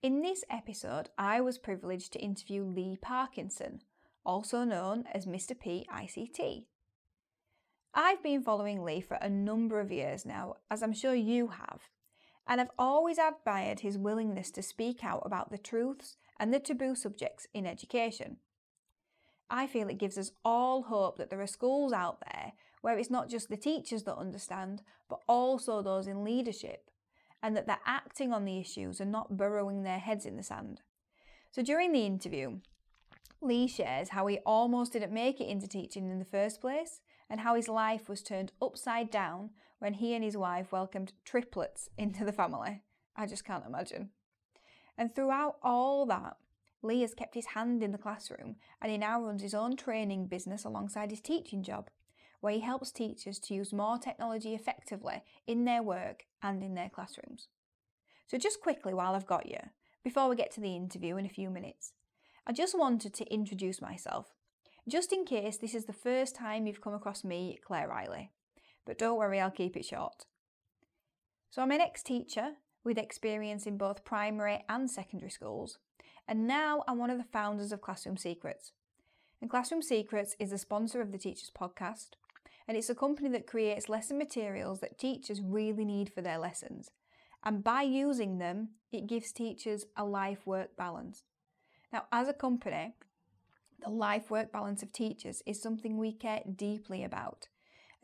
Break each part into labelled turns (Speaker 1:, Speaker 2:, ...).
Speaker 1: In this episode, I was privileged to interview Lee Parkinson, also known as Mr. P ICT. I've been following Lee for a number of years now, as I'm sure you have, and I've always admired his willingness to speak out about the truths and the taboo subjects in education. I feel it gives us all hope that there are schools out there where it's not just the teachers that understand, but also those in leadership and that they're acting on the issues and not burrowing their heads in the sand. So during the interview, Lee shares how he almost didn't make it into teaching in the first place and how his life was turned upside down when he and his wife welcomed triplets into the family. I just can't imagine. And throughout all that, Lee has kept his hand in the classroom and he now runs his own training business alongside his teaching job where he helps teachers to use more technology effectively in their work and in their classrooms. So, just quickly while I've got you, before we get to the interview in a few minutes, I just wanted to introduce myself, just in case this is the first time you've come across me, Claire Riley. But don't worry, I'll keep it short. So, I'm an ex teacher with experience in both primary and secondary schools, and now I'm one of the founders of Classroom Secrets. And Classroom Secrets is a sponsor of the Teachers Podcast, and it's a company that creates lesson materials that teachers really need for their lessons. And by using them, it gives teachers a life work balance. Now, as a company, the life work balance of teachers is something we care deeply about.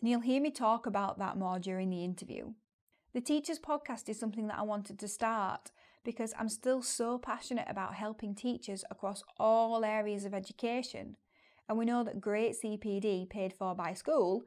Speaker 1: And you'll hear me talk about that more during the interview. The Teachers Podcast is something that I wanted to start because I'm still so passionate about helping teachers across all areas of education and we know that great CPD paid for by school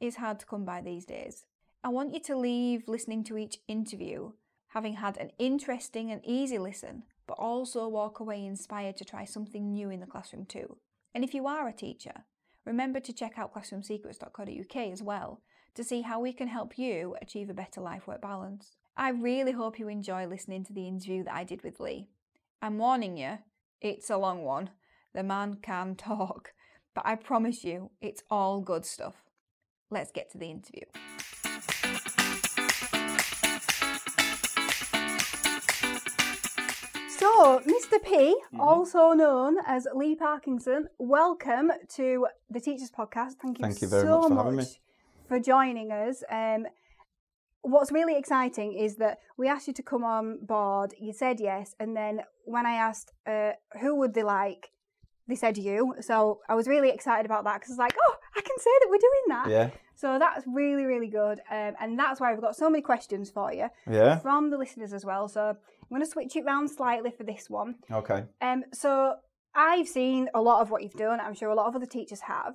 Speaker 1: is hard to come by these days. I want you to leave listening to each interview having had an interesting and easy listen, but also walk away inspired to try something new in the classroom too. And if you are a teacher, remember to check out classroomsecrets.co.uk as well to see how we can help you achieve a better life work balance. I really hope you enjoy listening to the interview that I did with Lee. I'm warning you, it's a long one. The man can talk. But I promise you, it's all good stuff. Let's get to the interview. So, Mr. P, mm-hmm. also known as Lee Parkinson, welcome to the Teachers Podcast. Thank you,
Speaker 2: Thank you very
Speaker 1: so
Speaker 2: much for
Speaker 1: much
Speaker 2: having me.
Speaker 1: For joining us. Um, what's really exciting is that we asked you to come on board. You said yes, and then when I asked uh, who would they like, they said you. So I was really excited about that because it's like, oh, I can say that we're doing that.
Speaker 2: Yeah.
Speaker 1: So that's really, really good. Um, and that's why we've got so many questions for you.
Speaker 2: Yeah.
Speaker 1: From the listeners as well. So I'm going to switch it around slightly for this one.
Speaker 2: Okay.
Speaker 1: Um, so I've seen a lot of what you've done. I'm sure a lot of other teachers have.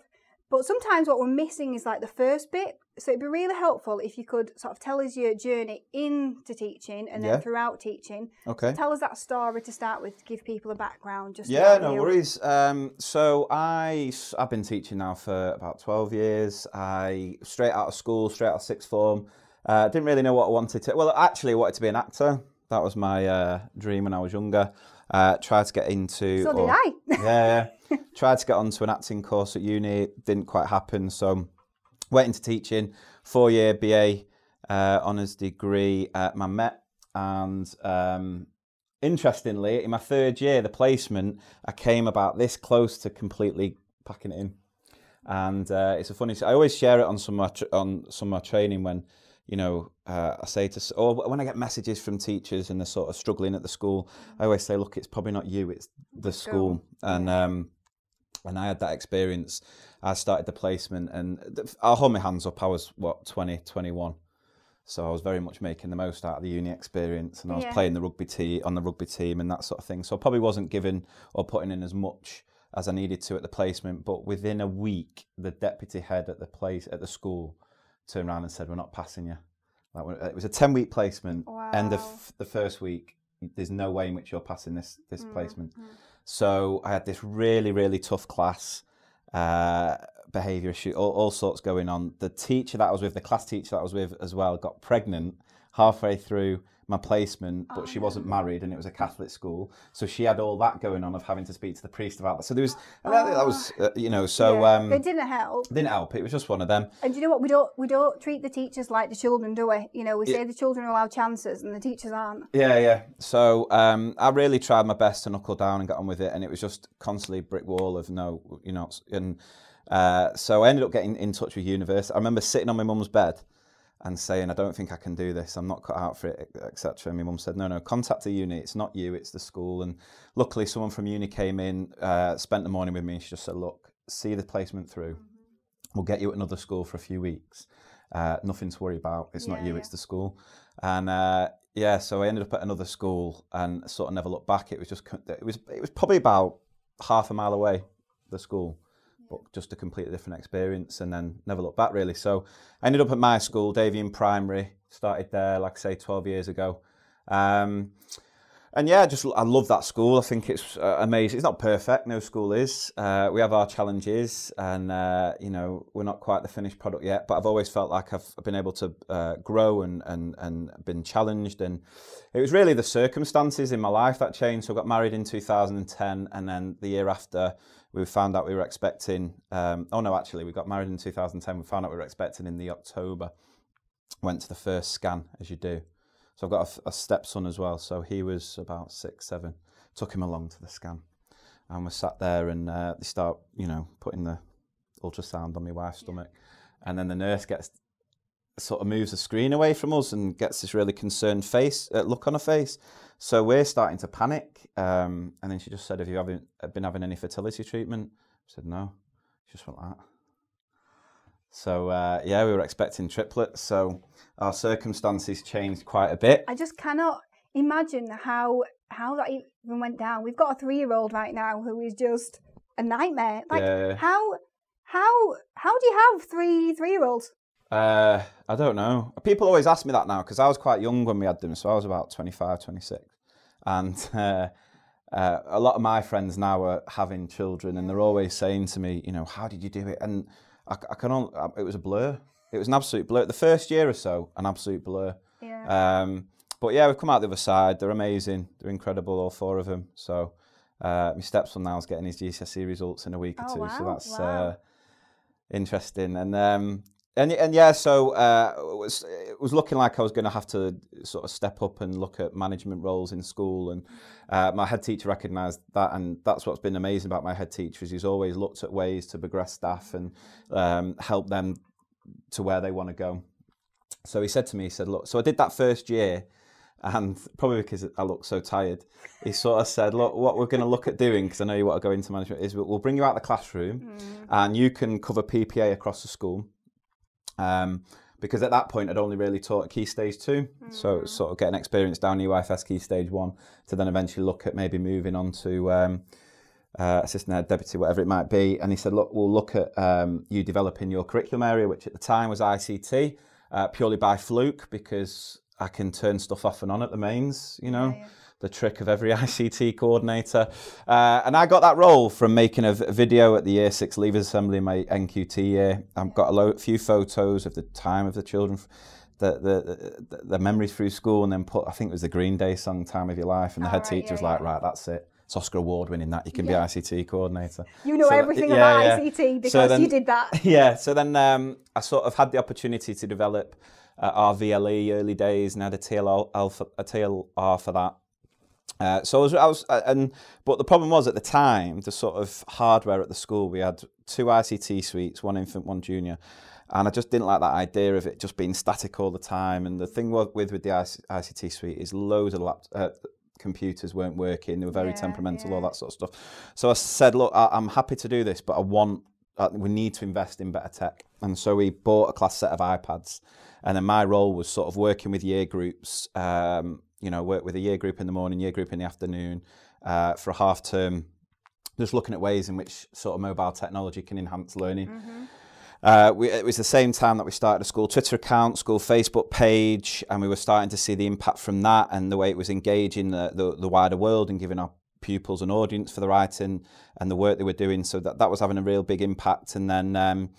Speaker 1: But sometimes what we're missing is like the first bit. So it'd be really helpful if you could sort of tell us your journey into teaching and then
Speaker 2: Yeah.
Speaker 1: throughout teaching.
Speaker 2: Okay.
Speaker 1: Tell us that story to start with to give people a background. Just
Speaker 2: Yeah, no
Speaker 1: you.
Speaker 2: worries. Um, so I've been teaching now for about twelve years. I straight out of school, straight out of sixth form. Uh, didn't really know what I wanted to. Well, actually, I wanted to be an actor. That was my uh, dream when I was younger. Uh, tried to get into.
Speaker 1: So did I.
Speaker 2: yeah, yeah. Tried to get onto an acting course at uni. Didn't quite happen. So went into teaching. Four year BA uh, honours degree at Man Met. And um, interestingly, in my third year, the placement, I came about this close to completely packing it in. And uh, it's a funny. I always share it on some of my on some of my training when, you know, uh, I say to or when I get messages from teachers and they're sort of struggling at the school, I always say, look, it's probably not you, it's the school. And um, and I had that experience. I started the placement, and I'll hold my hands up. I was what 20, 21. So I was very much making the most out of the uni experience, and I was
Speaker 1: Yeah.
Speaker 2: playing the rugby team on the rugby team and that sort of thing. So I probably wasn't given or putting in as much as I needed to at the placement. But within a week, the deputy head at the place at the school turned around and said, "We're not passing you." Like, it was a ten week placement. End of the first week, there's no way in which you're passing this this mm-hmm. placement. So I had this really really tough class, uh, behaviour issue, all, all sorts going on. The teacher that I was with, the class teacher that I was with as well, got pregnant halfway through my placement, but she wasn't married and it was a Catholic school. So she had all that going on of having to speak to the priest about that. So there was, and I think that was, uh, you know, so
Speaker 3: Yeah.
Speaker 2: um,
Speaker 3: it didn't help.
Speaker 2: didn't help. It was just one of them.
Speaker 3: And do you know what? We don't we don't treat the teachers like the children, do we? You know, we say the children are allowed chances and the teachers aren't.
Speaker 2: Yeah, yeah. So um, I really tried my best to knuckle down and get on with it, and it was just constantly brick wall of no, you know. And uh, so I ended up getting in touch with university. I remember sitting on my mum's bed and saying, "I don't think I can do this. I'm not cut out for it, etc." And my mum said, "No, no, contact the uni. It's not you. It's the school." And luckily, someone from uni came in, uh, spent the morning with me, and she just said, "Look, see the placement through. We'll get you at another school for a few weeks. Uh, nothing to worry about. It's not you.
Speaker 3: yeah.
Speaker 2: It's the school." And uh, yeah, so I ended up at another school and sort of never looked back. It was just it was it was probably about half a mile away, the school, but just a completely different experience. And then never looked back really. So I ended up at my school, Davyhulme Primary. Started there, like I say, twelve years ago. Um, and yeah, just I love that school. I think it's uh, amazing. It's not perfect. No school is. Uh, we have our challenges, and uh, you know we're not quite the finished product yet. But I've always felt like I've been able to uh, grow and and and been challenged. And it was really the circumstances in my life that changed. So I got married in 2010, and then the year after, we found out we were expecting. Um, oh no, actually, we got married in 2010. We found out we were expecting in the October. Went to the first scan, as you do. So I've got a stepson as well. So he was about six, seven. Took him along to the scan, and we sat there, and uh, they start, you know, putting the ultrasound on my wife's stomach, and then the nurse gets sort of moves the screen away from us and gets this really concerned face uh, look on her face. So we're starting to panic, um, and then she just said, "Have you having, been having any fertility treatment?" I said, "No." She just went like that. So uh, yeah, we were expecting triplets. So our circumstances changed quite a bit.
Speaker 3: I just cannot imagine how how that even went down. We've got a three year old right now who is just a nightmare. Like
Speaker 2: Yeah.
Speaker 3: how how how do you have three three year olds?
Speaker 2: Uh, I don't know. People always ask me that now because I was quite young when we had them, so I was about 25, 26. And uh, uh, a lot of my friends now are having children, and they're always saying to me, you know, how did you do it? And I, I can only, it was a blur. It was an absolute blur. The first year or so, an absolute blur.
Speaker 3: Yeah.
Speaker 2: Um, but yeah, we've come out the other side. They're amazing. They're incredible, all four of them. So uh, my stepson now is getting his GCSE results in a week or
Speaker 3: Oh,
Speaker 2: two. So
Speaker 3: wow,
Speaker 2: that's
Speaker 3: wow.
Speaker 2: uh, interesting. And um, and and yeah, so uh, it was it was looking like I was going to have to sort of step up and look at management roles in school. And uh, my head teacher recognised that, and that's what's been amazing about my head teacher is he's always looked at ways to progress staff and um, help them to where they want to go. So he said to me, he said, look, so I did that first year, and probably because I look so tired, he sort of said, look, what we're going to look at doing, because I know you want to go into management, is we'll bring you out of the classroom, and you can cover PPA across the school. Um, because at that point, I'd only really taught Key Stage 2, so sort of getting experience down EYFS Key Stage 1, to then eventually look at maybe moving on to um, uh, assistant head, deputy, whatever it might be. And he said, look, we'll look at um, you developing your curriculum area, which at the time was ICT, uh, purely by fluke, because I can turn stuff off and on at the mains, you know, the trick of every ICT coordinator. Uh, and I got that role from making a video at the Year 6 Leavers Assembly in my NQT year. I've got a lo- few photos of the time of the children. The, the, the, the memories through school and then put I think it was the Green Day song "Time of Your Life" and the
Speaker 3: Oh,
Speaker 2: head
Speaker 3: right,
Speaker 2: teacher
Speaker 3: yeah,
Speaker 2: was like,
Speaker 3: yeah.
Speaker 2: "Right, that's it. It's Oscar award winning that. You can
Speaker 3: Yeah.
Speaker 2: be ICT coordinator."
Speaker 3: You know
Speaker 2: So,
Speaker 3: everything
Speaker 2: yeah,
Speaker 3: about. ICT because
Speaker 2: So then-
Speaker 3: you did that.
Speaker 2: yeah, so then um, I sort of had the opportunity to develop uh, our VLE early days and had a TLR, alpha, a TLR for that. Uh, so I was, I was uh, and but the problem was at the time the sort of hardware at the school we had two ICT suites, one infant, one junior, and I just didn't like that idea of it just being static all the time. And the thing with with the ICT suite is loads of lap, uh, computers weren't working; they were very
Speaker 3: Yeah,
Speaker 2: temperamental, all that sort of stuff. So I said, look, I, I'm happy to do this, but I want uh, we need to invest in better tech. And so we bought a class set of iPads. And then my role was sort of working with year groups, um, you know, work with a year group in the morning, year group in the afternoon uh, for a half term, just looking at ways in which sort of mobile technology can enhance learning. uh, we, it was the same time that we started a school Twitter account, school Facebook page, and we were starting to see the impact from that and the way it was engaging the, the, the wider world and giving our pupils an audience for the writing and the work they were doing. So that, that was having a real big impact. And then um,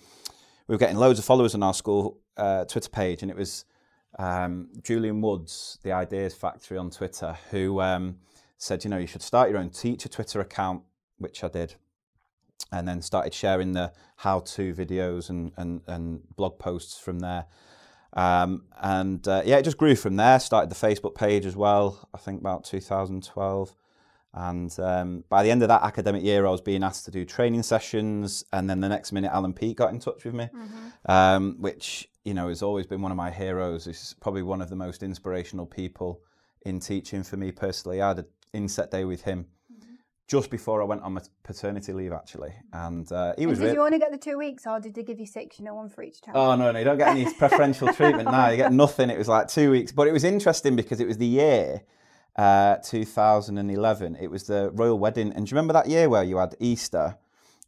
Speaker 2: we were getting loads of followers on our school uh, Twitter page, and it was um, Julian Woods, the Ideas Factory on Twitter, who um, said, you know, you should start your own teacher Twitter account, which I did and then started sharing the how-to videos and, and, and blog posts from there. Um, and uh, yeah, it just grew from there. Started the Facebook page as well. I think about 2012. And um, by the end of that academic year, I was being asked to do training sessions. And then the next minute, Alan Peat got in touch with me, mm-hmm. um, which you know has always been one of my heroes. He's probably one of the most inspirational people in teaching for me personally. I had an inset day with him just before I went on my paternity leave, actually. And uh, he was.
Speaker 1: And did re- you only get the two weeks, or did they give you six? You know, one for each time.
Speaker 2: Oh no, no, you don't get any preferential treatment now. You get nothing. It was like two weeks, but it was interesting because it was the year. Uh, 2011. It was the royal wedding, and do you remember that year where you had Easter,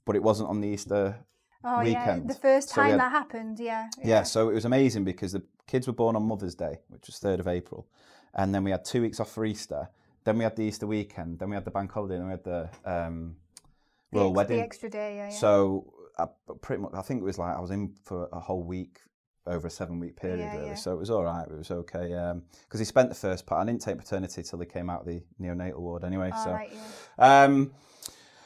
Speaker 2: but it wasn't on the Easter
Speaker 1: oh,
Speaker 2: weekend?
Speaker 1: yeah, the first time so had, that happened. Yeah,
Speaker 2: yeah, yeah. So it was amazing because the kids were born on Mother's Day, which was third of April, and then we had two weeks off for Easter then we had the Easter weekend. Then we had the bank holiday. And we had the um, royal
Speaker 1: the ex-
Speaker 2: wedding.
Speaker 1: The extra day, yeah. yeah.
Speaker 2: So I, pretty much, I think it was like I was in for a whole week over a seven week period yeah, really. Yeah. So it was all right. It was okay because um, he spent the first part. I didn't take paternity till he came out of the neonatal ward anyway.
Speaker 1: so.
Speaker 2: Right, yeah. um,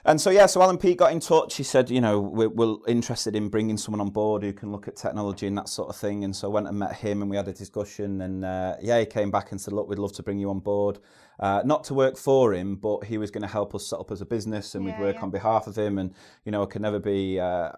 Speaker 2: and so yeah, so Alan Peat got in touch. He said, you know, we're, we're, interested in bringing someone on board who can look at technology and that sort of thing. And so I went and met him, and we had a discussion. And uh, yeah, he came back and said, look, we'd love to bring you on board, uh, not to work for him, but he was going to help us set up as a business, and yeah, we'd work yeah. on behalf of him. And you know, I can never be uh,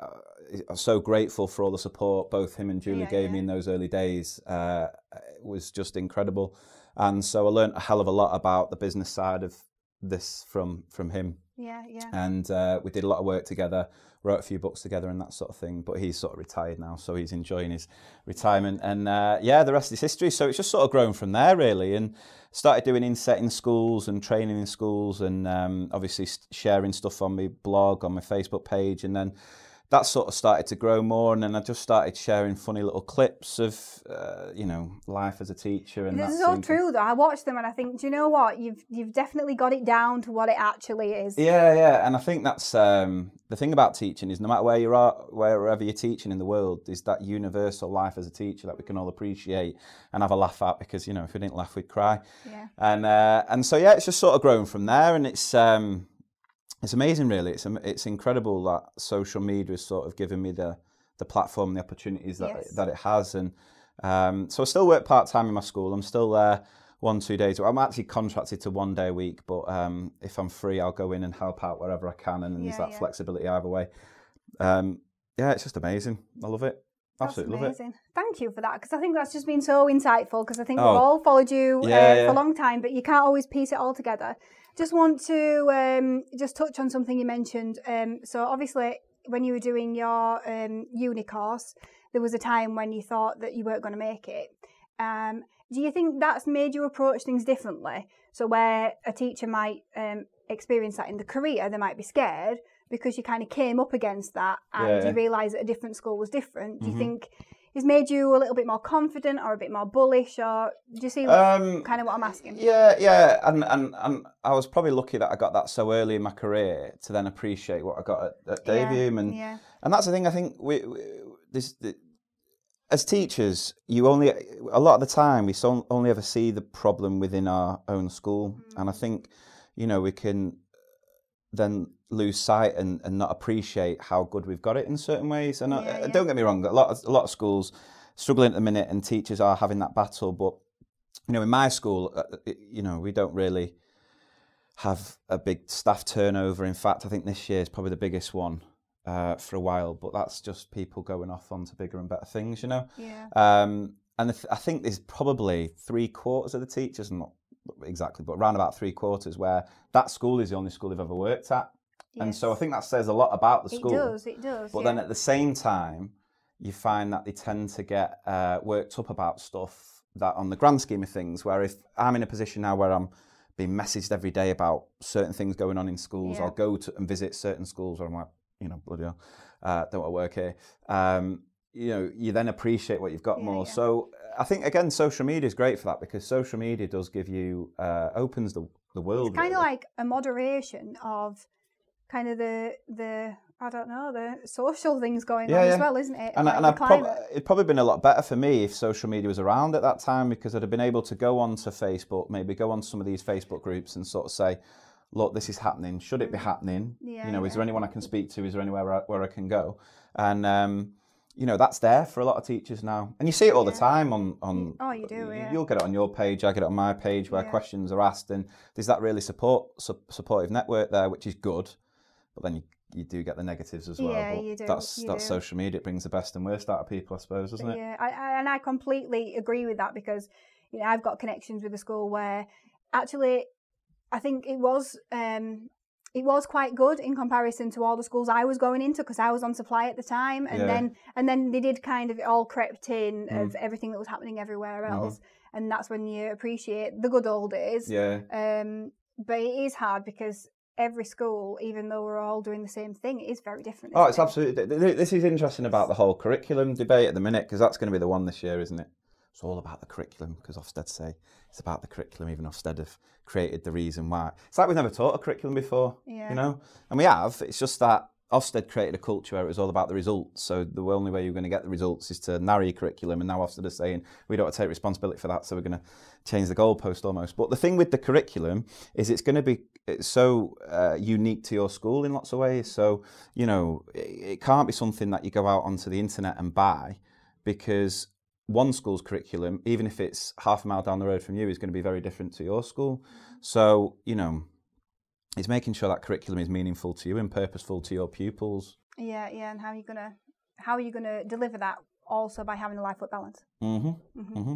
Speaker 2: so grateful for all the support both him and Julie yeah, gave me in those early days. Uh, it was just incredible. And so I learned a hell of a lot about the business side of this from from him.
Speaker 1: Yeah, yeah.
Speaker 2: And uh, we did a lot of work together, wrote a few books together and that sort of thing. But he's sort of retired now, so he's enjoying his retirement. And uh, yeah, the rest is history. So it's just sort of grown from there, really. And started doing inset in schools and training in schools, and um, obviously sharing stuff on my blog, on my Facebook page, and then that sort of started to grow more, and then I just started sharing funny little clips of, uh, you know, life as a teacher. And
Speaker 1: this is so true, though. I watch them and I think, do you know what? You've you've definitely got it down to what it actually is.
Speaker 2: Yeah, yeah, and I think that's um, the thing about teaching is no matter where you are, wherever you're teaching in the world, is that universal life as a teacher that we can all appreciate and have a laugh at because you know if we didn't laugh we'd cry.
Speaker 1: Yeah.
Speaker 2: And uh, and so yeah, it's just sort of grown from there, and it's. Um, it's amazing, really. It's it's incredible that social media has sort of given me the the platform, the opportunities that yes. that it has, and um, so I still work part time in my school. I'm still there one two days. I'm actually contracted to one day a week, but um, if I'm free, I'll go in and help out wherever I can, and yeah, there's that yeah. flexibility either way. Um, yeah, it's just amazing. I love it. Absolutely love it.
Speaker 1: Thank you for that because I think that's just been so insightful because I think oh. we've all followed you yeah, uh, for a long time, but you can't always piece it all together. Just want to um, just touch on something you mentioned. Um, so obviously, when you were doing your um, uni course, there was a time when you thought that you weren't going to make it. Um, do you think that's made you approach things differently? So where a teacher might um, experience that in the career, they might be scared because you kind of came up against that and yeah. you realised that a different school was different. Do you mm-hmm. think has made you a little bit more confident or a bit more bullish or do you see um, kind of what I'm asking?
Speaker 2: Yeah, yeah, and, and and I was probably lucky that I got that so early in my career to then appreciate what I got at, at Davyhulme,
Speaker 1: yeah,
Speaker 2: and
Speaker 1: yeah.
Speaker 2: and that's the thing I think we, we this. The, as teachers, you only a lot of the time we so, only ever see the problem within our own school, mm. and I think you know we can then lose sight and, and not appreciate how good we've got it in certain ways. And uh, yeah, yeah. don't get me wrong, a lot of, a lot of schools struggling at the minute, and teachers are having that battle. But you know, in my school, uh, uh, you know, we don't really have a big staff turnover. In fact, I think this year is probably the biggest one uh, for a while. But that's just people going off onto bigger and better things, you know.
Speaker 1: Yeah.
Speaker 2: Um, and I think there's probably three quarters of the teachers, not exactly, but around about three quarters, where that school is the only school they've ever worked at. Yes. And so I think that says a lot about the school.
Speaker 1: It does, it does.
Speaker 2: But
Speaker 1: yeah.
Speaker 2: then at the same time, you find that they tend to get uh, worked up about stuff that, on the grand scheme of things, where if I'm in a position now where I'm being messaged every day about certain things going on in schools, yeah. I'll go to and visit certain schools where I'm like, you know, bloody hell, uh, don't want to work here. Um, you know, you then appreciate what you've got
Speaker 3: Yeah,
Speaker 2: more. So I think again, social media is great for that because social media does give you uh, opens the the world.
Speaker 1: It's kind of like a moderation of kind of the the I don't know the social things going
Speaker 2: Yeah,
Speaker 1: on
Speaker 2: yeah.
Speaker 1: as well, isn't it?
Speaker 2: and,
Speaker 1: Like
Speaker 2: and I've prob- it'd probably been a lot better for me if social media was around at that time because I'd have been able to go onto Facebook, maybe go on some of these Facebook groups and sort of say, look, this is happening. Should it be happening?
Speaker 1: Mm. Yeah,
Speaker 2: you know, is there anyone I can speak to? Is there anywhere I, where I can go? And um, you know, that's there for a lot of teachers now, and you see it all the time on on.
Speaker 1: Oh, you do, yeah.
Speaker 2: You'll get it on your page. I get it on my page where
Speaker 1: Yeah.
Speaker 2: questions are asked, and there's that really support su- supportive network there, which is good. But then you you do get the negatives as well.
Speaker 1: Yeah,
Speaker 2: but
Speaker 1: you do,
Speaker 2: That's
Speaker 1: you
Speaker 2: that's
Speaker 1: do.
Speaker 2: social media. It brings the best and worst out of people, I suppose, doesn't it?
Speaker 1: Yeah, I, I, and I completely agree with that because you know I've got connections with a school where actually I think it was um, it was quite good in comparison to all the schools I was going into because I was on supply at the time, and
Speaker 2: Yeah.
Speaker 1: then and then they did kind of it all crept in
Speaker 2: Mm.
Speaker 1: of everything that was happening everywhere
Speaker 2: Mhm.
Speaker 1: else, and that's when you appreciate the good old days.
Speaker 2: Yeah.
Speaker 1: Um, but it is hard because every school, even though we're all doing the same thing, it is very different.
Speaker 2: Oh, it's
Speaker 1: it?
Speaker 2: absolutely. th- th- This is interesting about the whole curriculum debate at the minute because that's going to be the one this year, isn't it? It's all about the curriculum because Ofsted say it's about the curriculum. Even Ofsted have created the reason why. It's like we've never taught a curriculum before,
Speaker 1: Yeah.
Speaker 2: you know, and we have. It's just that Ofsted created a culture where it was all about the results. So the only way you're going to get the results is to narrow your curriculum. And now Ofsted are saying we don't take responsibility for that, so we're going to change the goalpost almost. But the thing with the curriculum is it's going to be it's so uh, unique to your school in lots of ways. So you know it, it can't be something that you go out onto the internet and buy because one school's curriculum, even if it's half a mile down the road from you, is going to be very different to your school. So you know. It's making sure that curriculum is meaningful to you and purposeful to your pupils.
Speaker 1: Yeah, yeah, and how are you gonna how are you gonna deliver that also by having a life work balance?
Speaker 2: hmm
Speaker 1: hmm
Speaker 2: hmm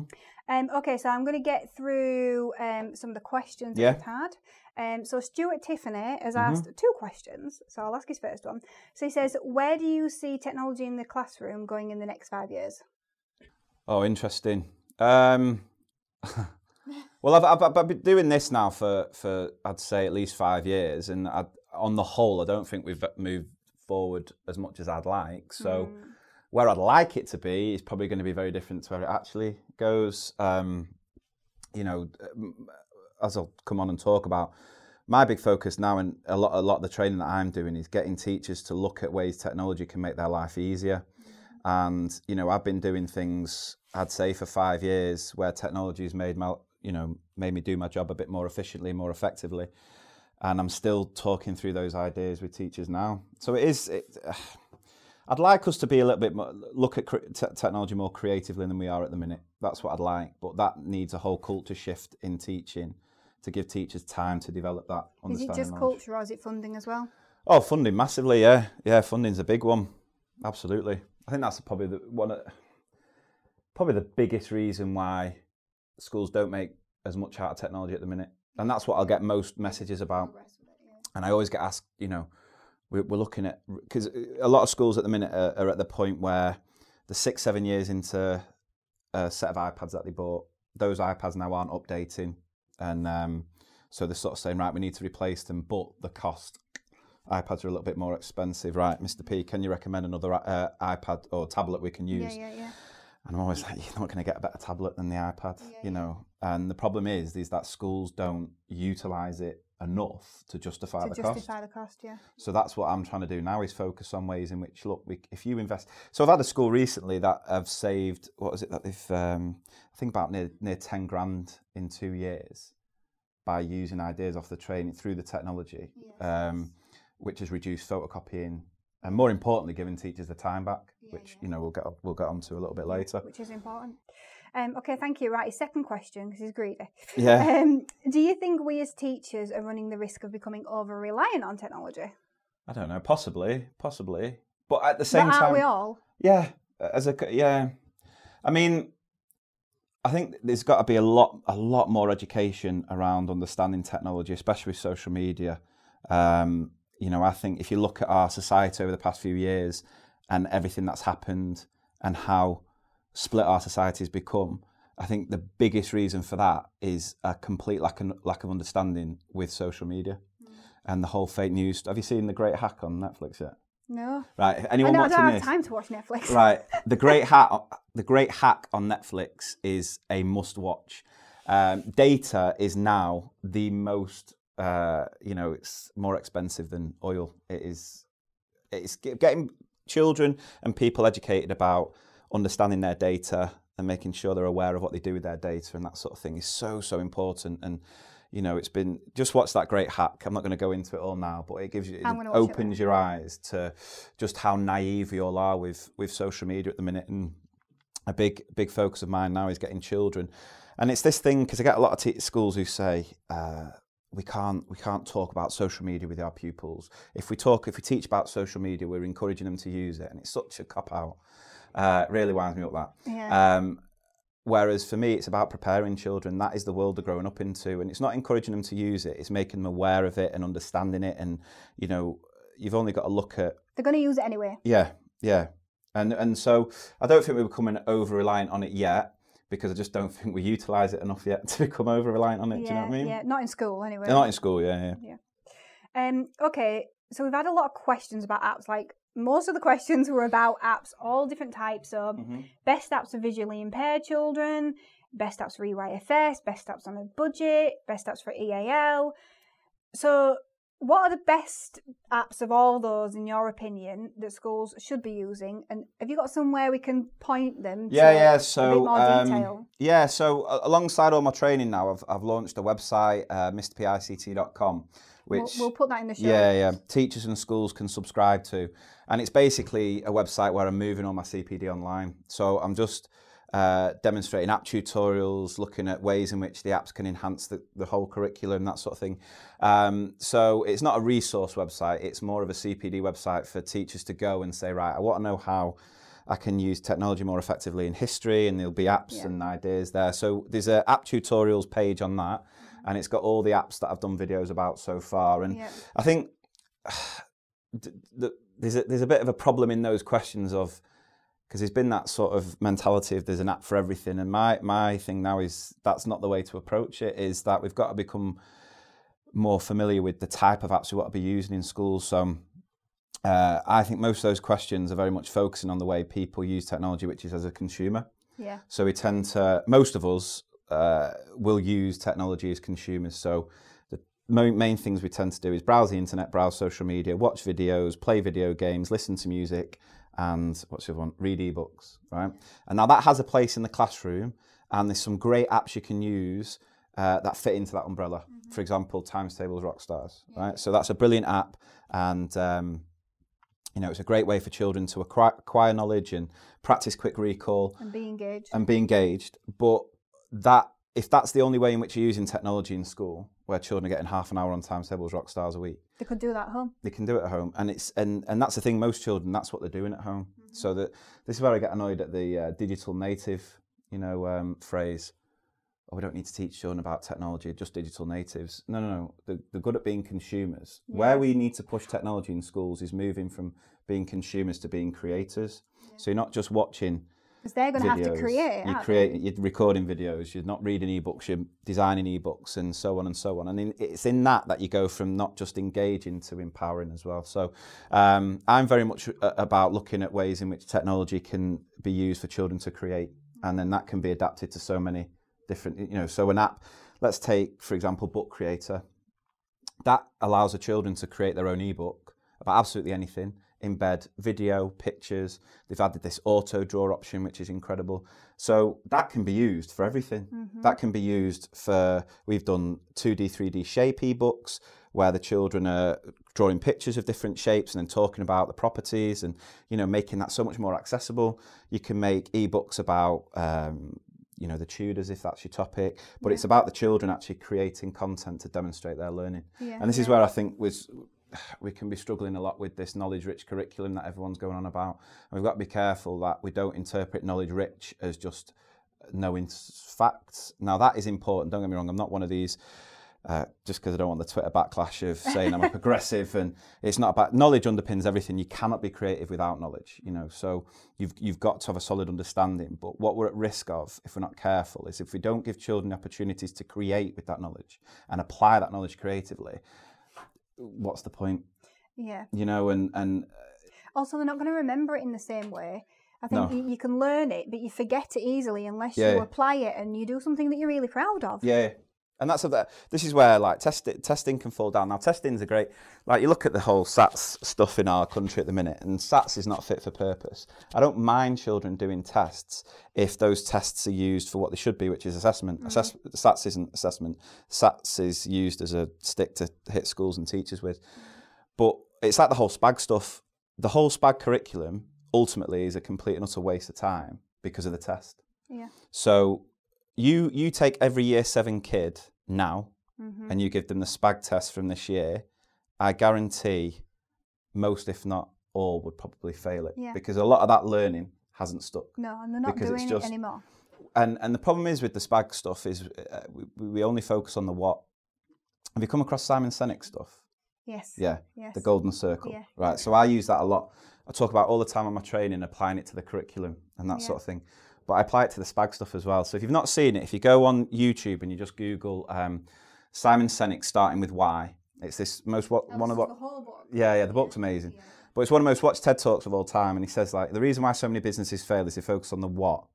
Speaker 1: Um, okay, so I'm going to get through um, some of the questions that
Speaker 2: Yeah.
Speaker 1: we've had. Um, so Stuart Tiffany has
Speaker 2: Mhm.
Speaker 1: asked two questions. So I'll ask his first one. So he says, "Where do you see technology in the classroom going in the next five years?"
Speaker 2: Oh, interesting. Um, well, I've, I've, I've been doing this now for, for I'd say at least five years, and I, on the whole, I don't think we've moved forward as much as I'd like. So,
Speaker 1: Mm.
Speaker 2: where I'd like it to be is probably going to be very different to where it actually goes. Um, you know, as I'll come on and talk about, my big focus now and a lot, a lot of the training that I'm doing is getting teachers to look at ways technology can make their life easier. And you know, I've been doing things I'd say for five years where technology has made my, you know, made me do my job a bit more efficiently, more effectively. And I'm still talking through those ideas with teachers now. So it is. It, I'd like us to be a little bit more, look at te- technology more creatively than we are at the minute. That's what I'd like, but that needs a whole culture shift in teaching to give teachers time to develop that
Speaker 1: Is
Speaker 2: understanding.
Speaker 1: it just
Speaker 2: knowledge.
Speaker 1: culture or is it funding as well?
Speaker 2: Oh, funding massively, yeah, yeah. Funding's a big one, absolutely. I think that's probably the one, of, probably the biggest reason why schools don't make as much out of technology at the minute, and that's what I'll get most messages about. And I always get asked, you know, we're, looking at because a lot of schools at the minute are, are at the point where the six, seven years into a set of iPads that they bought, those iPads now aren't updating, and um, so they're sort of saying, right, we need to replace them, but the cost iPads are a little bit more expensive, right? Mr. P, can you recommend another uh, iPad or tablet we can use?
Speaker 1: Yeah, yeah, yeah.
Speaker 2: And I'm always like, you're not going to get a better tablet than the iPad,
Speaker 1: Yeah,
Speaker 2: you know. And the problem is, is that schools don't utilize it enough to justify
Speaker 1: To
Speaker 2: the cost.
Speaker 1: To justify the cost, yeah.
Speaker 2: So that's what I'm trying to do now is focus on ways in which look, we, if you invest. So I've had a school recently that have saved what is it that they've um, I think about near near ten grand in two years by using ideas off the training through the technology, um, which has reduced photocopying and more importantly, giving teachers the time back, which you know we'll get we'll get onto a little bit later.
Speaker 1: Which is important. Um, okay, thank you. Right, second question, because he's greedy.
Speaker 2: Yeah.
Speaker 1: Um, do you think we as teachers are running the risk of becoming over reliant on technology?
Speaker 2: I don't know, possibly, possibly, but at the same time,
Speaker 1: we all?
Speaker 2: Yeah, as a yeah, I mean, I think there's got to be a lot, a lot more education around understanding technology, especially with social media. Um, you know, I think if you look at our society over the past few years and everything that's happened and how split our society has become, I think the biggest reason for that is a complete lack of, lack of understanding with social media and the whole fake news. Have you seen the Great Hack on Netflix yet?
Speaker 1: No.
Speaker 2: Right,
Speaker 1: I
Speaker 2: anyone
Speaker 1: know I don't have
Speaker 2: this?
Speaker 1: time to watch Netflix.
Speaker 2: Right, the great hack, the great hack on Netflix is a must-watch. Um, data is now the most, uh, you know, it's more expensive than oil. It is, it's getting children and people educated about understanding their data and making sure they're aware of what they do with their data and that sort of thing is so so important. And you know, it's been just watch that great hack. I'm not going to go into it all now, but it gives you, it
Speaker 1: watch it
Speaker 2: opens your eyes to just how naive we all are with with social media at the minute. And a big big focus of mine now is getting children, and it's this thing because I get a lot of te- schools who say. Uh, we can't we can't talk about social media with our pupils. If we talk, if we teach about social media, we're encouraging them to use it, and it's such a cop out. Uh, it really winds me up that.
Speaker 1: Yeah.
Speaker 2: Um, whereas for me, it's about preparing children. That is the world they're growing up into, and it's not encouraging them to use it. It's making them aware of it and understanding it. And you know, you've only got to look at
Speaker 1: They're going to use it anyway.
Speaker 2: yeah, yeah, and and so I don't think we're becoming over reliant on it yet because I just don't think we utilise it enough yet to become over reliant on it.
Speaker 1: yeah,
Speaker 2: Do you know what I mean?
Speaker 1: yeah. Not in school anyway.
Speaker 2: Not in school, yeah, yeah.
Speaker 1: Um, okay, so we've had a lot of questions about apps. Like most of the questions were about apps, all different types. So
Speaker 2: Mhm.
Speaker 1: best apps for visually impaired children, best apps for EYFS, best apps on a budget, best apps for EAL. So what are the best apps of all those, in your opinion, that schools should be using? And have you got somewhere we can point them?
Speaker 2: Yeah,
Speaker 1: to
Speaker 2: yeah. So,
Speaker 1: more
Speaker 2: um,
Speaker 1: detail.
Speaker 2: yeah. So, alongside all my training now, I've, I've launched a website, uh, mrpict.com,
Speaker 1: We'll,
Speaker 2: which
Speaker 1: we'll put that in the show.
Speaker 2: yeah, yeah, teachers and schools can subscribe to, and it's basically a website where I'm moving all my CPD online. So I'm just uh, demonstrating app tutorials, looking at ways in which the apps can enhance the, the whole curriculum, that sort of thing. Um, so it's not a resource website; it's more of a CPD website for teachers to go and say, right, I want to know how. I can use technology more effectively in history, and there'll be apps
Speaker 1: Yeah.
Speaker 2: and ideas there. So there's an app tutorials page on that, and it's got all the apps that I've done videos about so far. And. I think there's a, there's a bit of a problem in those questions of because there's been that sort of mentality of there's an app for everything, and my my thing now is that's not the way to approach it. Is that we've got to become more familiar with the type of apps we want to be using in schools. So. Uh, I think most of those questions are very much focusing on the way people use technology, which is as a consumer.
Speaker 1: Yeah.
Speaker 2: So we tend to, most of us uh, will use technology as consumers. So the main things we tend to do is browse the internet, browse social media, watch videos, play video games, listen to music, and what's the other one? Read ebooks, right? And now that has a place in the classroom, and there's some great apps you can use uh, that fit into that umbrella. For example, Times Tables Rockstars, right? So that's a brilliant app, and um, you know it's a great way for children to acquire, acquire knowledge and practice quick recall
Speaker 1: And be engaged.
Speaker 2: and be engaged. But that if that's the only way in which you're using technology in school, where children are getting half an hour on Times Tables Rock Stars a week,
Speaker 1: they could do that at home.
Speaker 2: they can do it at home, and it's and and that's the thing. Most children, that's what they're doing at home. So that this is where I get annoyed at the uh, digital native, you know, um, phrase. Oh, we don't need to teach children about technology, just digital natives. No, no, no. They're, they're good at being consumers. Where we need to push technology in schools is moving from being consumers to being creators. So you're not just watching
Speaker 1: Because they're going to have to create.
Speaker 2: You're creating, you're recording videos. You're not reading ebooks. You're designing ebooks, and so on and so on. And in, it's in that that you go from not just engaging to empowering as well. So um, I'm very much about looking at ways in which technology can be used for children to create, and then that can be adapted to so many different. You know, so an app. Let's take, for example, Book Creator. That allows the children to create their own ebook about absolutely anything embed video, pictures. They've added this auto draw option, which is incredible. So that can be used for everything. That can be used for, we've done 2D, 3D shape ebooks where the children are drawing pictures of different shapes and then talking about the properties and, you know, making that so much more accessible. You can make ebooks about, um, you know, the Tudors if that's your topic, but it's about the children actually creating content to demonstrate their learning.
Speaker 1: Yeah,
Speaker 2: And this is where I think was we can be struggling a lot with this knowledge rich curriculum that everyone's going on about. And we've got to be careful that we don't interpret knowledge rich as just knowing facts. Now, that is important. Don't get me wrong, I'm not one of these. Uh, just because I don't want the Twitter backlash of saying I'm a progressive, and it's not about knowledge underpins everything. You cannot be creative without knowledge, you know. So you've you've got to have a solid understanding. But what we're at risk of, if we're not careful, is if we don't give children opportunities to create with that knowledge and apply that knowledge creatively, what's the point?
Speaker 1: Yeah.
Speaker 2: You know, and and
Speaker 1: Also, they're not going to remember it in the same way. I think
Speaker 2: No.
Speaker 1: you, you can learn it, but you forget it easily unless
Speaker 2: Yeah,
Speaker 1: you apply it and you do something that you're really proud of.
Speaker 2: Yeah, and that's a, this is where like test, testing can fall down. Now testing's a great like you look at the whole SATs stuff in our country at the minute, and SATs is not fit for purpose. I don't mind children doing tests if those tests are used for what they should be, which is assessment. Mm-hmm. Assess, SATs isn't assessment. SATs is used as a stick to hit schools and teachers with. But it's like the whole SPAG stuff. The whole SPAG curriculum ultimately is a complete and utter waste of time because of the test.
Speaker 1: Yeah.
Speaker 2: So you you take every year seven kid now
Speaker 1: Mhm.
Speaker 2: and you give them the SPAG test from this year, I guarantee most, if not all, would probably fail it
Speaker 1: Yeah.
Speaker 2: because a lot of that learning hasn't stuck.
Speaker 1: No, and they're not
Speaker 2: Because it's
Speaker 1: doing
Speaker 2: just-
Speaker 1: it anymore.
Speaker 2: And and the problem is with the SPAG stuff is uh, we, we only focus on the what. Have you come across Simon Sinek stuff?
Speaker 1: Yes.
Speaker 2: Yeah,
Speaker 1: Yes.
Speaker 2: the golden circle.
Speaker 1: Yeah.
Speaker 2: Right. So I use that a lot. I talk about all the time on my training, applying it to the curriculum and that
Speaker 1: Yeah.
Speaker 2: sort of thing. But I apply it to the SPAG stuff as well. So if you've not seen it, if you go on YouTube and you just Google um, Simon Sinek starting with why, it's this most what one of what yeah yeah the book's amazing. But it's one of the most watched TED talks of all time, and he says like the reason why so many businesses fail is they focus on the what,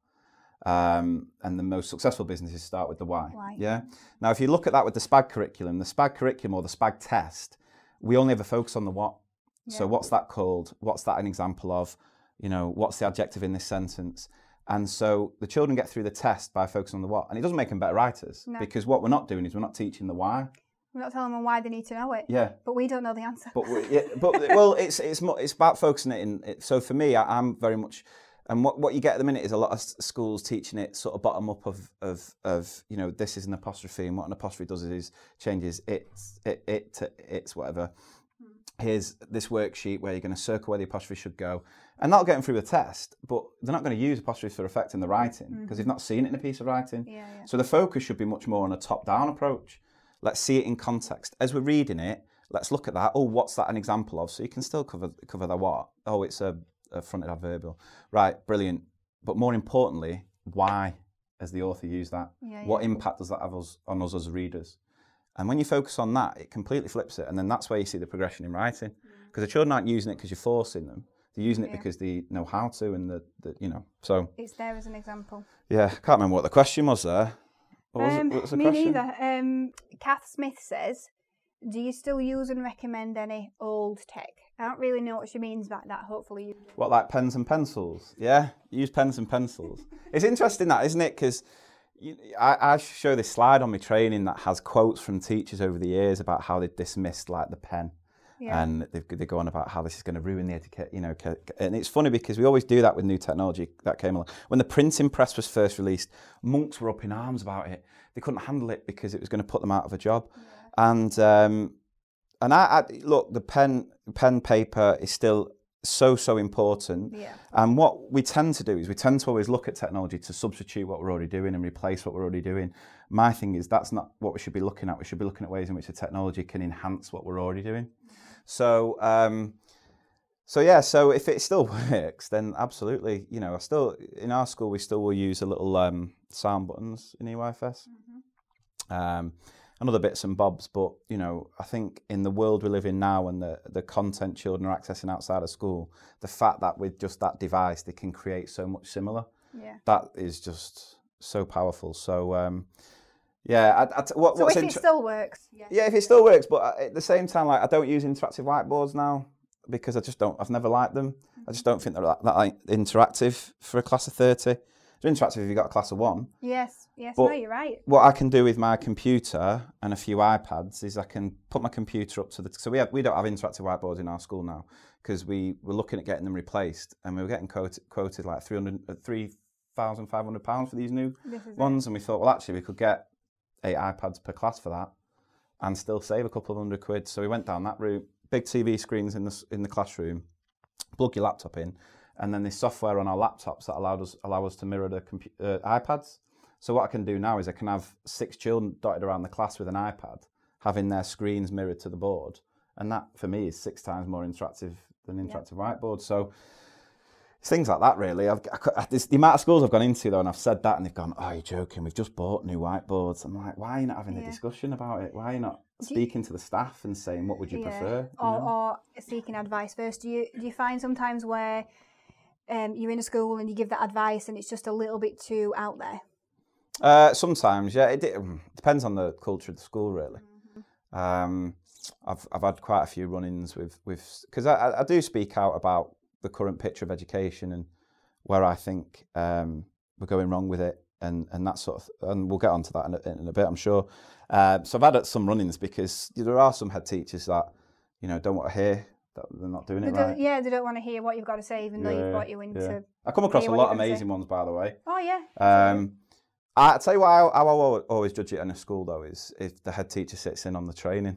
Speaker 2: um, and the most successful businesses start with the why.
Speaker 1: Why.
Speaker 2: Yeah. Now, if you look at that with the SPAG curriculum, the SPAG curriculum or the SPAG test, we only ever focus on the what. So what's that called? What's that an example of? You know, what's the adjective in this sentence? And so the children get through the test by focusing on the what, and it doesn't make them better writers
Speaker 1: No.
Speaker 2: because what we're not doing is we're not teaching the why.
Speaker 1: We're not telling them why they need to know it,
Speaker 2: Yeah.
Speaker 1: but we don't know the answer.
Speaker 2: But we- yeah, but well, it's it's it's about focusing it in. It, so for me, I, I'm very much, and what what you get at the minute is a lot of schools teaching it sort of bottom up of of of you know this is an apostrophe, and what an apostrophe does is changes it it it to it's whatever. Here's this worksheet where you're going to circle where the apostrophe should go, and that'll get them through the test. But they're not going to use apostrophes for effect in the writing because they've mm-hmm. not seen it in a piece of writing.
Speaker 1: yeah, yeah.
Speaker 2: So the focus should be much more on a top-down approach. Let's see it in context. As we're reading it, let's look at that. Oh, what's that an example of? So you can still cover cover the what. Oh, it's a, a fronted adverbial. Right, brilliant. But more importantly, why has the author used that?
Speaker 1: Yeah,
Speaker 2: What impact does that have us, on us as readers? And when you focus on that, it completely flips it. And then that's where you see the progression in writing. Because the children aren't using it because you're forcing them. They're using it
Speaker 1: Yeah.
Speaker 2: because they know how to and the, the you know. So
Speaker 1: It's there as an example.
Speaker 2: yeah, I can't remember what the question was there. What was, it,
Speaker 1: Um,
Speaker 2: what was the
Speaker 1: me
Speaker 2: question?
Speaker 1: neither. Um, Kath Smith says, "Do you still use and recommend any old tech?" I don't really know what she means by that. Hopefully, you.
Speaker 2: What, like pens and pencils? Yeah, use pens and pencils. it's interesting that, isn't it? Because I, I show this slide on my training that has quotes from teachers over the years about how they've dismissed like the pen.
Speaker 1: Yeah.
Speaker 2: And they, they go on about how this is going to ruin the etiquette, you know. And it's funny because we always do that with new technology that came along. When the printing press was first released, monks were up in arms about it. They couldn't handle it because it was going to put them out of a job. And um, and I, I look, the pen pen paper is still so so important.
Speaker 1: Yeah.
Speaker 2: And what we tend to do is we tend to always look at technology to substitute what we're already doing and replace what we're already doing. My thing is that's not what we should be looking at. We should be looking at ways in which the technology can enhance what we're already doing. So, um, so yeah. So if it still works, then absolutely. You know, I still in our school we still will use a little um, sound buttons in EYFS. Um, and other bits and bobs, but you know, I think in the world we live in now, and the the content children are accessing outside of school, the fact that with just that device they can create so much similar,
Speaker 1: Yeah.
Speaker 2: that is just so powerful. So, um, yeah, I, I, what,
Speaker 1: So
Speaker 2: what's
Speaker 1: if it
Speaker 2: inter-
Speaker 1: still works, yeah.
Speaker 2: yeah, if it still works, but uh, at the same time, like I don't use interactive whiteboards now because I just don't. I've never liked them. I just don't think they're that, that like, interactive for a class of thirty. They're interactive if you've got a class of one.
Speaker 1: Yes. Yes.
Speaker 2: But-
Speaker 1: no, you're right.
Speaker 2: What I can do with my computer and a few iPads is I can put my computer up to the. So we have, we don't have interactive whiteboards in our school now because we were looking at getting them replaced and we were getting quoted, quoted like 300, uh, 3,500 pounds for these new
Speaker 1: is it.
Speaker 2: ones, and we thought, well, actually, we could get eight iPads per class for that, and still save a couple of hundred quid. So we went down that route. Big TV screens in the in the classroom, plug your laptop in, and then there's software on our laptops that allowed us allow us to mirror the uh, iPads. So what I can do now is I can have six children dotted around the class with an iPad, having their screens mirrored to the board, and that for me is six times more interactive than interactive whiteboard. So things like that, really. I've, I, this, the amount of schools I've gone into, though, and I've said that, and they've gone, "Oh, you're joking? We've just bought new whiteboards." I'm like, "Why are you not having a discussion about it? Why are you not
Speaker 1: you-
Speaker 2: speaking to the staff and saying what would you prefer?" you
Speaker 1: Or, or seeking advice first. Do you do you find sometimes where um, you're in a school and you give that advice and it's just a little bit too out there?
Speaker 2: Uh, sometimes, yeah. It, de- mm, depends on the culture of the school, really. Um, I've I've had quite a few run-ins with with because I, I- I do speak out about the current picture of education and where I think um, we're going wrong with it, and and that sort of, and we'll get onto that in a, in a bit, I'm sure. Uh, so I've had some run-ins because there are some head teachers that you know don't want to hear that they're not doing
Speaker 1: They
Speaker 2: it
Speaker 1: don't,
Speaker 2: right.
Speaker 1: yeah, they don't want to hear what you've got to say, even though you've brought you into.
Speaker 2: yeah. I come across a lot of
Speaker 1: you're gonna say.
Speaker 2: amazing ones, by the way.
Speaker 1: Oh yeah.
Speaker 2: Um, I tell you what, how, how I always judge it in a school though is if the head teacher sits in on the training.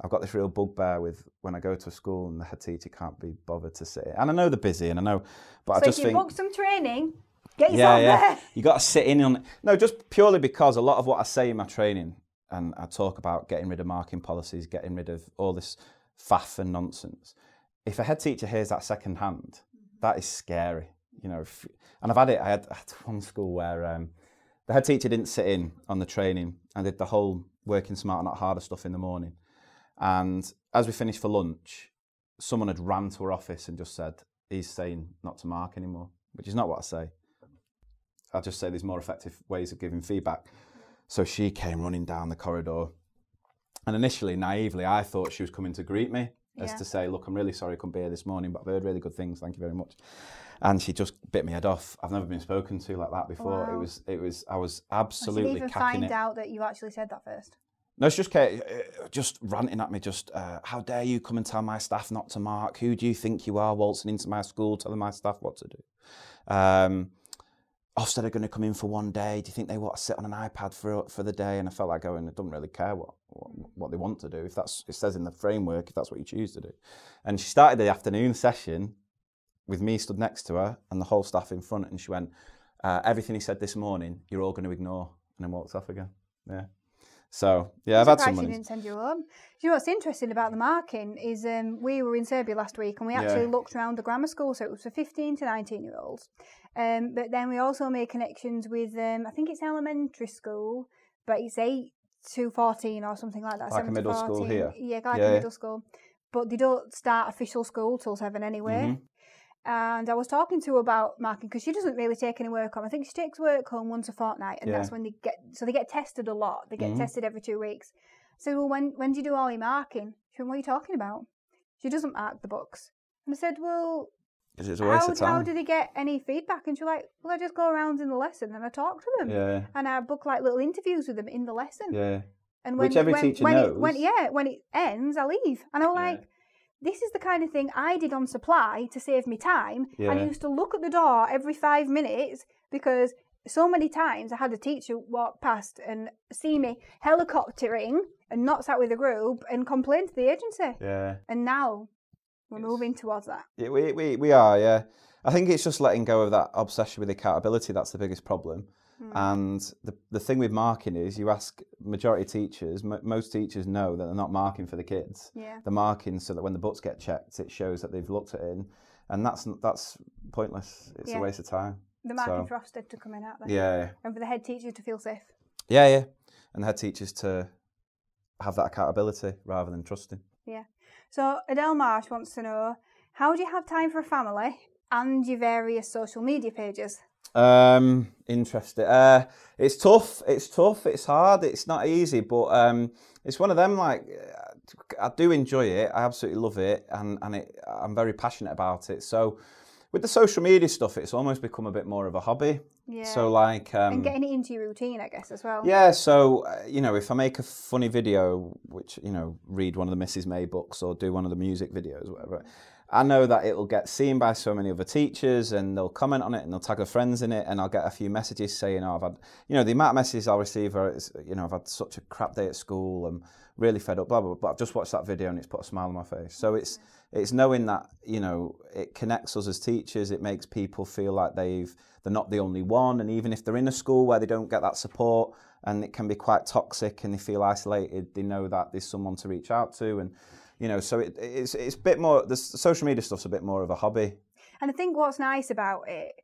Speaker 2: I've got this real bugbear with when I go to a school and the head teacher can't be bothered to sit. And I know they're busy, and I know, but
Speaker 1: so
Speaker 2: I just
Speaker 1: if you
Speaker 2: think,
Speaker 1: book some training, get
Speaker 2: yeah, yeah,
Speaker 1: there.
Speaker 2: you got to sit in on it. No, just purely because a lot of what I say in my training, and I talk about getting rid of marking policies, getting rid of all this faff and nonsense. If a head teacher hears that second hand, that is scary. You know, if, and I've had it. I had, I had one school where um, the head teacher didn't sit in on the training and did the whole working smarter, not harder stuff in the morning. And as we finished for lunch, someone had ran to her office and just said, "He's saying not to mark anymore," which is not what I say. I just say there's more effective ways of giving feedback. So she came running down the corridor, and initially, naively, I thought she was coming to greet me, as
Speaker 1: Yeah.
Speaker 2: to say, "Look, I'm really sorry I couldn't be here this morning, but I've heard really good things. Thank you very much." And she just bit me head off. I've never been spoken to like that before. It was, it was, I was
Speaker 1: I
Speaker 2: absolutely
Speaker 1: even
Speaker 2: cacking
Speaker 1: find
Speaker 2: it.
Speaker 1: out that you actually said that first.
Speaker 2: No, she just came, uh, just ranting at me. Just, uh, how dare you come and tell my staff not to mark? Who do you think you are, waltzing into my school, telling my staff what to do? Um, Ofsted are going to come in for one day. Do you think they want to sit on an iPad for for the day? And I felt like going, I don't really care what, what what they want to do. If that's it says in the framework, if that's what you choose to do. And she started the afternoon session with me stood next to her and the whole staff in front, and she went, uh, "Everything he said this morning, you're all going to ignore," and then walked off again. Yeah. So yeah, I've
Speaker 1: I'm
Speaker 2: had some money.
Speaker 1: didn't send you home. Do you know what's interesting about the marking is um, we were in Serbia last week and we actually
Speaker 2: Yeah.
Speaker 1: looked around the grammar school, so it was for 15 to 19 year olds. Um, but then we also made connections with, um, I think it's elementary school, but it's 8 to 14 or something like that.
Speaker 2: Like a
Speaker 1: 7 to
Speaker 2: middle school
Speaker 1: 14.
Speaker 2: here?
Speaker 1: Yeah, like
Speaker 2: Yeah,
Speaker 1: a middle school. But they don't start official school till 7 anyway.
Speaker 2: Mhm.
Speaker 1: And I was talking to her about marking because she doesn't really take any work home. I think she takes work home once a fortnight, and that's when they get so they get tested a lot. They get
Speaker 2: Mhm.
Speaker 1: tested every two weeks. I said, "Well, when when do you do all your marking?" She went, "What are you talking about?" She doesn't mark the books. And I said, "Well,
Speaker 2: 'Cause it's a waste
Speaker 1: how,
Speaker 2: of time.
Speaker 1: how do they get any feedback?" And she's like, "Well, I just go around in the lesson and I talk to them,
Speaker 2: yeah,
Speaker 1: and I book like little interviews with them in the lesson.
Speaker 2: yeah.
Speaker 1: And
Speaker 2: Which every
Speaker 1: when,
Speaker 2: teacher
Speaker 1: when It, when
Speaker 2: knows.
Speaker 1: yeah, when it ends, I leave. And I'm
Speaker 2: Yeah.
Speaker 1: like, this is the kind of thing I did on supply to save me time. Yeah. And I used to look at the door every five minutes because so many times I had a teacher walk past and see me helicoptering and not sat with a group and complain to the agency.
Speaker 2: Yeah.
Speaker 1: And now we're
Speaker 2: It's-
Speaker 1: moving towards that.
Speaker 2: Yeah, we, we, we are, yeah. I think it's just letting go of that obsession with accountability that's the biggest problem.
Speaker 1: Hmm.
Speaker 2: And the, the thing with marking is you ask majority of teachers, m- most teachers know that they're not marking for the kids.
Speaker 1: Yeah.
Speaker 2: They're marking so that when the books get checked, it shows that they've looked at it. And, and that's that's pointless. It's
Speaker 1: Yeah.
Speaker 2: a waste of time.
Speaker 1: The marking
Speaker 2: So-
Speaker 1: for Ofsted to come in out there.
Speaker 2: Yeah,
Speaker 1: And for the head teacher to feel safe.
Speaker 2: yeah, yeah. And the head teachers to have that accountability rather than trusting.
Speaker 1: So Adele Marsh wants to know how do you have time for family and your various social media pages?
Speaker 2: Um, interesting. Uh, it's tough. It's tough. It's hard. It's not easy, but um, it's one of them. Like, I do enjoy it. I absolutely love it, and and it, I'm very passionate about it. So, with the social media stuff, it's almost become a bit more of a hobby.
Speaker 1: Yeah.
Speaker 2: So, like, um,
Speaker 1: and getting it into your routine, I guess, as well.
Speaker 2: yeah, so uh, you know, if I make a funny video, which you know, read one of the Mrs. May books or do one of the music videos, whatever, I know that it'll get seen by so many other teachers, and they'll comment on it, and they'll tag their friends in it, and I'll get a few messages saying, "Oh, I've had," you know, the amount of messages I'll receive are, it's, you know, I've had such a crap day at school, I'm really fed up, blah blah. blah. But I've just watched that video, and it's put a smile on my face. So it's it's knowing that you know it connects us as teachers. It makes people feel like they've they're not the only one, and even if they're in a school where they don't get that support and it can be quite toxic and they feel isolated, they know that there's someone to reach out to, and you know, so it, it's it's a bit more. The social media stuff's a bit more of a hobby.
Speaker 1: And I think what's nice about it,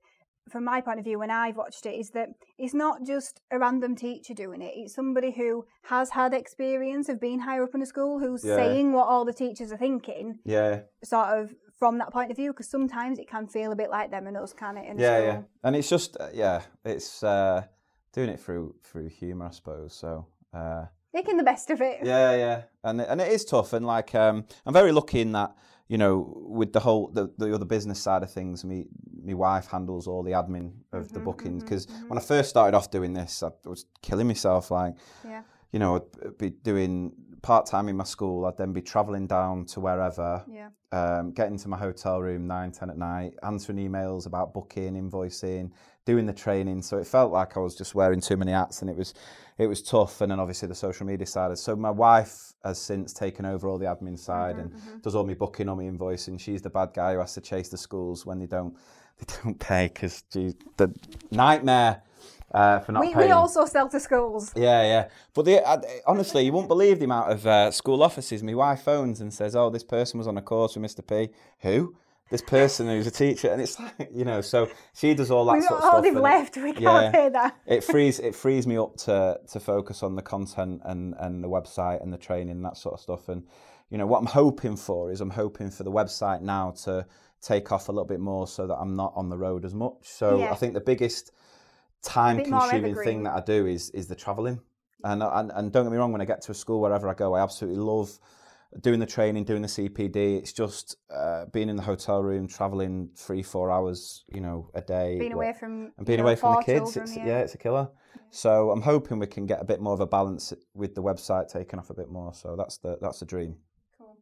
Speaker 1: from my point of view, when I've watched it, is that it's not just a random teacher doing it. It's somebody who has had experience of being higher up in a school, who's
Speaker 2: Yeah.
Speaker 1: saying what all the teachers are thinking,
Speaker 2: Yeah,
Speaker 1: sort of from that point of view. Because sometimes it can feel a bit like them and us, can it? In a
Speaker 2: yeah,
Speaker 1: school?
Speaker 2: yeah. And it's just uh, yeah, it's uh, doing it through through humour, I suppose. So. Uh,
Speaker 1: Making the best of it.
Speaker 2: Yeah, yeah, and and it is tough, and like um, I'm very lucky in that you know with the whole the, the other business side of things, me my wife handles all the admin of the mm-hmm, bookings mm-hmm, because when I mm-hmm. first started off doing this, I was killing myself. Like,
Speaker 1: Yeah.
Speaker 2: you know, I'd be doing part time in my school. I'd then be travelling down to wherever,
Speaker 1: Yeah.
Speaker 2: um, getting to my hotel room nine, ten at night, answering emails about booking, invoicing, doing the training. So it felt like I was just wearing too many hats, and it was, it was tough. And then obviously the social media side. So my wife has since taken over all the admin side and does all my booking, all my invoicing. She's the bad guy who has to chase the schools when they don't, they don't pay because the nightmare. Uh, for not
Speaker 1: We,
Speaker 2: paying.
Speaker 1: we also sell to schools.
Speaker 2: Yeah, yeah. But the, uh, honestly, you won't believe the amount of uh, school offices. My wife phones and says, "Oh, this person was on a course with Mr. P. Who? This person who's a teacher." And it's like, you know, so she does all that
Speaker 1: We've
Speaker 2: sort
Speaker 1: got
Speaker 2: of
Speaker 1: all
Speaker 2: stuff.
Speaker 1: they've
Speaker 2: it-
Speaker 1: left. We can't
Speaker 2: yeah.
Speaker 1: pay that.
Speaker 2: it frees it frees me up to to focus on the content and and the website and the training and that sort of stuff. And you know what I'm hoping for is I'm hoping for the website now to take off a little bit more so that I'm not on the road as much. So
Speaker 1: Yeah.
Speaker 2: I think the biggest time consuming thing that I do is is the travelling. And, and and don't get me wrong, when I get to a school wherever I go, I absolutely love doing the training, doing the CPD. It's just uh, being in the hotel room, travelling three, four hours, you know, a day.
Speaker 1: Being away from
Speaker 2: and being
Speaker 1: you know,
Speaker 2: away from the kids,
Speaker 1: children,
Speaker 2: it's,
Speaker 1: yeah.
Speaker 2: yeah. it's a killer. So I'm hoping we can get a bit more of a balance with the website taking off a bit more. So that's the that's the dream. Cool.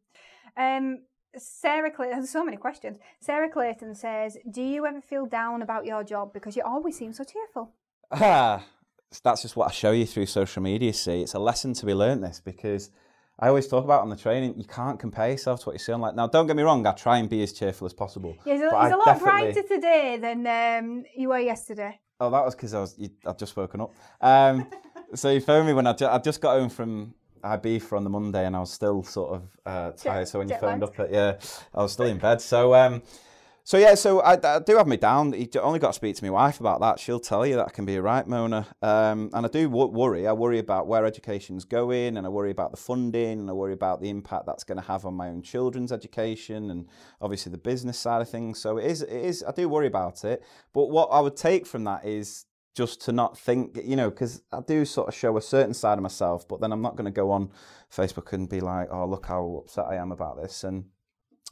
Speaker 1: Um, Sarah Clayton, there's so many questions. Sarah Clayton says, Do you ever feel down about your job because you always seem so cheerful?
Speaker 2: Ah, that's just what I show you through social media. See, it's a lesson to be learnt. This because I always talk about on the training, you can't compare yourself to what you see Like Now, don't get me wrong, I try and be as cheerful as possible.
Speaker 1: Yeah, he's a, he's a lot brighter today than um, you were yesterday.
Speaker 2: Oh, that was because I was I'd just woken up. Um, so you phoned me when I, ju- I just got home from Ibiza on the Monday, and I was still sort of uh, tired. so when you phoned up, at, yeah, I was still in bed. So um, so yeah, so I, I do have me down. You only got to speak to my wife about that. She'll tell you that I can be right, Mona. Um, and I do wo- worry. I worry about where education's going, and I worry about the funding, and I worry about the impact that's going to have on my own children's education, and obviously the business side of things. So it is. It is. I do worry about it. But what I would take from that is just to not think, you know, because I do sort of show a certain side of myself, but then I'm not going to go on Facebook and be like, oh, look how upset I am about this. And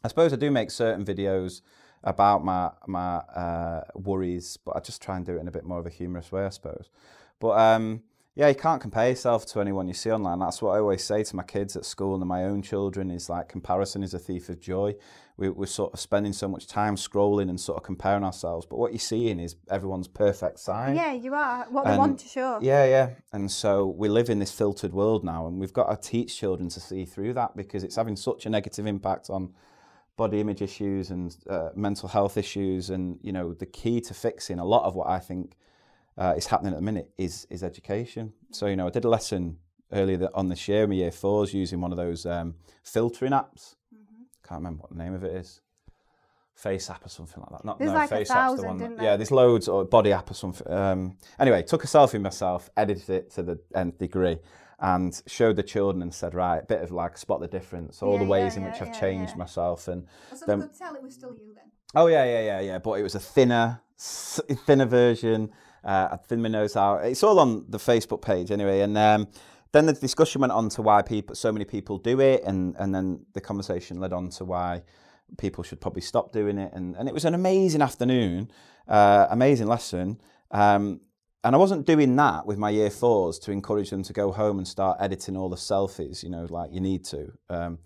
Speaker 2: I suppose I do make certain videos about my my uh, worries, but I just try and do it in a bit more of a humorous way, I suppose. But um, yeah, you can't compare yourself to anyone you see online. That's what I always say to my kids at school and my own children is like comparison is a thief of joy. We, we're sort of spending so much time scrolling and sort of comparing ourselves, but what you're seeing is everyone's perfect side.
Speaker 1: Yeah, you are. What they
Speaker 2: And-
Speaker 1: want to show.
Speaker 2: Yeah, yeah. And so we live in this filtered world now, and we've got to teach children to see through that because it's having such a negative impact on body image issues and uh, mental health issues. And you know, the key to fixing a lot of what I think uh, is happening at the minute is is education. So you know, I did a lesson earlier on this year, my year fours, using one of those um, filtering apps. Can't remember what the name of it is. FaceApp or something like that. Not,
Speaker 1: There's
Speaker 2: no,
Speaker 1: like a
Speaker 2: FaceApp's the
Speaker 1: thousand,
Speaker 2: one. that- yeah,
Speaker 1: there?
Speaker 2: there's loads or body app or something. Um, anyway, took a selfie myself, edited it to the nth degree, and showed the children and said, right, a bit of like spot the difference, all
Speaker 1: Yeah,
Speaker 2: the ways
Speaker 1: yeah,
Speaker 2: in which
Speaker 1: yeah,
Speaker 2: I've changed myself, and
Speaker 1: So
Speaker 2: Then-
Speaker 1: could tell it was still you then.
Speaker 2: oh yeah, yeah, yeah, yeah. But it was a thinner, thinner version. Uh, I thinned my nose out. It's all on the Facebook page anyway, and. Um, then the discussion went on to why people, so many people do it, and, and then the conversation led on to why people should probably stop doing it. And, and it was an amazing afternoon, uh, amazing lesson. Um, and I wasn't doing that with my year fours to encourage them to go home and start editing all the selfies, you know, like you need to. Um,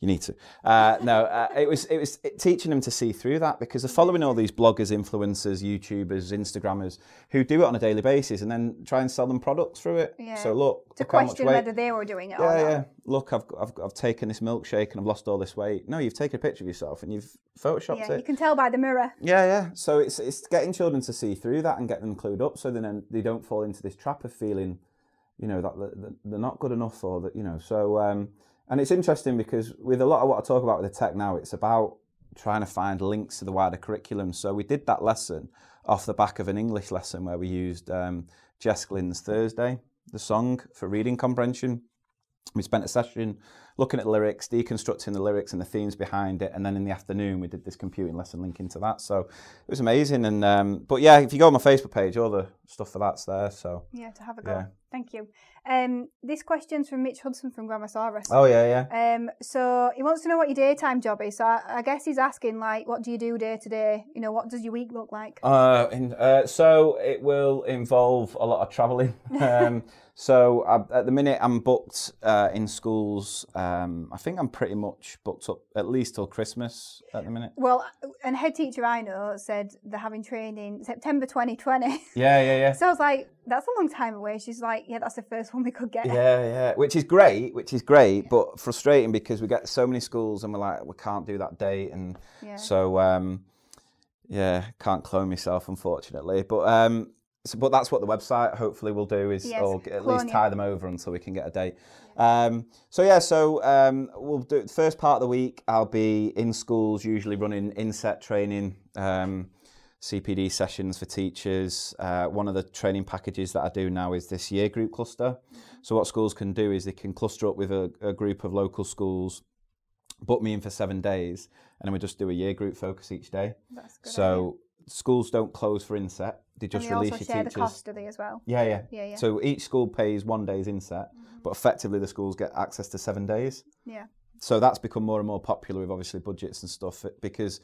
Speaker 2: you need to. Uh, no, uh, it was it was teaching them to see through that because they're following all these bloggers, influencers, YouTubers, Instagrammers who do it on a daily basis and then try and sell them products through it.
Speaker 1: Yeah.
Speaker 2: So look,
Speaker 1: To
Speaker 2: look
Speaker 1: question whether they were doing it or
Speaker 2: Yeah,
Speaker 1: not.
Speaker 2: yeah. Look, I've, I've I've taken this milkshake and I've lost all this weight. No, you've taken a picture of yourself and you've photoshopped it.
Speaker 1: Yeah,
Speaker 2: it.
Speaker 1: you can tell by the mirror.
Speaker 2: Yeah, yeah. So it's it's getting children to see through that and get them clued up, so then they don't fall into this trap of feeling, you know, that that they're not good enough or that you know. So um, and it's interesting because with a lot of what I talk about with the tech now, it's about trying to find links to the wider curriculum. So we did that lesson off the back of an English lesson where we used um, Jess Glynne's Thursday, the song for reading comprehension. We spent a session looking at the lyrics, deconstructing the lyrics and the themes behind it, and then in the afternoon we did this computing lesson linking to that. So it was amazing. And um, but yeah, if you go on my Facebook page, all the stuff for that's there. So
Speaker 1: Yeah, to have a go.
Speaker 2: Yeah.
Speaker 1: Thank you. Um, this question's from Mitch Hudson from Grammarsaurus.
Speaker 2: oh yeah, yeah.
Speaker 1: Um, so he wants to know what your daytime job is. So I, I guess he's asking like, what do you do day to day? You know, what does your week look like?
Speaker 2: Uh, in, uh, so it will involve a lot of travelling. Um, so I, at the minute I'm booked uh, in schools. Um, I think I'm pretty much booked up at least till Christmas at the minute.
Speaker 1: Well, and head teacher I know said they're having training September 2020.
Speaker 2: Yeah, yeah, yeah.
Speaker 1: so I was like, that's a long time away. She's like, yeah, that's the first one we could get.
Speaker 2: Yeah, yeah, which is great, which is great, but frustrating because we get so many schools and we're like, we can't do that date, and
Speaker 1: Yeah.
Speaker 2: so um, yeah, can't clone myself unfortunately. But um, so, but that's what the website hopefully will do is,
Speaker 1: Yes,
Speaker 2: or at least tie them over until we can get a date. Um, so yeah, so um, we'll do the first part of the week. I'll be in schools, usually running inset training. Um, CPD sessions for teachers. Uh, one of the training packages that I do now is this year group cluster. So what schools can do is they can cluster up with a, a group of local schools, book me in for seven days, and then we just do a year group focus each day.
Speaker 1: That's good.
Speaker 2: So schools don't close for inset; they just
Speaker 1: and they
Speaker 2: release
Speaker 1: also
Speaker 2: your
Speaker 1: share
Speaker 2: teachers.
Speaker 1: the cost, do they, as well?
Speaker 2: Yeah, yeah.
Speaker 1: Yeah, yeah.
Speaker 2: So each school pays one day's inset, mm-hmm. but effectively the schools get access to seven days.
Speaker 1: Yeah.
Speaker 2: So that's become more and more popular with obviously budgets and stuff eh, because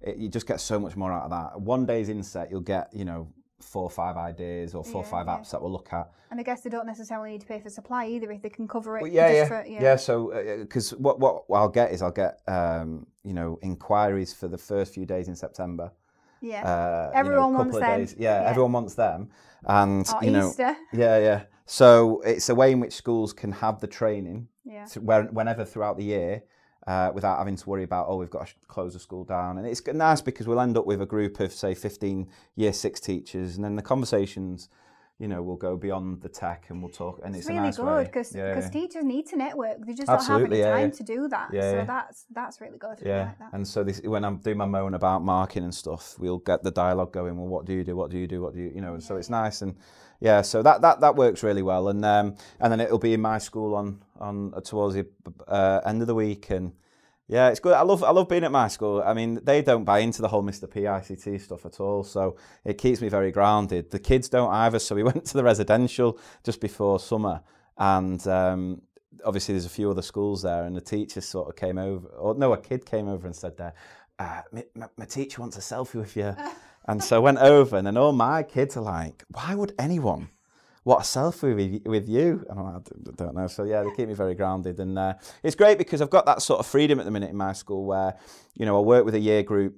Speaker 2: it, you just get so much more out of that. One day's inset, you'll get you know four or five ideas or four or
Speaker 1: Yeah,
Speaker 2: five
Speaker 1: yeah.
Speaker 2: apps that we'll look at.
Speaker 1: And I guess they don't necessarily need to pay for supply either if they can cover it.
Speaker 2: Well, yeah,
Speaker 1: just
Speaker 2: yeah,
Speaker 1: For,
Speaker 2: yeah, So uh, uh, because what what I'll get is I'll get um, you know inquiries for the first few days in September.
Speaker 1: Yeah.
Speaker 2: Uh, you know,
Speaker 1: Everyone wants them.
Speaker 2: Days. Yeah,
Speaker 1: Yeah.
Speaker 2: everyone wants them, and
Speaker 1: or
Speaker 2: you know,
Speaker 1: Easter.
Speaker 2: yeah, yeah. So it's a way in which schools can have the training
Speaker 1: Yeah.
Speaker 2: where, whenever throughout the year uh, without having to worry about, oh, we've got to close the school down. And it's nice because we'll end up with a group of, say, 15 year six teachers, and then the conversations, you know, we'll go beyond the tech and we'll talk. And it's,
Speaker 1: It's really
Speaker 2: nice
Speaker 1: good because
Speaker 2: Yeah, yeah.
Speaker 1: teachers need to network. They just
Speaker 2: Absolutely,
Speaker 1: don't have any time
Speaker 2: yeah.
Speaker 1: to do that. So that's that's really good.
Speaker 2: Yeah,
Speaker 1: like
Speaker 2: and so this, when I'm doing my moan about marking and stuff, we'll get the dialogue going. Well, what do you do? What do you do? What do you, you know? And so it's nice, and yeah, so that that that works really well. And um, and then it'll be in my school on on towards the uh, end of the week, and yeah, it's good. I love I love being at my school. I mean, they don't buy into the whole Mr. PICT stuff at all, so it keeps me very grounded. The kids don't either. So we went to the residential just before summer, and um, obviously there's a few other schools there, and the teacher sort of came over, or no, a kid came over and said, there, uh, my, my, my teacher wants a selfie with you. and so I went over, and then all my kids are like, why would anyone want a selfie with, you? And I don't know. So yeah, they keep me very grounded, and uh, it's great because I've got that sort of freedom at the minute in my school where, you know, I work with a year group.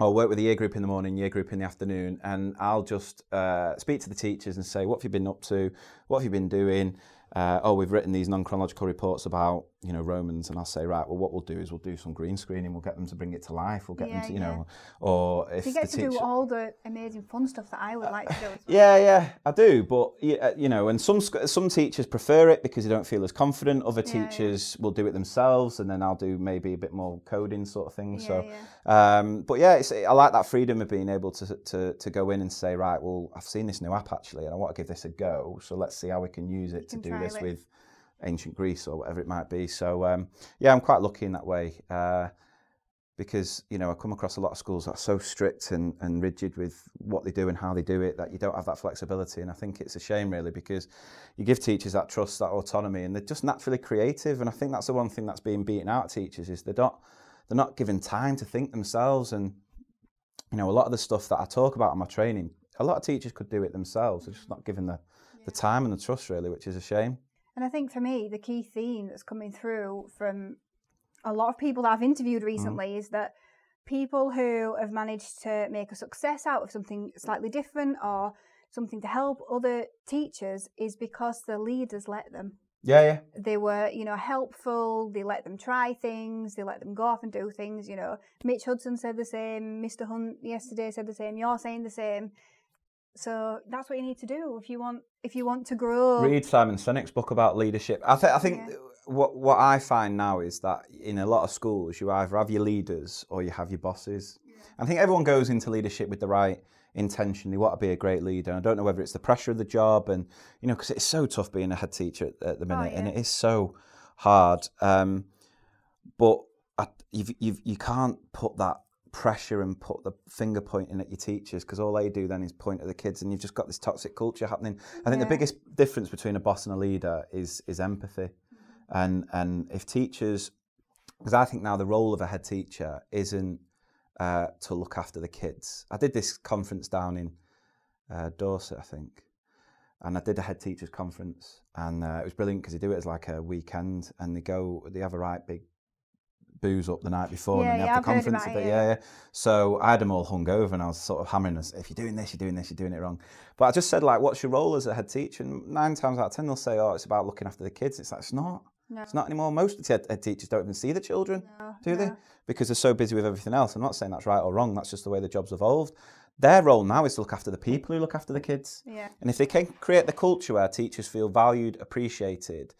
Speaker 2: I'll work with a year group in the morning, year group in the afternoon, and I'll just uh, speak to the teachers and say, "What have you been up to? What have you been doing?" Uh, oh, we've written these non-chronological reports about you know Romans, and I'll say, right, well, what we'll do is we'll do some green screening. We'll get them to bring it to life. We'll get
Speaker 1: Yeah,
Speaker 2: them to you
Speaker 1: yeah.
Speaker 2: know, or if
Speaker 1: You get to
Speaker 2: teacher.
Speaker 1: do all the amazing fun stuff that I would like to do. As well.
Speaker 2: Yeah, yeah, I do, but uh, you know, and some some teachers prefer it because they don't feel as confident. Other
Speaker 1: Yeah,
Speaker 2: teachers will do it themselves, and then I'll do maybe a bit more coding sort of thing. So, um, but yeah, it's, I like that freedom of being able to, to to go in and say, right, well, I've seen this new app actually, and I want to give this a go. So let's see how we can use it to
Speaker 1: can
Speaker 2: do this
Speaker 1: it.
Speaker 2: with ancient Greece or whatever it might be. So um, yeah, I'm quite lucky in that way. Uh, because you know I come across a lot of schools that are so strict and, and rigid with what they do and how they do it that you don't have that flexibility. And I think it's a shame really because you give teachers that trust that autonomy and they're just naturally creative. And I think that's the one thing that's being beaten out of teachers is they're not they're not given time to think themselves. And you know a lot of the stuff that I talk about in my training a lot of teachers could do it themselves. They're just not given the the time and the trust really which is a shame
Speaker 1: And I think for me, the key theme that's coming through from a lot of people that I've interviewed
Speaker 2: Mm-hmm.
Speaker 1: recently is that people who have managed to make a success out of something slightly different or something to help other teachers is because the leaders let them.
Speaker 2: yeah yeah
Speaker 1: They were, you know, helpful. They let them try things. They let them go off and do things. You know, Mitch Hudson said the same. Mr. Hunt yesterday said the same. You're saying the same. So that's what you need to do if you want if you want to grow.
Speaker 2: read Simon Sinek's book about leadership. I, th- I think
Speaker 1: Yeah.
Speaker 2: what what I find now is that in a lot of schools you either have your leaders or you have your bosses. I think everyone goes into leadership with the right intention. They want to be a great leader. And I don't know whether it's the pressure of the job and you know because it's so tough being a head teacher at, at the minute,
Speaker 1: yeah.
Speaker 2: and it is so hard. Um, but I, you've, you've, you can't put that pressure and put the finger pointing at your teachers because all they do then is point at the kids and you've just got this toxic culture happening. I think the biggest difference between a boss and a leader is is empathy. And and if teachers because I think now the role of a head teacher isn't uh, to look after the kids. I did this conference down in uh, Dorset, I think, and I did a head teachers conference, and uh, it was brilliant because they do it as like a weekend, and they go, they have a right big booze up the night before,
Speaker 1: Yeah,
Speaker 2: and they
Speaker 1: yeah,
Speaker 2: have the
Speaker 1: I've
Speaker 2: conference.
Speaker 1: it, yeah.
Speaker 2: yeah, yeah. So I had them all hung over, and I was sort of hammering us. If you're doing this, you're doing this, you're doing it wrong. But I just said like, "What's your role as a head teacher?" And nine times out of ten, they'll say, "Oh, it's about looking after the kids." It's like it's not.
Speaker 1: No.
Speaker 2: It's not anymore. Most of the head, head teachers don't even see the children
Speaker 1: No,
Speaker 2: do they? Because they're so busy with everything else. I'm not saying that's right or wrong. That's just the way the job's evolved. Their role now is to look after the people who look after the kids.
Speaker 1: Yeah.
Speaker 2: And if they can create the culture where teachers feel valued, appreciated,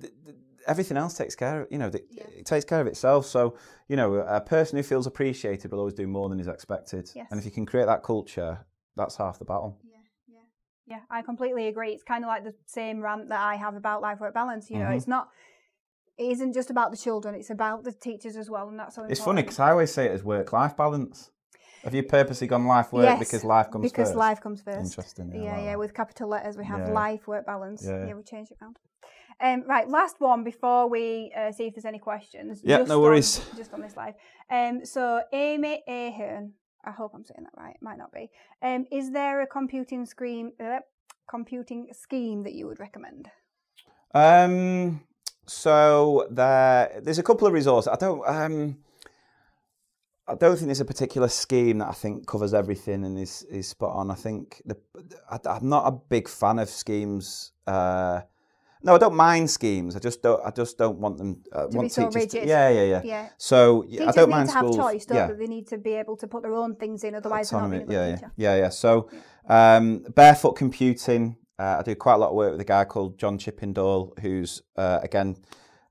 Speaker 2: th- th- everything else takes care of you know the, it takes care of itself. So you know a person who feels appreciated will always do more than is expected.
Speaker 1: Yes.
Speaker 2: And if you can create that culture, that's half the battle.
Speaker 1: Yeah, yeah yeah I completely agree. It's kind of like the same rant that I have about life work balance. You know,
Speaker 2: Mhm.
Speaker 1: it's not, it isn't just about the children, it's about the teachers as well. And that's so
Speaker 2: It's funny because I always say it as work-life balance. Have you purposely gone life work
Speaker 1: Yes,
Speaker 2: because life comes
Speaker 1: because
Speaker 2: first?
Speaker 1: life comes first.
Speaker 2: Interesting.
Speaker 1: Yeah,
Speaker 2: like
Speaker 1: yeah, with capital letters, we have
Speaker 2: Yeah.
Speaker 1: life work balance.
Speaker 2: Yeah.
Speaker 1: Yeah, we change it round. Um, right, last one before we uh, see if there's any questions.
Speaker 2: Yeah,
Speaker 1: just
Speaker 2: no
Speaker 1: on-
Speaker 2: worries.
Speaker 1: just on this live. Um, so Amy Ahern, I hope I'm saying that right. It might not be. Um, is there a computing scheme, uh, computing scheme that you would recommend?
Speaker 2: Um, so there, there's a couple of resources. I don't, um, I don't think there's a particular scheme that I think covers everything and is is spot on. I think the, I, I'm not a big fan of schemes. Uh, no, I don't mind schemes. I just don't. I just don't want them. Uh,
Speaker 1: be
Speaker 2: want
Speaker 1: so
Speaker 2: teachers
Speaker 1: rigid.
Speaker 2: yeah, yeah, yeah,
Speaker 1: Yeah.
Speaker 2: So yeah, I don't
Speaker 1: need
Speaker 2: mind
Speaker 1: to have
Speaker 2: schools.
Speaker 1: choice, don't
Speaker 2: yeah.
Speaker 1: they? They need to be able to put their own things in, otherwise they're not being a
Speaker 2: yeah, yeah,
Speaker 1: teacher.
Speaker 2: yeah, yeah. So, um, barefoot computing. Uh, I do quite a lot of work with a guy called John Chippindall, who's uh, again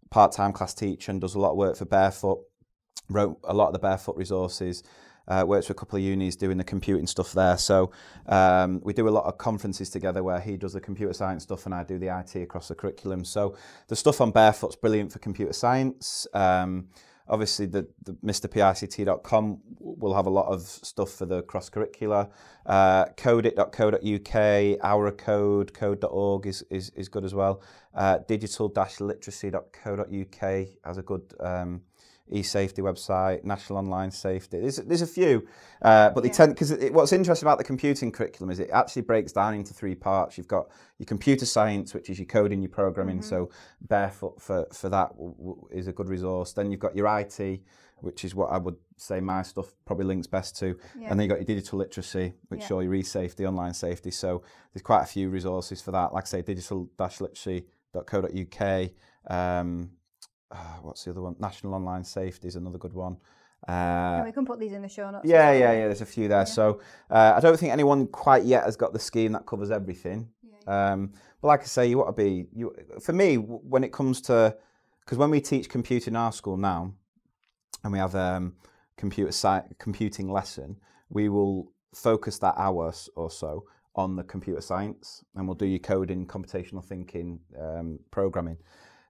Speaker 2: part-time class teacher and does a lot of work for Barefoot. Wrote a lot of the Barefoot resources. Uh, works for a couple of unis doing the computing stuff there. So um, we do a lot of conferences together where he does the computer science stuff and I do the IT across the curriculum. So the stuff on Barefoot's brilliant for computer science. Um, obviously, the, the MrPICT.com will have a lot of stuff for the cross curricular. Uh, codeit.co.uk, ourcode, code.org is, is, is good as well. Uh, digital-literacy.co.uk has a good um, e-safety website, National Online Safety. There's, there's a few, uh, but they
Speaker 1: Yeah.
Speaker 2: tend because what's interesting about the computing curriculum is it actually breaks down into three parts. You've got your computer science, which is your coding, your programming. So Barefoot for for that w- w- is a good resource. Then you've got your IT, which is what I would say my stuff probably links best to.
Speaker 1: Yeah.
Speaker 2: And then you've got your digital literacy, which
Speaker 1: Yeah.
Speaker 2: show your e-safety, online safety. So there's quite a few resources for that. Like I say, digital-literacy.co.uk. Um, ah, what's the other one? National Online Safety is another good one. Uh,
Speaker 1: And we can put these in the show notes.
Speaker 2: yeah, yeah, yeah. There's a few there. So uh, I don't think anyone quite yet has got the scheme that covers everything. Um, but like I say, you want to be. You, for me, when it comes to, because when we teach computing in our school now, and we have um, computer sci- computing lesson, we will focus that hour or so on the computer science, and we'll do your coding, computational thinking, um, programming.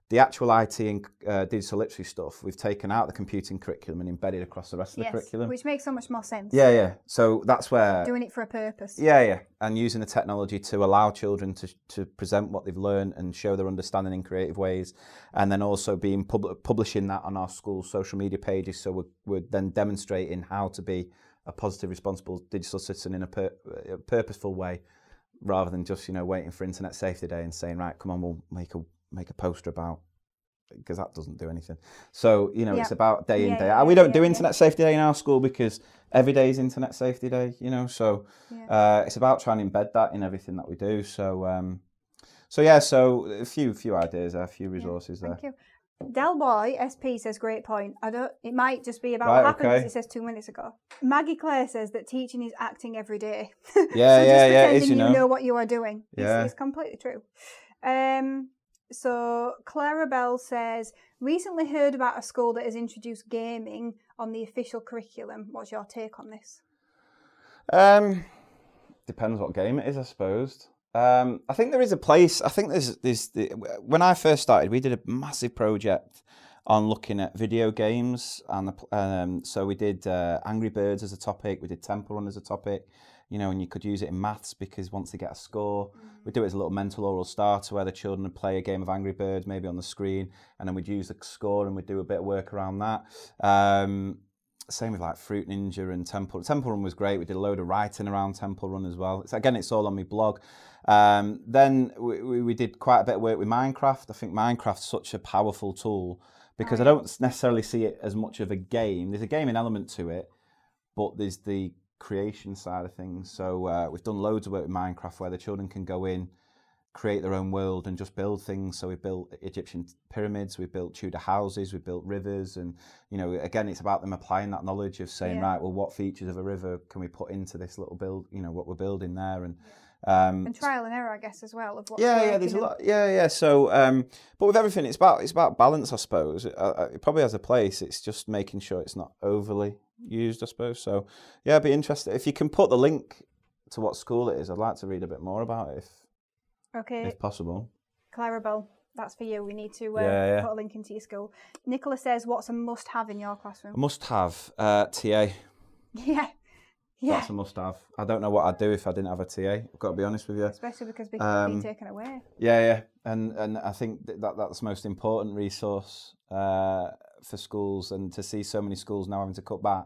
Speaker 2: The actual IT and uh, digital literacy stuff, we've taken out the computing curriculum and embedded across the rest of the curriculum.
Speaker 1: which makes so much more sense.
Speaker 2: Yeah, yeah. So that's where
Speaker 1: Doing it for a purpose.
Speaker 2: yeah, yeah, and using the technology to allow children to, to present what they've learned and show their understanding in creative ways, and then also being pub- publishing that on our school social media pages. So we're, we're then demonstrating how to be a positive, responsible digital citizen in a, pur- a purposeful way, rather than just you know waiting for Internet Safety Day and saying right, come on, we'll make a make a poster about. Because that doesn't do anything. So you know, it's about day in
Speaker 1: Yeah,
Speaker 2: day
Speaker 1: yeah,
Speaker 2: out. We don't do
Speaker 1: yeah, yeah.
Speaker 2: Internet Safety Day in our school because every day is Internet Safety Day. You know, so
Speaker 1: Yeah.
Speaker 2: uh, it's about trying to embed that in everything that we do. So, um, so yeah, so a few few ideas there, a few resources there.
Speaker 1: Thank you. Del Boy SP says great point. I don't. It might just be about
Speaker 2: Right,
Speaker 1: what happened.
Speaker 2: okay.
Speaker 1: It says two minutes ago. Maggie Clare says that teaching is acting every day.
Speaker 2: Yeah,
Speaker 1: so
Speaker 2: yeah,
Speaker 1: just
Speaker 2: yeah, it is,
Speaker 1: pretending
Speaker 2: you know.
Speaker 1: you know what you are doing. It's,
Speaker 2: Yeah.
Speaker 1: it's completely true. Um, so Clara Bell says, recently heard about a school that has introduced gaming on the official curriculum. What's your take on this?
Speaker 2: Um, depends what game it is, I suppose. Um, I think there is a place. I think there's there's the, when I first started, we did a massive project on looking at video games, and um, so we did uh, Angry Birds as a topic, we did Temple Run as a topic, you know, and you could use it in maths because once they get a score, we'd do it as a little mental oral starter where the children would play a game of Angry Birds maybe on the screen, and then we'd use the score and we'd do a bit of work around that. Um, same with like Fruit Ninja and Temple. Temple Run was great. We did a load of writing around Temple Run as well. It's, again, it's all on my blog. Um, then we, we, we did quite a bit of work with Minecraft. I think Minecraft's such a powerful tool because I don't necessarily see it as much of a game. There's a gaming element to it, but there's the creation side of things. So uh, we've done loads of work with Minecraft where the children can go in, create their own world, and just build things. So we built Egyptian pyramids, we built Tudor houses, we built rivers, and you know, again, it's about them applying that knowledge of saying,
Speaker 1: Yeah.
Speaker 2: right, well, what features of a river can we put into this little build? You know, what we're building there, and um,
Speaker 1: And trial and error, I guess, as well. Of what's
Speaker 2: yeah, yeah. There's a lot. Yeah, yeah. So, um, but with everything, it's about it's about balance, I suppose. It, uh, it probably has a place. It's just making sure it's not overly used, I suppose. So, yeah, I'd be interested if you can put the link to what school it is. I'd like to read a bit more about it, if
Speaker 1: Okay,
Speaker 2: if possible.
Speaker 1: Clara Bell, that's for you. We need to uh,
Speaker 2: Yeah, yeah.
Speaker 1: put a link into your school. Nicola says, what's a must have in your
Speaker 2: A
Speaker 1: classroom?
Speaker 2: must have uh, TA.
Speaker 1: Yeah, yeah.
Speaker 2: That's a must have. I don't know what I'd do if I didn't have a TA. I've got to be honest with you.
Speaker 1: Especially because big
Speaker 2: Um,
Speaker 1: being taken away.
Speaker 2: Yeah, yeah, and and I think that, that that's the most important resource uh, for schools, and to see so many schools now having to cut back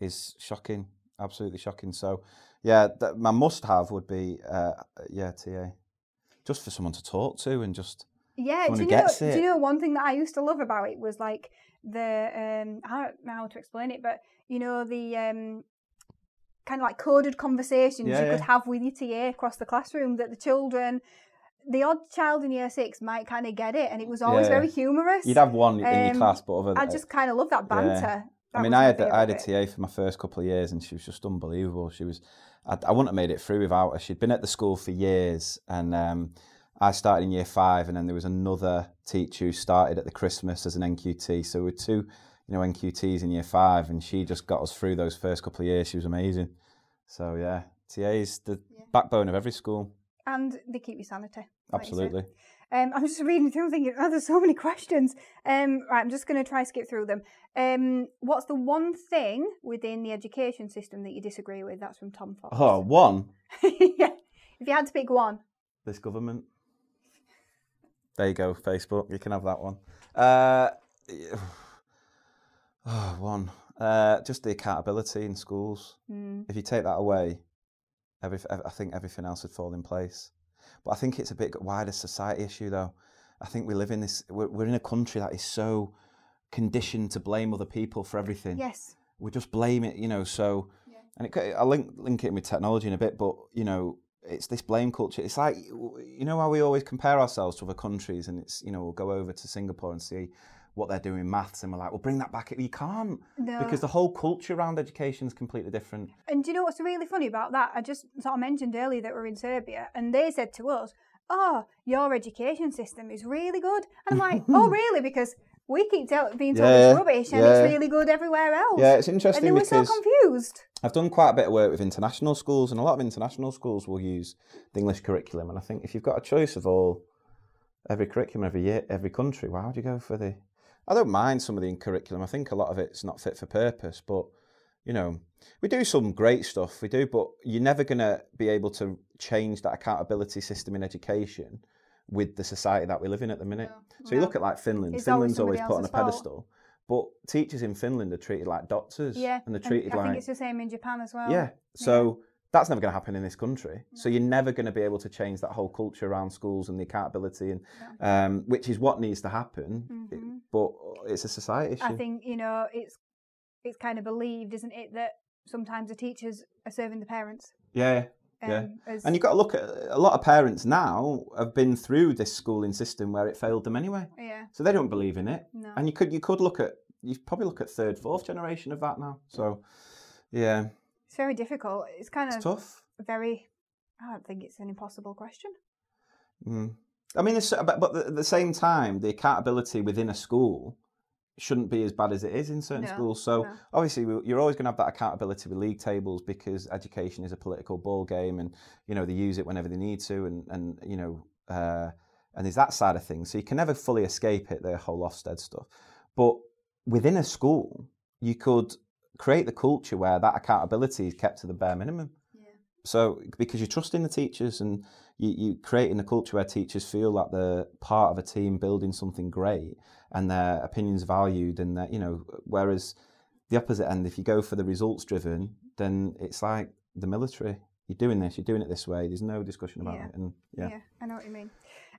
Speaker 2: is shocking, absolutely shocking. So, yeah, that, my must-have would be uh, yeah, TA, just for someone to talk to and just
Speaker 1: Yeah, do you, know, do you know one thing that I used to love about it was like the um I don't know how to explain it, but you know the um kind of like coded conversations
Speaker 2: Yeah,
Speaker 1: you could have with your TA across the classroom that the children the odd child in year six might kind of get it and it was always
Speaker 2: Yeah.
Speaker 1: very humorous.
Speaker 2: you'd have one in your
Speaker 1: Um,
Speaker 2: class, but other
Speaker 1: I just kind of love that
Speaker 2: Yeah.
Speaker 1: banter.
Speaker 2: I mean, I had I had a. TA for my first couple of years, and she was just unbelievable. She was, I, I wouldn't have made it through without her. She'd been at the school for years, and um, I started in year five, and then there was another teacher who started at the Christmas as an NQT. So we were two, you know, NQTs in year five, and she just got us through those first couple of years. She was amazing. So yeah, TA is the backbone of every school.
Speaker 1: And they keep you sanity. like.
Speaker 2: Absolutely.
Speaker 1: Um, I'm just reading through thinking, oh, there's so many questions. Um, right, I'm just going to try skip through them. Um, what's the one thing within the education system that you disagree with? That's from Tom Fox.
Speaker 2: Oh, one.
Speaker 1: yeah. If you had to pick one.
Speaker 2: this government. There you go, Facebook. You can have that one. Uh, oh, one. Uh, just the accountability in schools.
Speaker 1: Mm.
Speaker 2: If you take that away, every, I think everything else would fall in place. But I think it's a bit wider society issue, though. I think we live in this. We're, we're in a country that is so conditioned to blame other people for everything
Speaker 1: Yes.
Speaker 2: we just blame it, you know. So, and it, could- I'll link link it with technology in a bit, but you know, it's this blame culture. It's like you know how we always compare ourselves to other countries, and it's you know we'll go over to Singapore and see what they're doing in maths, and we're like, well, bring that back. You can't
Speaker 1: No.
Speaker 2: because the whole culture around education is completely different.
Speaker 1: And do you know what's really funny about that? I just sort of mentioned earlier that we're in Serbia, and they said to us, "Oh, your education system is really good," and I'm like, "Oh, really?" Because we keep tell- being told
Speaker 2: Yeah,
Speaker 1: it's rubbish, and
Speaker 2: yeah.
Speaker 1: it's really good everywhere else.
Speaker 2: Yeah, it's interesting.
Speaker 1: and were so confused.
Speaker 2: I've done quite a bit of work with international schools, and a lot of international schools will use the English curriculum. And I think if you've got a choice of all every curriculum every year, every country, why would you go for the? I don't mind some of the curriculum. I think a lot of it's not fit for purpose, but you know, we do some great stuff. We do, but you're never going to be able to change that accountability system in education with the society that we live in at the minute. So you look at like Finland.
Speaker 1: Always
Speaker 2: Finland's always,
Speaker 1: somebody
Speaker 2: put on a
Speaker 1: fault.
Speaker 2: pedestal, but teachers in Finland are treated like doctors.
Speaker 1: Yeah,
Speaker 2: and they're
Speaker 1: and
Speaker 2: treated
Speaker 1: I
Speaker 2: like I
Speaker 1: think it's the same in Japan as well.
Speaker 2: yeah. So that's never going to happen in this country. So you're never going to be able to change that whole culture around schools and the accountability, and um, which is what needs to happen.
Speaker 1: Mhm.
Speaker 2: but it's a society issue.
Speaker 1: I think you know it's it's kind of believed, isn't it, that sometimes the teachers are serving the parents.
Speaker 2: yeah. Yeah.
Speaker 1: um, as-
Speaker 2: And you've got to look at a lot of parents now have been through this schooling system where it failed them anyway,
Speaker 1: yeah,
Speaker 2: so they don't believe in it.
Speaker 1: no.
Speaker 2: And you could you could look at you probably look at third, fourth generation of that now. So yeah,
Speaker 1: It's very difficult. It's kind
Speaker 2: it's
Speaker 1: of
Speaker 2: tough.
Speaker 1: very. I don't think it's an impossible question.
Speaker 2: Mm. I mean, but, but at the same time, the accountability within a school shouldn't be as bad as it is in certain
Speaker 1: No,
Speaker 2: schools. So
Speaker 1: no.
Speaker 2: obviously, you're always going to have that accountability with league tables because education is a political ball game, and you know they use it whenever they need to, and and you know, uh, and there's that side of things. So you can never fully escape it, the whole Ofsted stuff. But within a school, you could create the culture where that accountability is kept to the bare minimum. So because you're trusting the teachers and you, you creating a culture where teachers feel like they're part of a team building something great and their opinions valued and that you know whereas the opposite end if you go for the results driven then it's like the military you're doing this you're doing it this way there's no discussion about
Speaker 1: Yeah.
Speaker 2: it and yeah. yeah.
Speaker 1: I know what you mean.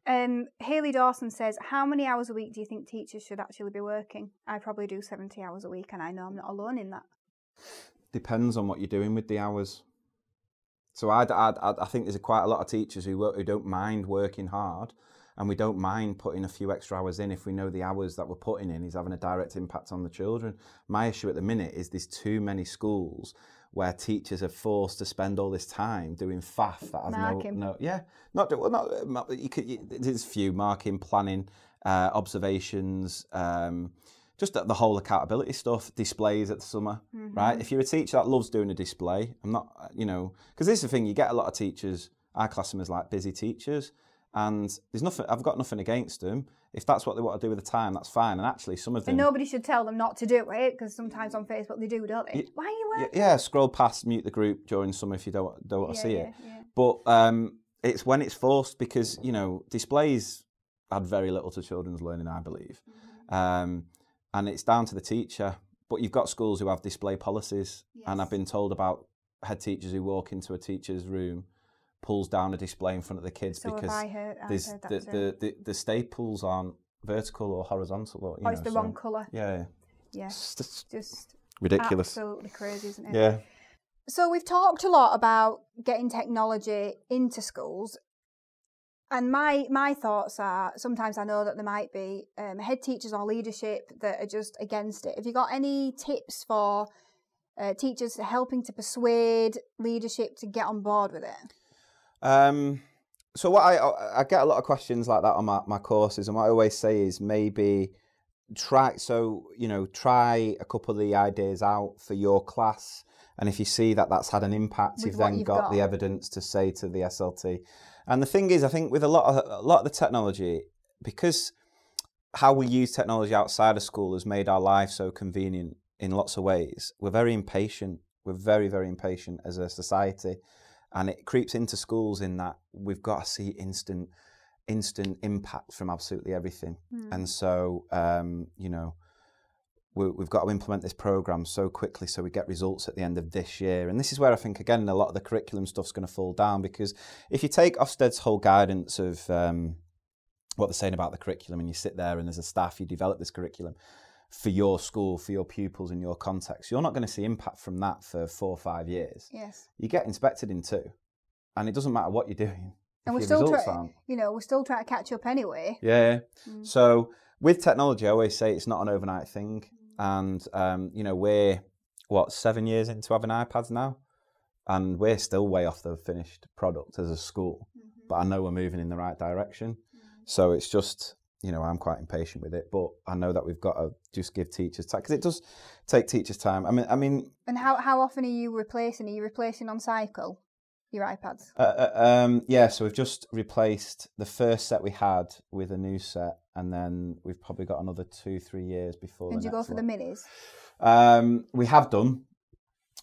Speaker 1: Um, Haley Dawson says, "How many hours a week do you think teachers should actually be working? I probably do seventy hours a week, and I know I'm not alone in that.
Speaker 2: depends on what you're doing with the hours. So I'd, I think there's quite a lot of teachers who, wo- who don't mind working hard and we don't mind putting a few extra hours in if we know the hours that we're putting in is having a direct impact on the children. My issue at the minute is there's too many schools where teachers are forced to spend all this time doing faff that has
Speaker 1: Marking.
Speaker 2: no, no, yeah, not, well, not, not you could, you, there's a few marking, planning, uh, observations, um, just the whole accountability stuff, displays at the summer, right? If you're a teacher that loves doing a display, I'm not, uh, you know, because this is the thing, you get a lot of teachers, our them like busy teachers, and there's nothing, I've got nothing against them. If that's what they want to do with the time, that's fine. And actually, some of them,
Speaker 1: And nobody should tell them not to do it because sometimes on Facebook they do, don't they? Why are you working?
Speaker 2: yeah, scroll past, mute the group during summer if you don't don't want to
Speaker 1: Yeah,
Speaker 2: see
Speaker 1: yeah,
Speaker 2: it.
Speaker 1: yeah.
Speaker 2: But um, it's when it's forced because you know displays add very little to children's learning, I believe,
Speaker 1: Mm-hmm.
Speaker 2: um, and it's down to the teacher. But you've got schools who have display policies, and I've been told about head teachers who walk into a teacher's room, pulls down a display in front of the kids
Speaker 1: So
Speaker 2: because
Speaker 1: I heard, I've
Speaker 2: there's
Speaker 1: heard that
Speaker 2: the, the, the the staples aren't vertical or horizontal or you
Speaker 1: oh, it's
Speaker 2: know,
Speaker 1: the
Speaker 2: so-
Speaker 1: wrong colour.
Speaker 2: Yeah, yeah.
Speaker 1: Yeah,
Speaker 2: It's just
Speaker 1: just
Speaker 2: ridiculous.
Speaker 1: absolutely crazy, isn't it?
Speaker 2: Yeah.
Speaker 1: So we've talked a lot about getting technology into schools, and my my thoughts are sometimes I know that there might be um, head teachers or leadership that are just against it. Have you got any tips for uh, teachers helping to persuade leadership to get on board with it?
Speaker 2: Um, so what I I get a lot of questions like that on my, my courses, and what I always say is maybe try so you know try a couple of the ideas out for your class, and if you see that that's had an impact,
Speaker 1: With
Speaker 2: you've then
Speaker 1: you've
Speaker 2: got, the evidence to say to the SLT. And the thing is, I think with a lot of a lot of the technology, because how we use technology outside of school has made our life so convenient in lots of ways. We're very impatient. We're very, very impatient as a society. And it creeps into schools in that we've got to see instant instant impact from absolutely everything. And so, um, you know, we, we've got to implement this program so quickly so we get results at the end of this year. And this is where I think, again, a lot of the curriculum stuff's going to fall down because if you take Ofsted's whole guidance of um, what they're saying about the curriculum and you sit there and as a staff you develop this curriculum for your school, for your pupils in your context, you're not going to see impact from that for four or five years.
Speaker 1: Yes,
Speaker 2: You get inspected in two, and it doesn't matter what you're doing.
Speaker 1: and we're still trying. You know, we're still trying to catch up anyway.
Speaker 2: Yeah.
Speaker 1: Mm.
Speaker 2: So with technology, I always say it's not an overnight thing, and um, you know we're what seven years into having iPads now, and we're still way off the finished product as a school. But I know we're moving in the right direction. So it's just you know I'm quite impatient with it, but I know that we've got to just give teachers time because it does take teachers time. I mean, I mean,
Speaker 1: And how how often are you replacing? Are you replacing on cycle your iPads?
Speaker 2: Uh, uh, um, yeah, so we've just replaced the first set we had with a new set, and then we've probably got another two, three years before.
Speaker 1: And you go for the minis?
Speaker 2: Um, we have done.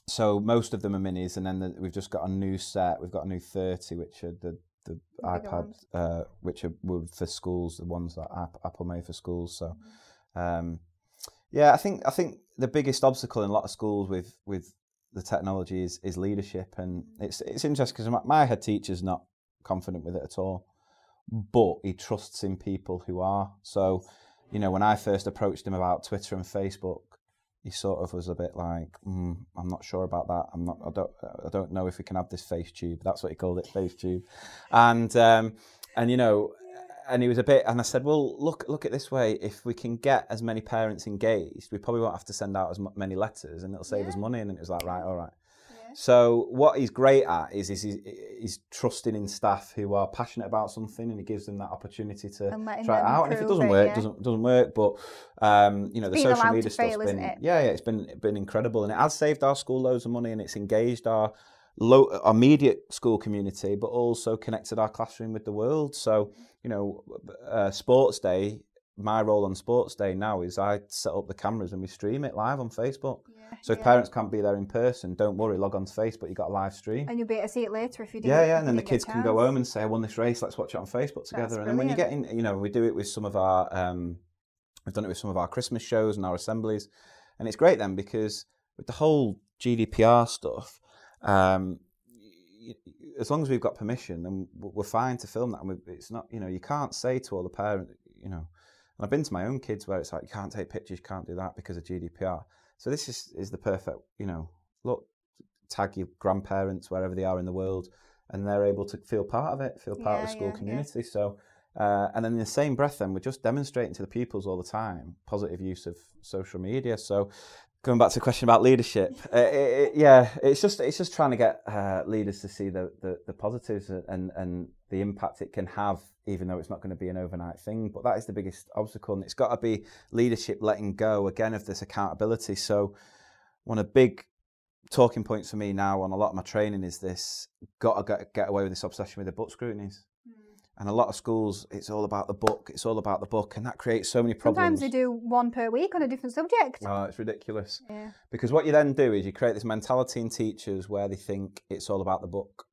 Speaker 2: So most of them are minis, and then the, we've just got a new set. We've got a new thirty, which are the the
Speaker 1: The bigger
Speaker 2: iPad, uh, which are were for schools, the ones that App- Apple made for schools. So,
Speaker 1: Mm-hmm.
Speaker 2: um, yeah, I think I think the biggest obstacle in a lot of schools with with the technology is is leadership, and it's it's interesting because my, my head teacher's not confident with it at all, but he trusts in people who are. So, you know, when I first approached him about Twitter and Facebook, he sort of was a bit like, mm, "I'm not sure about that. I'm not. I don't. I don't know if we can have this face tube. That's what he called it, face tube." And um, and you know, and he was a bit. And I said, "Well, look, look at this way. If we can get as many parents engaged, we probably won't have to send out as many letters, and it'll save us money." And it was like, "Right, all right." So what he's great at is, is he's, he's trusting in staff who are passionate about something, and he gives them that opportunity to try it out. And if it doesn't
Speaker 1: it,
Speaker 2: work,
Speaker 1: yeah.
Speaker 2: doesn't doesn't work. But um, you know, the social media stuff's
Speaker 1: fail,
Speaker 2: been
Speaker 1: it?
Speaker 2: yeah, yeah, it's been been incredible, and it has saved our school loads of money, and it's engaged our low our immediate school community, but also connected our classroom with the world. So you know, uh, sports day. My role on Sports Day now is I set up the cameras and we stream it live on Facebook.
Speaker 1: Yeah,
Speaker 2: So if
Speaker 1: yeah.
Speaker 2: parents can't be there in person, don't worry, log on to Facebook, you've got a live stream.
Speaker 1: and you'll be able to see it later if you didn't.
Speaker 2: Yeah, yeah, and then the kids can go home and say, I won this race, let's watch it on Facebook together. and then when you get in, you know, we do it with some of our, um, we've done it with some of our Christmas shows and our assemblies. And it's great then because with the whole GDPR stuff, um, as long as we've got permission, then we're fine to film that. And it's not, you know, you can't say to all the parents, you know, and I've been to my own kids where it's like, you can't take pictures, you can't do that because of GDPR. So this is, is the perfect, you know, look, tag your grandparents wherever they are in the world and they're able to feel part of it, feel part of the school
Speaker 1: yeah, yeah.
Speaker 2: community. So, uh, and then in the same breath, then we're just demonstrating to the pupils all the time positive use of social media. So, going back to the question about leadership, uh, it, it, yeah, it's just it's just trying to get uh, leaders to see the, the the positives and and the impact it can have, even though it's not going to be an overnight thing. But that is the biggest obstacle, and it's got to be leadership letting go again of this accountability. So, one of the big talking points for me now on a lot of my training is this got to get, away with this obsession with the book scrutinies. Hmm. And a lot of schools, it's all about the book. It's all about the book, and that creates so many problems.
Speaker 1: Sometimes they do one per week on a different subject.
Speaker 2: Oh, it's ridiculous.
Speaker 1: Yeah.
Speaker 2: Because what you then do is you create this mentality in teachers where they think it's all about the book.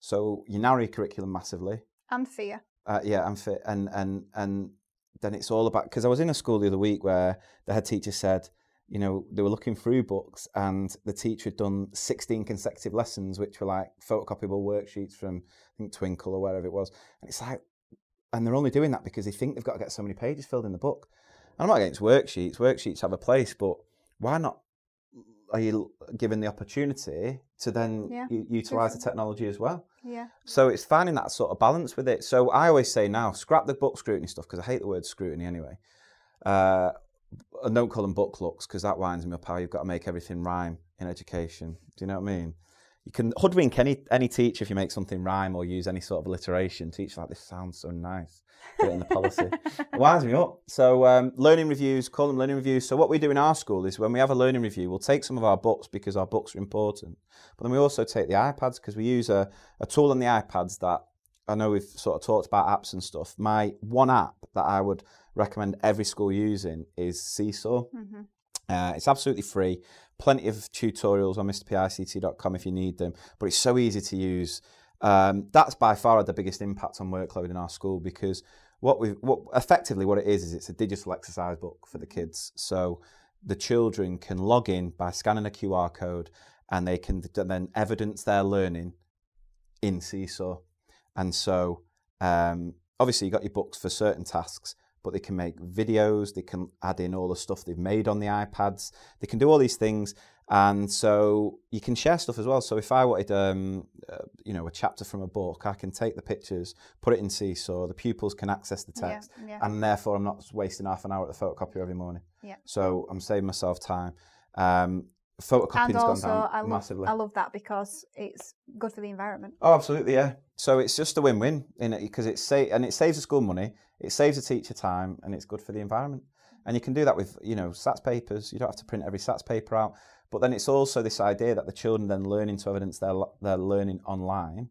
Speaker 2: So you narrow your curriculum massively.
Speaker 1: And fear.
Speaker 2: Uh, yeah, and fit, and and and then it's all about. Because I was in a school the other week where the head teacher said, you know, they were looking through books, and the teacher had done 16 consecutive lessons, which were like photocopiable worksheets from I think Twinkl or wherever it was, and it's like, and they're only doing that because they think they've got to get so many pages filled in the book. And I'm not against worksheets. Worksheets have a place, but why not? Are you given the opportunity to then
Speaker 1: Yeah,
Speaker 2: u- utilize the technology as well?
Speaker 1: Yeah.
Speaker 2: So it's finding that sort of balance with it. So I always say now, scrap the book scrutiny stuff because I hate the word scrutiny anyway. Uh, and don't call them book looks because that winds me up how you've got to make everything rhyme in education. Do you know what I mean? You can hoodwink any any teacher if you make something rhyme or use any sort of alliteration. Teach like this sounds so nice. Put it in the policy. it winds me up. So um, learning reviews, call them learning reviews. So what we do in our school is when we have a learning review, we'll take some of our books because our books are important. But then we also take the iPads because we use a, a tool on the iPads that I know we've sort of talked about apps and stuff. My one app that I would recommend every school using is Seesaw.
Speaker 1: hmm
Speaker 2: Uh, it's absolutely free. Plenty of tutorials on mrpict.com if you need them, but it's so easy to use. Um, that's by far the biggest impact on workload in our school because what we what effectively what it is is it's a digital exercise book for the kids. So the children can log in by scanning a QR code and they can then evidence their learning in Seesaw. And so um, obviously you got your books for certain tasks, but they can make videos, they can add in all the stuff they've made on the iPads, they can do all these things. And so you can share stuff as well. So if I wanted, um, uh, you know, a chapter from a book, I can take the pictures, put it in Seesaw. The pupils can access the text,
Speaker 1: Yeah.
Speaker 2: and therefore I'm not wasting half an hour at the photocopier every morning.
Speaker 1: Yeah.
Speaker 2: So I'm saving myself time. Um, photocopying's
Speaker 1: And
Speaker 2: gone
Speaker 1: also,
Speaker 2: down
Speaker 1: I love,
Speaker 2: massively.
Speaker 1: I love that because it's good for the environment.
Speaker 2: Oh, absolutely, yeah. So it's just a win-win in it because it's sa- and it saves the school money, it saves the teacher time, and it's good for the environment. And you can do that with you know SATs papers. You don't have to print every SATs paper out. But then it's also this idea that the children then learn into evidence their lo- their learning online,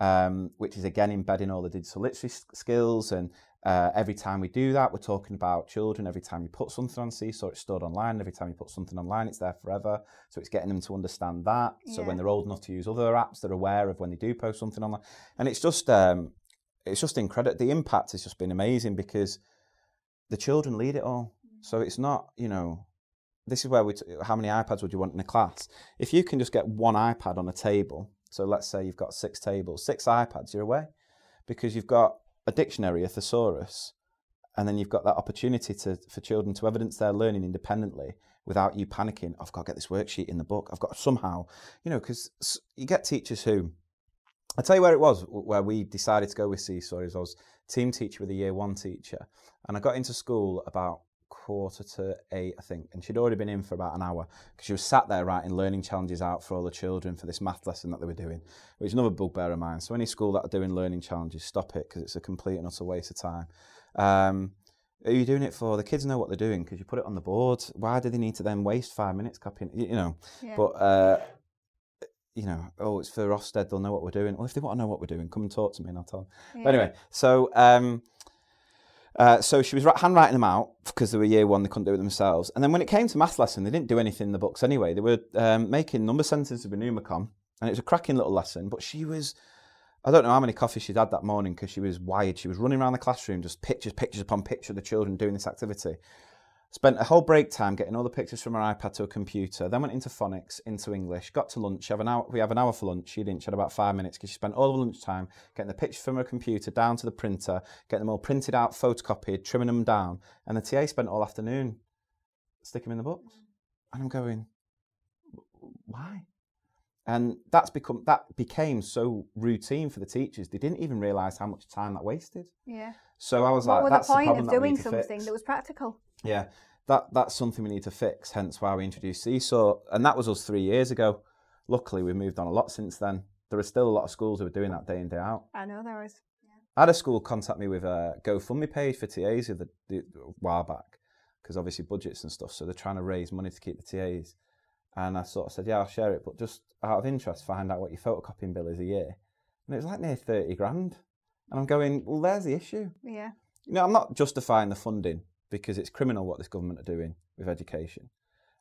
Speaker 2: um, which is again embedding all the digital literacy skills. And uh, every time we do that, we're talking about children. Every time you put something on Seesaw, it's stored online. Every time you put something online, it's there forever. So it's getting them to understand that. So
Speaker 1: Yeah.
Speaker 2: when they're old enough to use other apps, they're aware of when they do post something online. And it's just um, it's just incredible. The impact has just been amazing because the children lead it all. Mm. So it's not you know this is where we t- how many iPads would you want in a class? If you can just get one iPad on a table, so let's say you've got six tables, six iPads, you're away because you've got a dictionary, a thesaurus, and then you've got that opportunity to for children to evidence their learning independently without you panicking. I've got to get this worksheet in the book. I've got to somehow, you know, because you get teachers who. I tell you where it was where we decided to go with Seesaw is I was team teacher with a year one teacher, and I got into school about quarter to eight, I think, and she'd already been in for about an hour because she was sat there writing learning challenges out for all the children for this math lesson that they were doing, which is another bugbear of mine. So any school that are doing learning challenges, stop it because it's a complete and utter waste of time. Um, are you doing it for the kids know what they're doing because you put it on the board? Why do they need to then waste five minutes copying? You, you know,
Speaker 1: Yeah.
Speaker 2: but uh, you know, oh, it's for Ofsted. They'll know what we're doing. Well, if they want to know what we're doing, come and talk to me, and I'll tell them.
Speaker 1: Yeah.
Speaker 2: But anyway, so um, uh, so she was handwriting them out because they were year one, they couldn't do it themselves. And then when it came to math lesson, they didn't do anything in the books anyway. They were um, making number sentences with Numicon, and it was a cracking little lesson. But she was, I don't know how many coffees she'd had that morning because she was wired. She was running around the classroom, just pictures, pictures upon picture of the children doing this activity. Spent a whole break time getting all the pictures from her iPad to a computer. Then went into phonics, into English. Got to lunch. Have an hour. We have an hour for lunch. She didn't. She had about five minutes because she spent all of lunchtime getting the pictures from her computer down to the printer, getting them all printed out, photocopied, trimming them down. And the TA spent all afternoon sticking them in the books. And I'm going, why? And that's become that became so routine for the teachers. They didn't even realise how much time that wasted.
Speaker 1: Yeah.
Speaker 2: So I was
Speaker 1: What
Speaker 2: like,
Speaker 1: were the
Speaker 2: that's
Speaker 1: point
Speaker 2: problem
Speaker 1: of doing something
Speaker 2: fix.
Speaker 1: that was practical?
Speaker 2: Yeah, that that's something we need to fix. Hence why we introduced Seesaw, and that was us three years ago. Luckily, we've moved on a lot since then. There are still a lot of schools who are doing that day in day out.
Speaker 1: I know there was.
Speaker 2: I had a school contact me with a GoFundMe page for TAs the, the, a while back because obviously budgets and stuff. So they're trying to raise money to keep the TAs. And I sort of said, yeah, I'll share it, but just out of interest, find out what your photocopying bill is a year. And it was like near 30 grand. And I'm going, well, there's the issue.
Speaker 1: Yeah.
Speaker 2: You know, I'm not justifying the funding because it's criminal what this government are doing with education,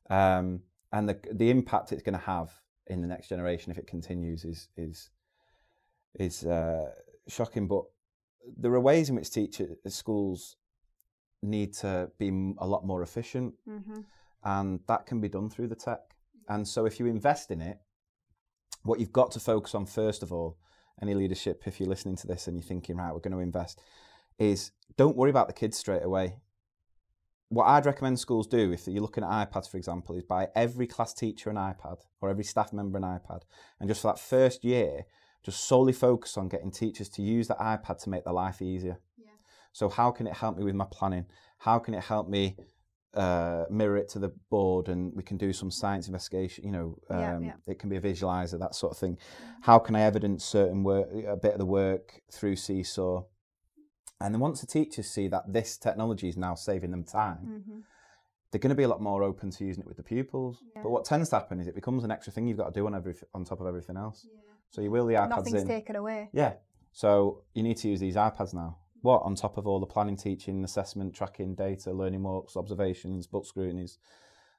Speaker 2: um, and the the impact it's going to have in the next generation if it continues is is is uh, shocking. But there are ways in which teachers schools need to be a lot more efficient,
Speaker 1: hmm
Speaker 2: and that can be done through the tech. And so, if you invest in it, what you've got to focus on first of all, any leadership, if you're listening to this and you're thinking, right, we're going to invest, is don't worry about the kids straight away. What I'd recommend schools do, if you're looking at iPads, for example, is buy every class teacher an iPad or every staff member an iPad. And just for that first year, just solely focus on getting teachers to use the iPad to make their life easier.
Speaker 1: Yeah.
Speaker 2: So, how can it help me with my planning? How can it help me uh, mirror it to the board and we can do some science investigation? You know, um,
Speaker 1: Yeah, yeah.
Speaker 2: it can be a visualizer, that sort of thing. How can I evidence certain work, a bit of the work through Seesaw? And then once the teachers see that this technology is now saving them time,
Speaker 1: hmm
Speaker 2: they're going to be a lot more open to using it with the pupils.
Speaker 1: Yeah.
Speaker 2: But what tends to happen is it becomes an extra thing you've got to do on every on top of everything else. So you will the iPads
Speaker 1: Nothing's
Speaker 2: in.
Speaker 1: taken away.
Speaker 2: Yeah. So you need to use these iPads now. What on top of all the planning, teaching, assessment, tracking, data, learning walks, observations, book scrutinies,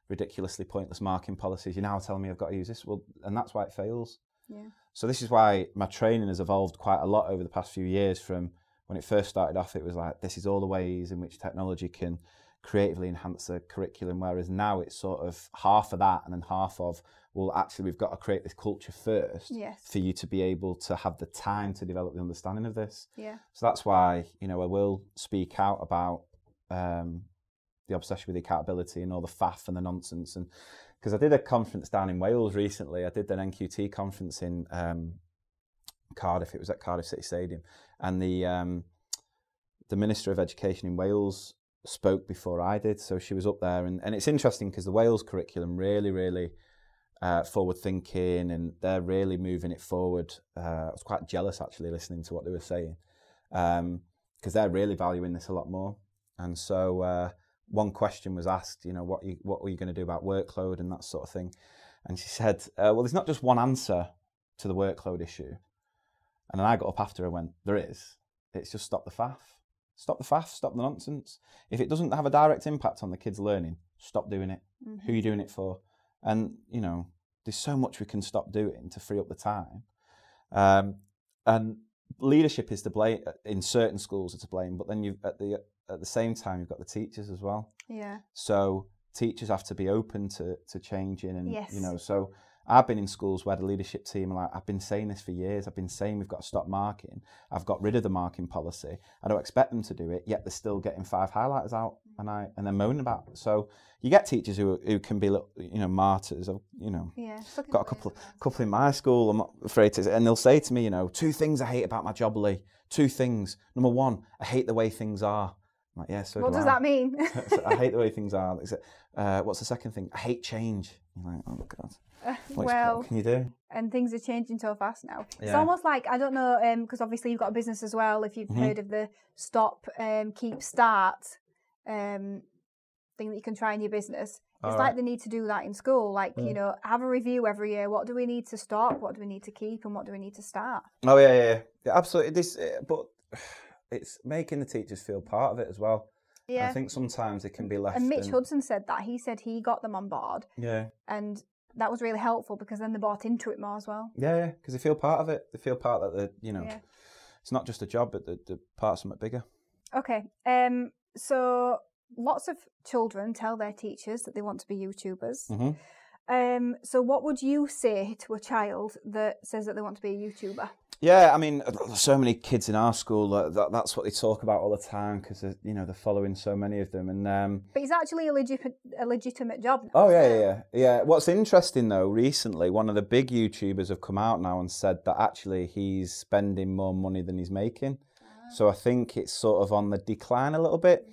Speaker 2: ridiculously pointless marking policies. You're now telling me I've got to use this. Well, and that's why it fails.
Speaker 1: Yeah.
Speaker 2: So this is why my training has evolved quite a lot over the past few years. From when it first started off, it was like this is all the ways in which technology can creatively enhance the curriculum. Whereas now it's sort of half of that and then half of well, actually we've got to create this culture first
Speaker 1: Yes.
Speaker 2: for you to be able to have the time to develop the understanding of this.
Speaker 1: Yeah.
Speaker 2: So that's why you know I will speak out about um, the obsession with accountability and all the faff and the nonsense. And because I did a conference down in Wales recently, I did an NQT conference in um, Cardiff. It was at Cardiff City Stadium, and the um, the Minister of Education in Wales spoke before I did. So she was up there, and, and it's interesting because the Wales curriculum really, really uh, forward thinking, and they're really moving it forward. Uh, I was quite jealous actually listening to what they were saying because they're really valuing this a lot more. And so uh, one question was asked, you know, what you, what were you going to do about workload and that sort of thing? And she said, uh, well, there's not just one answer to the workload issue. And then I got up after and went, there is. It's just stop the faff. Stop the faff, stop the nonsense. If it doesn't have a direct impact on the kids' learning, stop doing it.
Speaker 1: Mm-hmm.
Speaker 2: Who are you doing it for? And, you know, there's so much we can stop doing to free up the time. Um, and leadership is to blame in certain schools are to blame, but then you at the at the same time you've got the teachers as well.
Speaker 1: Yeah.
Speaker 2: So teachers have to be open to to changing, and
Speaker 1: Yes.
Speaker 2: you know. So I've been in schools where the leadership team are like, I've been saying this for years. I've been saying we've got to stop marking. I've got rid of the marking policy. I don't expect them to do it, yet they're still getting five highlighters out, and I and they're moaning about. It. So you get teachers who who can be you know martyrs. You know,
Speaker 1: Yeah.
Speaker 2: Got a couple couple in my school. I'm not afraid to, and they'll say to me, you know, two things I hate about my job, Lee. Two things. Number one, I hate the way things are. I'm like, yeah, so
Speaker 1: what
Speaker 2: do
Speaker 1: does
Speaker 2: I.
Speaker 1: that mean?
Speaker 2: So I hate the way things are. Uh, what's the second thing? I hate change. You're like, oh god. What, is-
Speaker 1: well,
Speaker 2: what can you do?
Speaker 1: and things are changing so fast now. It's almost like I don't know because obviously you've got a business as well. If you've
Speaker 2: Mhm.
Speaker 1: heard of the stop, um, keep, start um, thing that you can try in your business, it's
Speaker 2: All
Speaker 1: like
Speaker 2: right.
Speaker 1: they need to do that in school. Like you
Speaker 2: Mm.
Speaker 1: know, have a review every year. What do we need to stop? What do we need to keep? And what do we need to start?
Speaker 2: Oh yeah, yeah, yeah. yeah absolutely. This, uh, but it's making the teachers feel part of it as well.
Speaker 1: Yeah.
Speaker 2: I think sometimes it can be left.
Speaker 1: and Mitch
Speaker 2: in-
Speaker 1: Hudson said that. He said he got them on board,
Speaker 2: Yeah,
Speaker 1: and that was really helpful because then they bought into it more as well.
Speaker 2: yeah, yeah. Because they feel part of it. They feel part that the you know,
Speaker 1: Yeah.
Speaker 2: it's not just a job, but the the part of something bigger.
Speaker 1: Okay. Um. So lots of children tell their teachers that they want to be YouTubers.
Speaker 2: hmm
Speaker 1: Um. So what would you say to a child that says that they want to be a YouTuber?
Speaker 2: Yeah, I mean, so many kids in our school. Uh, that, that's what they talk about all the time because you know they're following so many of them. And um,
Speaker 1: But it's actually a legitimate a legitimate job. now,
Speaker 2: oh yeah,
Speaker 1: isn't
Speaker 2: yeah, yeah, yeah. What's interesting though, recently one of the big YouTubers have come out now and said that actually he's spending more money than he's making. So I think it's sort of on the decline a little bit.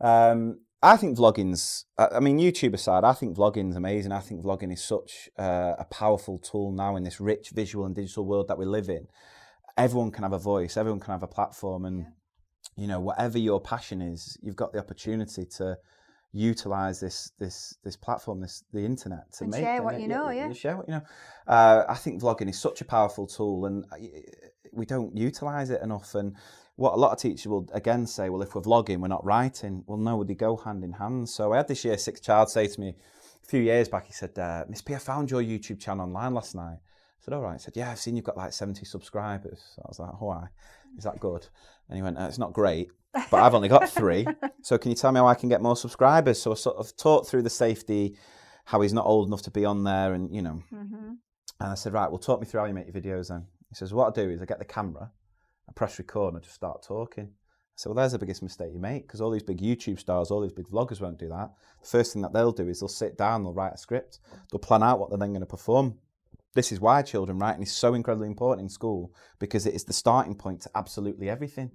Speaker 2: Um, I think vlogging's, I mean, YouTube aside, I think vlogging's amazing. I think vlogging is such uh, a powerful tool now in this rich visual and digital world that we live in. Everyone can have a voice, everyone can have a platform, and you know, whatever your passion is, you've got the opportunity to utilize this this this platform, this the internet to
Speaker 1: And
Speaker 2: make
Speaker 1: share what
Speaker 2: it-
Speaker 1: you know, yeah.
Speaker 2: share what you know. Uh, I think vlogging is such a powerful tool, and uh, we don't utilize it enough. And what a lot of teachers will again say, well, if we're vlogging, we're not writing. Well, no, they go hand in hand. So I had this year six child say to me a few years back, he said, uh, Miss P, I found your YouTube channel online last night. I said, all right. He said, yeah, I've seen you've got like 70 subscribers. So I was like, why? Is that good? And he went, uh, it's not great, but I've only got three. So can you tell me how I can get more subscribers? So I sort of talked through the safety, how he's not old enough to be on there and, you know,
Speaker 1: Mhm.
Speaker 2: and I said, right, well, talk me through how you make your videos then. He says, what I do is I get the camera, I press record, and I just start talking. I said, well, there's the biggest mistake you make because all these big YouTube stars, all these big vloggers won't do that. The first thing that they'll do is they'll sit down, they'll write a script, they'll plan out what they're then going to perform. This is why children writing is so incredibly important in school because it is the starting point to absolutely everything.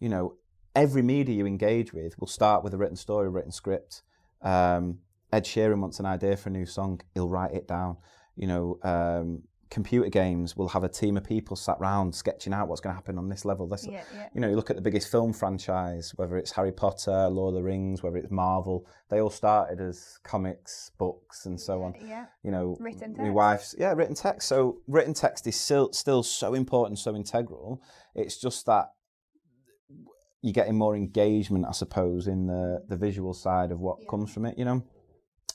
Speaker 2: You know, every media you engage with will start with a written story, a written script. Um, Ed Sheeran wants an idea for a new song, he'll write it down. You know, um, computer games will have a team of people sat round sketching out what's going to happen on this level. This,
Speaker 1: Yeah, yeah.
Speaker 2: you know, you look at the biggest film franchise, whether it's Harry Potter, Lord of the Rings, whether it's Marvel, they all started as comics, books, and so on.
Speaker 1: Yeah.
Speaker 2: You know,
Speaker 1: Written
Speaker 2: my
Speaker 1: text.
Speaker 2: wife's yeah, written text. So written text is still still so important, so integral. It's just that you're getting more engagement, I suppose, in the the visual side of what
Speaker 1: Yeah.
Speaker 2: comes from it. You know,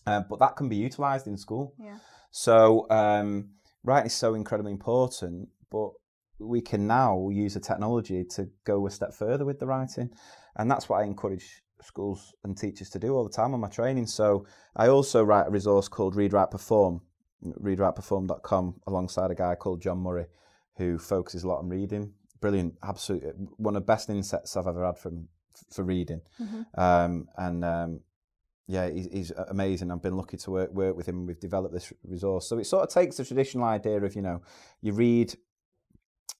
Speaker 2: uh, but that can be utilised in school.
Speaker 1: Yeah.
Speaker 2: So um, writing is so incredibly important, but we can now use the technology to go a step further with the writing, and that's what I encourage schools and teachers to do all the time on my training. So I also write a resource called Read Write Perform, readwriteperform.com, alongside a guy called John Murray, who focuses a lot on reading. Brilliant, absolute one of the best insets I've ever had from for reading,
Speaker 1: Mhm.
Speaker 2: um, and um, yeah, he's, he's amazing. I've been lucky to work work with him. We've developed this resource, so it sort of takes the traditional idea of you know you read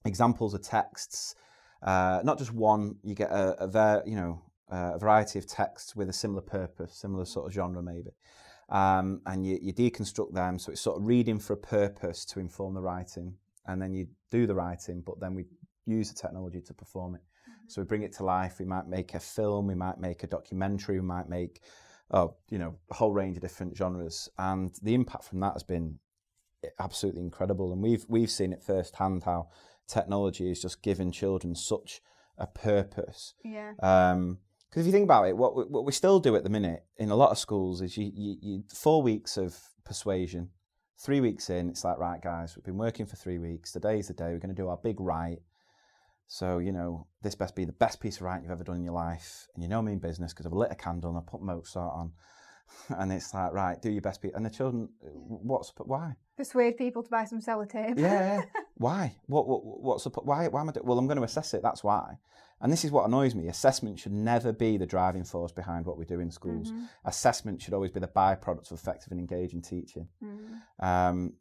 Speaker 2: examples of texts, uh, not just one. You get a, a ver, you know uh, a variety of texts with a similar purpose, similar sort of genre maybe, um, and you, you deconstruct them. So it's sort of reading for a purpose to inform the writing, and then you do the writing, but then we use the technology to perform it. So we bring it to life. We might make a film, we might make a documentary, we might make, oh, you know, a whole range of different genres, and the impact from that has been absolutely incredible. And we've we've seen it firsthand how technology is just giving children such a purpose.
Speaker 1: Yeah.
Speaker 2: Um, because if you think about it, what we, what we still do at the minute in a lot of schools is you, you, you four weeks of persuasion. Three weeks in, it's like right, guys, we've been working for three weeks. Today's the day we're going to do our big write. So you know this best be the best piece of writing you've ever done in your life, and you know me in business because I've lit a candle and I put Mozart on, and it's like right, do your best piece. And the children, what's why?
Speaker 1: Persuade people to buy some sellotape.
Speaker 2: Yeah, yeah. why? What, what, what's the, why? Why am I doing? Well, I'm going to assess it. That's why. And this is what annoys me. Assessment should never be the driving force behind what we do in schools.
Speaker 1: Mm-hmm.
Speaker 2: Assessment should always be the byproduct of effective and engaging teaching.
Speaker 1: Mhm.
Speaker 2: Um,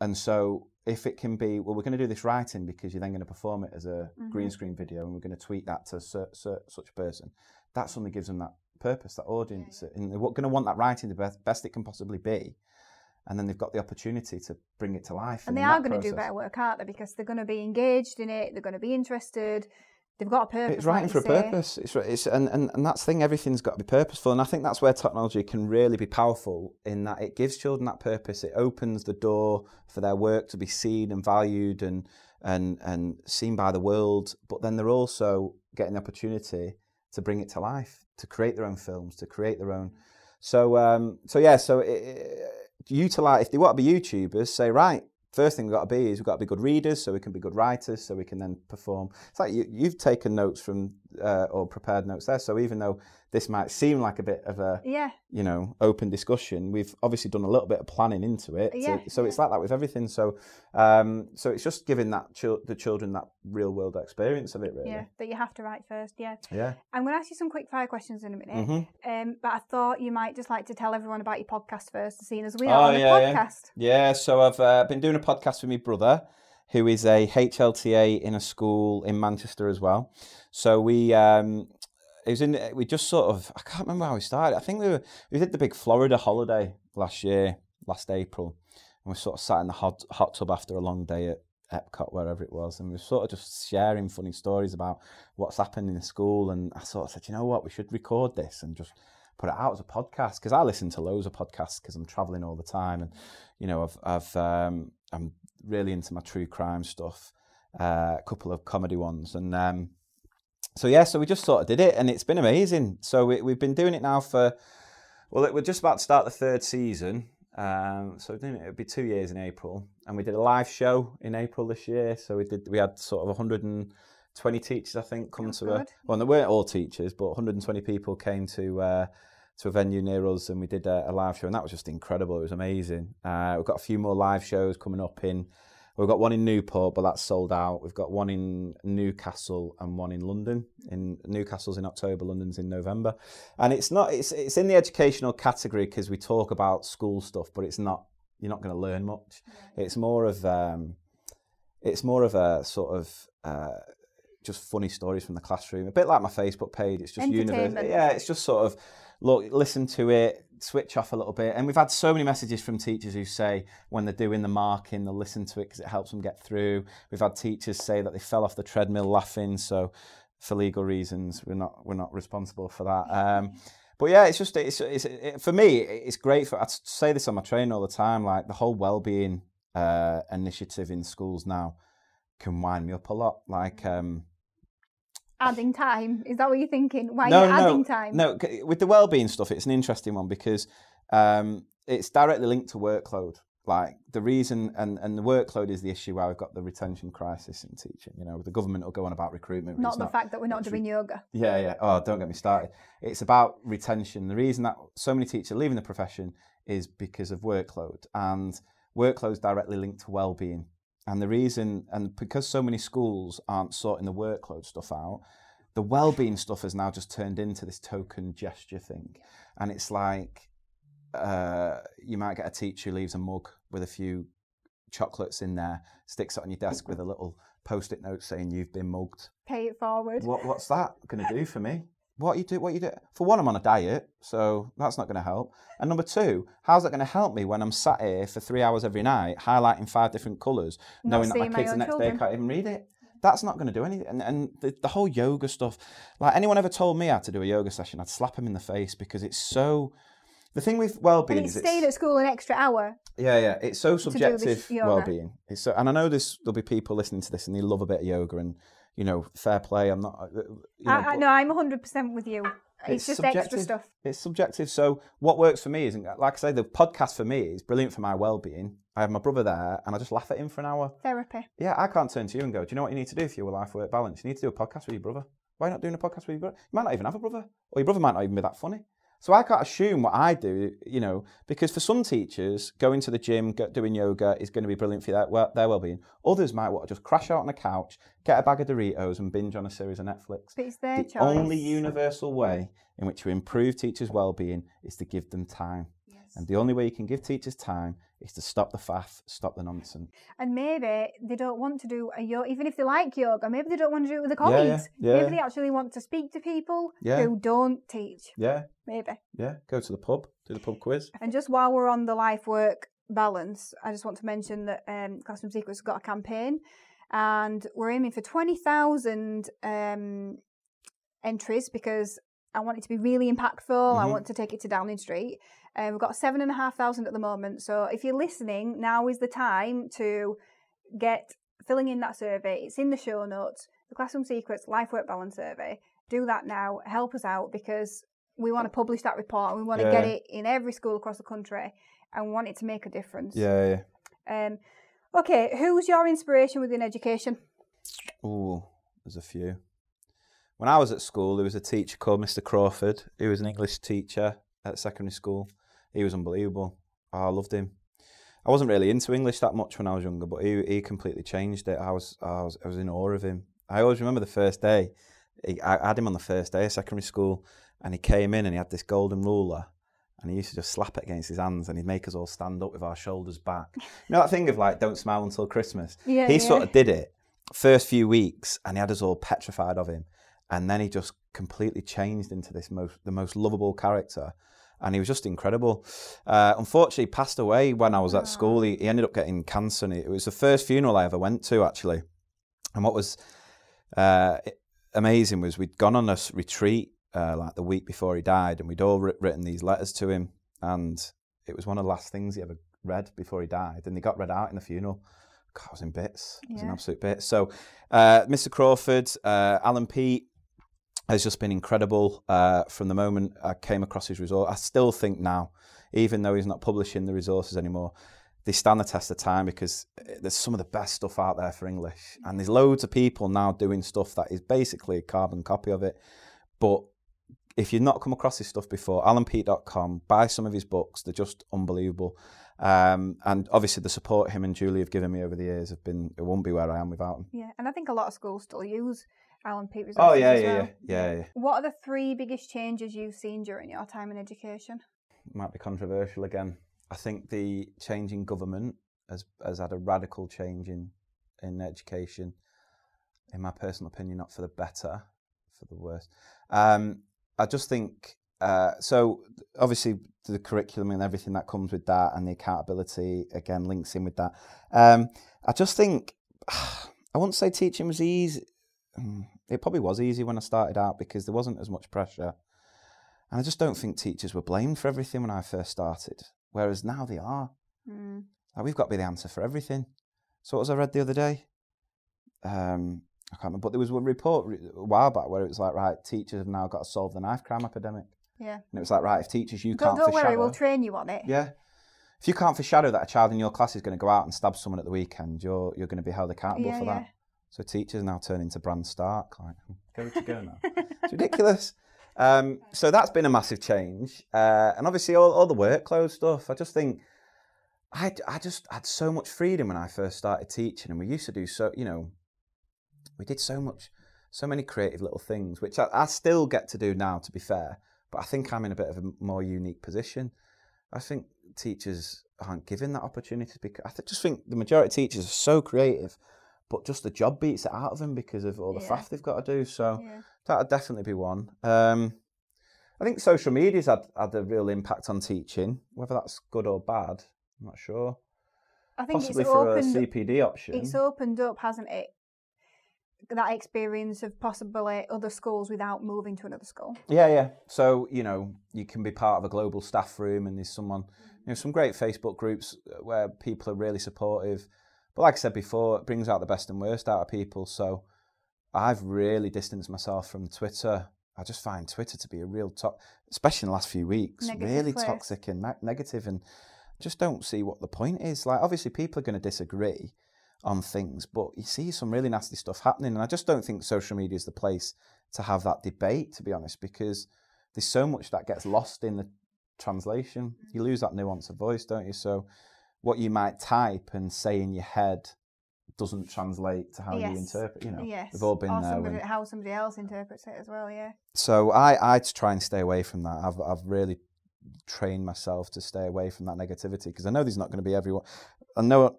Speaker 2: and so, if it can be, well, we're going to do this writing because you're then going to perform it as a
Speaker 1: Mm-hmm.
Speaker 2: green screen video, and we're going to tweet that to su- su- such a person. that suddenly gives them that purpose, that audience, and they're going to want that writing the best, best it can possibly be. And then they've got the opportunity to bring it to life.
Speaker 1: And they are going to do better work, aren't they? Because they're going to be engaged in it. They're going to be interested. They've got a purpose.
Speaker 2: It's
Speaker 1: like
Speaker 2: writing
Speaker 1: you
Speaker 2: for a
Speaker 1: say.
Speaker 2: purpose. It's, it's and, and, and that's the thing. Everything's got to be purposeful, and I think that's where technology can really be powerful. In that it gives children that purpose. It opens the door for their work to be seen and valued and and and seen by the world. But then they're also getting the opportunity to bring it to life, to create their own films, to create their own. So um, so yeah. So it, it, utilize if they want to be YouTubers, say right. First thing we've got to be is we've got to be good readers, so we can be good writers, so we can then perform. It's like you, you've taken notes from uh, or prepared notes there. So even though this might seem like a bit of a
Speaker 1: Yeah,
Speaker 2: you know open discussion, we've obviously done a little bit of planning into it. to-
Speaker 1: Yeah,
Speaker 2: so it's like that with everything. So um, so it's just giving that chil- the children that real world experience of it, really.
Speaker 1: yeah. That you have to write first. Yeah.
Speaker 2: Yeah.
Speaker 1: I'm going to ask you some quick fire questions in a minute.
Speaker 2: Mhm.
Speaker 1: Um, but I thought you might just like to tell everyone about your podcast first, seeing as we
Speaker 2: Oh,
Speaker 1: are on a
Speaker 2: yeah, yeah.
Speaker 1: podcast.
Speaker 2: Yeah, so I've uh, been doing a podcast with my brother, who is a HLTA in a school in Manchester as well. So we um, it was in we just sort of I can't remember how we started. I think we were we did the big Florida holiday last year, last April, and we sort of sat in the hot hot tub after a long day at Epcot, wherever it was, and we were sort of just sharing funny stories about what's happened in the school. And I sort of said, you know what, we should record this and just put it out as a podcast because I listen to loads of podcasts because I'm traveling all the time, and you know, I've I've um, I'm really into my true crime stuff, uh, a couple of comedy ones, and um, so yeah, so we just sort of did it, and it's been amazing. So we, we've been doing it now for well, we're just about to start the third season. Um, so it, it'll be two years in April, and we did a live show in April this year. So we did we had sort of 120 teachers, I think, come
Speaker 1: That's
Speaker 2: to a well, they weren't all teachers, but 120 people came to uh, to a venue near us, and we did a, a live show, and that was just incredible. It was amazing. Uh, we've got a few more live shows coming up in. We've got one in Newport, but that's sold out. We've got one in Newcastle and one in London. In Newcastle's in October, London's in November, and it's not. It's it's in the educational category because we talk about school stuff, but it's not. You're not going to learn much. It's more of. Um, it's more of a sort of. Uh, just funny stories from the classroom, a bit like my Facebook page. It's just.
Speaker 1: Entertainment.
Speaker 2: Yeah, it's just sort of look, listen to it, switch off a little bit. And we've had so many messages from teachers who say when they're doing the marking, they'll listen to it because it helps them get through. We've had teachers say that they fell off the treadmill laughing. So, for legal reasons, we're not we're not responsible for that. Um, but yeah, it's just it's, it's it, for me. It's great. For I say this on my train all the time. Like the whole well-being uh, initiative in schools now can wind me up a lot. Like. Um,
Speaker 1: Adding time. Is that what you're thinking? Why
Speaker 2: no,
Speaker 1: are you
Speaker 2: no,
Speaker 1: adding time?
Speaker 2: No, with the well-being stuff, it's an interesting one because um, it's directly linked to workload. Like the reason, and, and the workload is the issue why we've got the retention crisis in teaching. You know, the government will go on about recruitment.
Speaker 1: Not the fact that we're not doing yoga.
Speaker 2: Yeah, yeah. Oh, don't get me started. It's about retention. The reason that so many teachers are leaving the profession is because of workload, and workload is directly linked to well-being. And the reason, and because so many schools aren't sorting the workload stuff out, the well-being stuff has now just turned into this token gesture thing, and it's like uh, you might get a teacher who leaves a mug with a few chocolates in there, sticks it on your desk with a little post-it note saying you've been mugged.
Speaker 1: Pay it forward.
Speaker 2: What, what's that going to do for me? What you do? What you do? For one, I'm on a diet, so that's not going to help. And number two, how's that going to help me when I'm sat here for three hours every night, highlighting five different colours, knowing that my
Speaker 1: seeing my
Speaker 2: kids the next
Speaker 1: children.
Speaker 2: day can't even read it? That's not going to do anything. And, and the, the whole yoga stuff, like anyone ever told me how to do a yoga session, I'd slap them in the face because it's so. The thing with
Speaker 1: And
Speaker 2: well-being
Speaker 1: it's
Speaker 2: is
Speaker 1: staying at school an extra hour.
Speaker 2: yeah, yeah. It's so subjective well-being. It's so, and I know this. There'll be people listening to this and they love a bit of yoga and you know, fair play. I'm not. uh, You know,
Speaker 1: I, I, no, I'm 100% with you. It's, just extra stuff.
Speaker 2: It's subjective. So what works for me isn't like I say. The podcast for me is brilliant for my well-being. I have my brother there, and I just laugh at him for an hour.
Speaker 1: Therapy.
Speaker 2: Yeah, I can't turn to you and go, "Do you know what you need to do for your life-work balance? You need to do a podcast with your brother. Why not doing a podcast with your brother? You might not even have a brother, or your brother might not even be that funny." So I can't assume what I do, you know, because for some teachers, going to the gym, doing yoga is going to be brilliant for their, well, their well-being. Others might want to just crash out on a couch, get a bag of Doritos, and binge on a series of Netflix.
Speaker 1: But it's their
Speaker 2: the
Speaker 1: choice.
Speaker 2: only universal way in which to improve teachers' well-being is to give them time. And the only way you can give teachers time is to stop the faff, stop the nonsense.
Speaker 1: And maybe they don't want to do a yoga, even if they like yoga, maybe they don't want to do it with the
Speaker 2: Yeah, yeah, yeah,
Speaker 1: maybe they actually want to speak to people who don't teach.
Speaker 2: Yeah,
Speaker 1: Maybe.
Speaker 2: yeah. Go to the pub, do the pub quiz.
Speaker 1: And just while we're on the life work balance, I just want to mention that um, Classroom Secrets got a campaign and we're aiming for 20,000 um, entries because I want it to be really impactful. I
Speaker 2: Mhm.
Speaker 1: want to take it to Downing Street. Uh, we've got seven and a half thousand at the moment. So if you're listening, now is the time to get filling in that survey. It's in the show notes. The Classroom Secrets Life Work Balance Survey. Do that now. Help us out because we want to publish that report and we want to get it in every school across the country and we want it to make a difference.
Speaker 2: Yeah, yeah.
Speaker 1: Um, okay, who's your inspiration within education?
Speaker 2: Oh, there's a few. When I was at school, there was a teacher called Mr. Crawford. He was an English teacher at secondary school. He was unbelievable. Oh, I loved him. I wasn't really into English that much when I was younger, but he, he completely changed it. I was, I was I was in awe of him. I always remember the first day. He, I had him on the first day of secondary school, and he came in and he had this golden ruler, and he used to just slap it against his hands, and he'd make us all stand up with our shoulders back. You know that thing of like, don't smile until Christmas.
Speaker 1: Yeah,
Speaker 2: he
Speaker 1: yeah.
Speaker 2: sort of did it first few weeks, and he had us all petrified of him, and then he just completely changed into this most the most lovable character. And he was just incredible. Uh, unfortunately, he passed away when I was at school. He, he ended up getting cancer. And it was the first funeral I ever went to, actually. And what was uh, amazing was we'd gone on a retreat uh, like the week before he died, and we'd all writ- written these letters to him, and it was one of the last things he ever read before he died, and they got read out in the funeral. God, I was in bits. I was in absolute bits. So, uh, Mr. Crawford, uh, Alan Peat has just been incredible uh, from the moment I came across his resource. I still think now, even though he's not publishing the resources anymore, they stand the test of time because uh, there's some of the best stuff out there for English. And there's loads of people now doing stuff that is basically a carbon copy of it. But if you've not come across his stuff before, alanpeat.com, buy some of his books. They're just unbelievable. Um, and obviously, the support him and Julie have given me over the years have been, it won't be where I am without them.
Speaker 1: Yeah, and I think a lot of schools still use Alan Peat.
Speaker 2: Oh, yeah, yeah,
Speaker 1: well.
Speaker 2: yeah, yeah, yeah.
Speaker 1: What are the three biggest changes you've seen during your time in education?
Speaker 2: might be controversial again. I think the change in government has has had a radical change in in education. In my personal opinion, not for the better, for the worse. Um, I just think uh, so. Obviously, the curriculum and everything that comes with that, and the accountability again links in with that. Um, I just think I wouldn't say teaching was easy. Mm, It probably was easy when I started out because there wasn't as much pressure. And I just don't think teachers were blamed for everything when I first started, whereas now they are.
Speaker 1: Mm.
Speaker 2: Like we've got to be the answer for everything. So what was I read the other day? Um, I can't remember, but there was a report a while back where it was like, right, teachers have now got to solve the knife crime epidemic,
Speaker 1: Yeah.
Speaker 2: and it was like, right, if teachers you
Speaker 1: Don't,
Speaker 2: can't
Speaker 1: don't worry, we'll train you on it.
Speaker 2: yeah, if you can't foreshadow that a child in your class is going to go out and stab someone at the weekend, you're you're going to be held accountable
Speaker 1: Yeah,
Speaker 2: for
Speaker 1: yeah.
Speaker 2: that. So teachers now turn into Bran Stark, like go to go now. It's ridiculous. Um, so that's been a massive change, uh, and obviously all, all the workload stuff. I just think I, I just had so much freedom when I first started teaching, and we used to do so. You know, we did so much, so many creative little things, which I, I still get to do now. To be fair, but I think I'm in a bit of a more unique position. I think teachers aren't given that opportunity because I just think the majority of teachers are so creative, but just the job beats it out of them because of all the
Speaker 1: Yeah.
Speaker 2: faff they've got to do. So.
Speaker 1: Yeah.
Speaker 2: That'd definitely be one. Um, I think social media's had, had a real impact on teaching. Whether that's good or bad, I'm not sure.
Speaker 1: I think
Speaker 2: Possibly
Speaker 1: it's
Speaker 2: for a CPD option.
Speaker 1: it's opened up, hasn't it? That experience of possibly other schools without moving to another school.
Speaker 2: Yeah, yeah. So you know, you can be part of a global staff room, and there's someone, you know, some great Facebook groups where people are really supportive. But like I said before, it brings out the best and worst out of people. So I've really distanced myself from Twitter. I just find Twitter to be a real top, especially in the last few weeks,
Speaker 1: Negative
Speaker 2: really
Speaker 1: place.
Speaker 2: toxic and ne- negative, and just don't see what the point is. Like, obviously, people are going to disagree on things, but you see some really nasty stuff happening, and I just don't think social media is the place to have that debate, to be honest, because there's so much that gets lost in the translation. You mm. lose that nuance of voice, don't you? So, what you might type and say in your head doesn't translate to how
Speaker 1: Yes.
Speaker 2: you interpret. You know,
Speaker 1: yes.
Speaker 2: we've all been
Speaker 1: or
Speaker 2: there.
Speaker 1: somebody,
Speaker 2: when-
Speaker 1: how somebody else interprets it as well, yeah.
Speaker 2: so I, I try and stay away from that. I've, I've really trained myself to stay away from that negativity because I know there's not going to be everyone. I know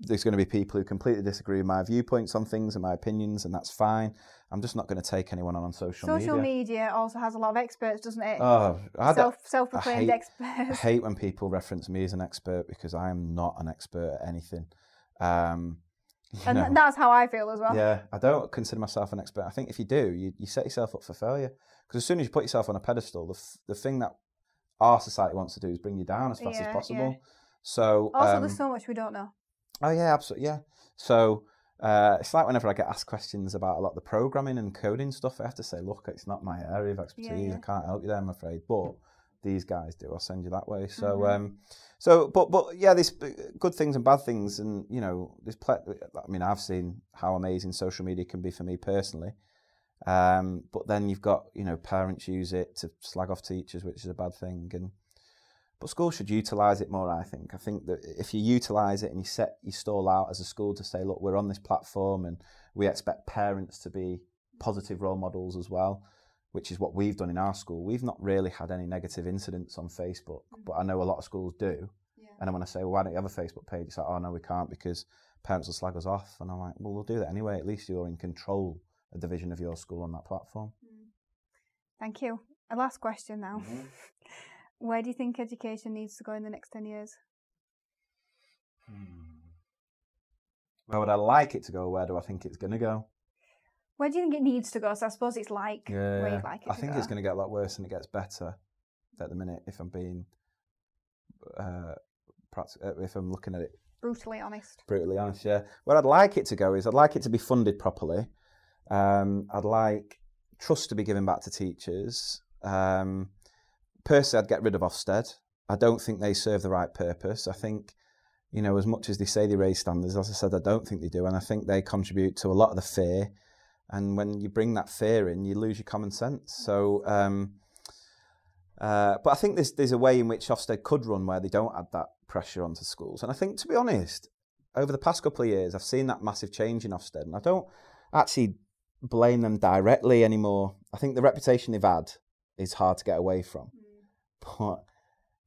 Speaker 2: there's going to be people who completely disagree with my viewpoints on things and my opinions, and that's fine. I'm just not going to take anyone on on social,
Speaker 1: Social
Speaker 2: media.
Speaker 1: Social media also has a lot of experts, doesn't it?
Speaker 2: Oh, I,
Speaker 1: Self self-proclaimed
Speaker 2: I hate- I
Speaker 1: experts.
Speaker 2: hate when people reference me as an expert because I am not an expert at anything. Um,
Speaker 1: and
Speaker 2: know,
Speaker 1: that's how I feel as well.
Speaker 2: yeah, I don't consider myself an expert. I think if you do, you, you set yourself up for failure. Because as soon as you put yourself on a pedestal, the, f- the thing that our society wants to do is bring you down as fast
Speaker 1: Yeah,
Speaker 2: as
Speaker 1: yeah.
Speaker 2: possible. So,
Speaker 1: Also,
Speaker 2: um,
Speaker 1: there's so much we don't know.
Speaker 2: Oh yeah, absolutely, yeah. So uh, it's like whenever I get asked questions about a lot of the programming and coding stuff, I have to say, look, it's not my area of expertise.
Speaker 1: yeah.
Speaker 2: I can't help you there, I'm afraid. But these guys do. I'll send you that way. So,
Speaker 1: Mhm.
Speaker 2: um, so, but, but yeah, there's good things and bad things, and you know, there's. Ple- I mean, I've seen how amazing social media can be for me personally. Um, but then you've got, you know, parents use it to slag off teachers, which is a bad thing, and but schools should utilise it more. I think. I think that if you utilise it and you set your stall out as a school to say, look, we're on this platform and we expect parents to be positive role models as well, which is what we've done in our school. We've not really had any negative incidents on Facebook, but I know a lot of schools do. And then when I say, well, why don't you have a Facebook page? It's like, oh no, we can't because parents will slag us off. And I'm like, well, we'll do that anyway. At least you're in control of the vision of your school on that platform.
Speaker 1: Thank you. A last question now.
Speaker 2: Mm-hmm.
Speaker 1: Where do you think education needs to go in the next 10 years?
Speaker 2: Where would I like it to go? Where do I think it's going to go?
Speaker 1: Where do you think it needs to go? So I suppose it's like where
Speaker 2: Yeah,
Speaker 1: you'd like it
Speaker 2: I think
Speaker 1: go.
Speaker 2: it's going to get a lot worse and it gets better at the minute. If I'm being, uh, pract- uh, if I'm looking at it
Speaker 1: Brutally honest.
Speaker 2: brutally honest, yeah. Where I'd like it to go is I'd like it to be funded properly. Um, I'd like trust to be given back to teachers. Um, personally, I'd get rid of Ofsted. I don't think they serve the right purpose. I think, you know, as much as they say they raise standards, as I said, I don't think they do, and I think they contribute to a lot of the fear. And when you bring that fear in, you lose your common sense. So, um, uh, but I think there's there's a way in which Ofsted could run where they don't add that pressure onto schools. And I think, to be honest, over the past couple of years, I've seen that massive change in Ofsted, and I don't actually blame them directly anymore. I think the reputation they've had is hard to get away from. But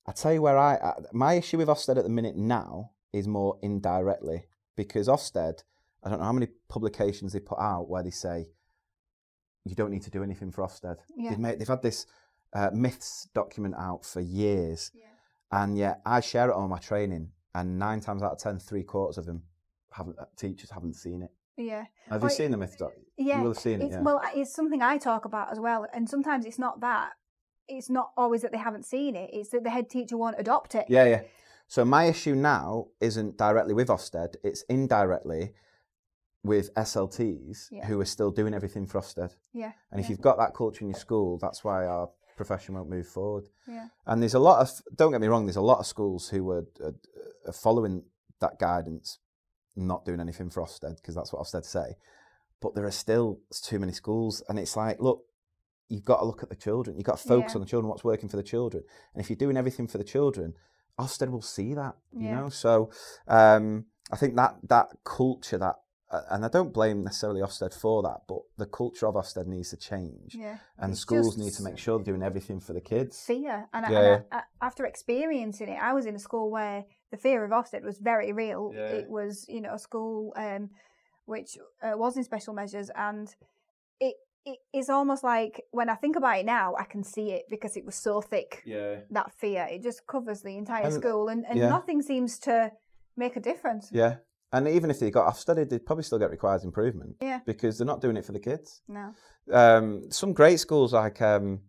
Speaker 2: I tell you where I uh, my issue with Ofsted at the minute now is more indirectly because Ofsted, I don't know how many publications they put out where they say you don't need to do anything for Ofsted.
Speaker 1: Yeah.
Speaker 2: They've made they've had this uh, myths document out for years, and yet I share it on my training, and nine times out of ten, three quarters of them haven't uh, teachers haven't seen it.
Speaker 1: Yeah.
Speaker 2: Have
Speaker 1: Well,
Speaker 2: you seen the myth doc?
Speaker 1: Yeah.
Speaker 2: you will have seen it. Yeah.
Speaker 1: Well, it's something I talk about as well. And sometimes it's not that. It's not always that they haven't seen it. It's that the head teacher won't adopt it.
Speaker 2: Yeah, yeah. So my issue now isn't directly with Ofsted; it's indirectly with SLTs
Speaker 1: Yeah.
Speaker 2: who are still doing everything for Ofsted.
Speaker 1: Yeah.
Speaker 2: And if
Speaker 1: yeah,
Speaker 2: you've got that culture in your school, that's why our profession won't move forward.
Speaker 1: Yeah.
Speaker 2: And there's a lot of don't get me wrong, there's a lot of schools who are, are, are following that guidance, not doing anything for Ofsted because that's what Ofsted say. But there are still too many schools, and it's like, look, you've got to look at the children. You've got to focus
Speaker 1: Yeah.
Speaker 2: on the children, what's working for the children. And if you're doing everything for the children, Ofsted will see that, you
Speaker 1: Yeah.
Speaker 2: know. So um, I think that that culture, that uh, and I don't blame necessarily Ofsted for that, but the culture of Ofsted needs to change,
Speaker 1: Yeah.
Speaker 2: and
Speaker 1: It's
Speaker 2: schools need to make sure they're doing everything for the kids.
Speaker 1: Fear. And, I- and I, I, after experiencing it, I was in a school where the fear of Ofsted was very real.
Speaker 2: Yeah.
Speaker 1: It was, you know, a school um, which uh, was in special measures. And it, it is almost like when I think about it now, I can see it because it was so thick.
Speaker 2: Yeah.
Speaker 1: that fear. It just covers the entire
Speaker 2: And-
Speaker 1: school, and, and
Speaker 2: yeah.
Speaker 1: nothing seems to make a difference.
Speaker 2: Yeah. And even if they got Ofsted, they'd probably still get requires improvement
Speaker 1: Yeah.
Speaker 2: because they're not doing it for the kids.
Speaker 1: No.
Speaker 2: Um, some great schools like um,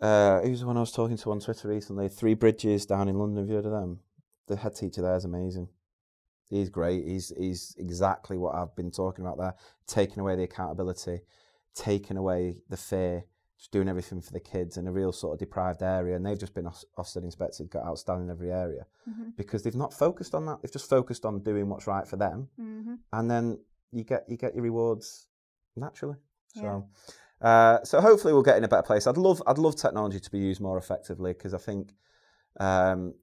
Speaker 2: uh, who's the one I was talking to on Twitter recently? Three Bridges down in London. Have you heard of them? The head teacher there is amazing. He's great. He's he's exactly what I've been talking about there. Taking away the accountability, taking away the fear, just doing everything for the kids in a real sort of deprived area. And they've just been Ofs- Ofsted inspected, got outstanding in every area
Speaker 1: hmm
Speaker 2: because they've not focused on that. They've just focused on doing what's right for them,
Speaker 1: hmm
Speaker 2: and then you get you get your rewards naturally.
Speaker 1: Yeah.
Speaker 2: So, uh, so hopefully we'll get in a better place. I'd love I'd love technology to be used more effectively because I think um,